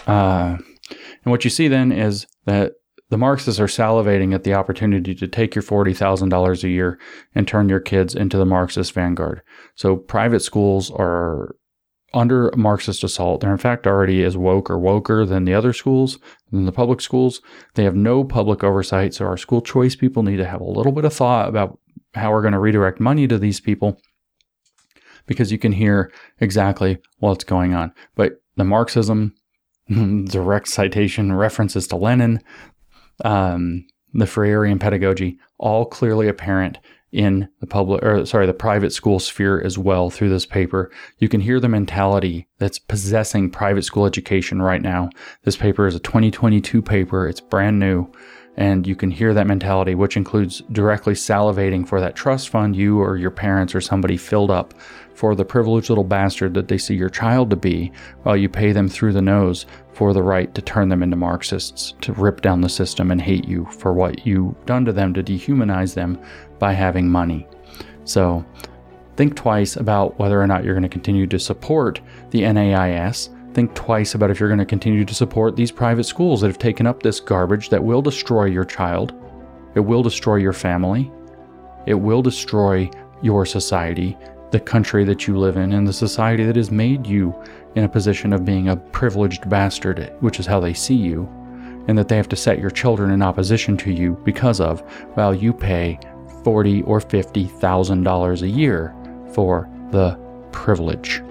Uh, and what you see then is that the Marxists are salivating at the opportunity to take your $40,000 a year and turn your kids into the Marxist vanguard. So private schools are under Marxist assault. They're in fact already as woke or woker than the other schools, than the public schools. They have no public oversight. So our school choice people need to have a little bit of thought about how we're going to redirect money to these people because you can hear exactly what's going on. But the Marxism, [LAUGHS] direct citation references to Lenin, um, the Freirean pedagogy, all clearly apparent in the public or sorry the private school sphere as well through this paper. You can hear the mentality that's possessing private school education right now. This paper is a 2022 paper. It's brand new. And you can hear that mentality, which includes directly salivating for that trust fund you or your parents or somebody filled up for the privileged little bastard that they see your child to be, while you pay them through the nose for the right to turn them into Marxists, to rip down the system and hate you for what you've done to them to dehumanize them by having money. So, think twice about whether or not you're going to continue to support the NAIS think twice about if you're going to continue to support these private schools that have taken up this garbage that will destroy your child. It will destroy your family. It will destroy your society, the country that you live in, and the society that has made you in a position of being a privileged bastard, which is how they see you, and that they have to set your children in opposition to you because of, while you pay forty or fifty thousand dollars a year for the privilege.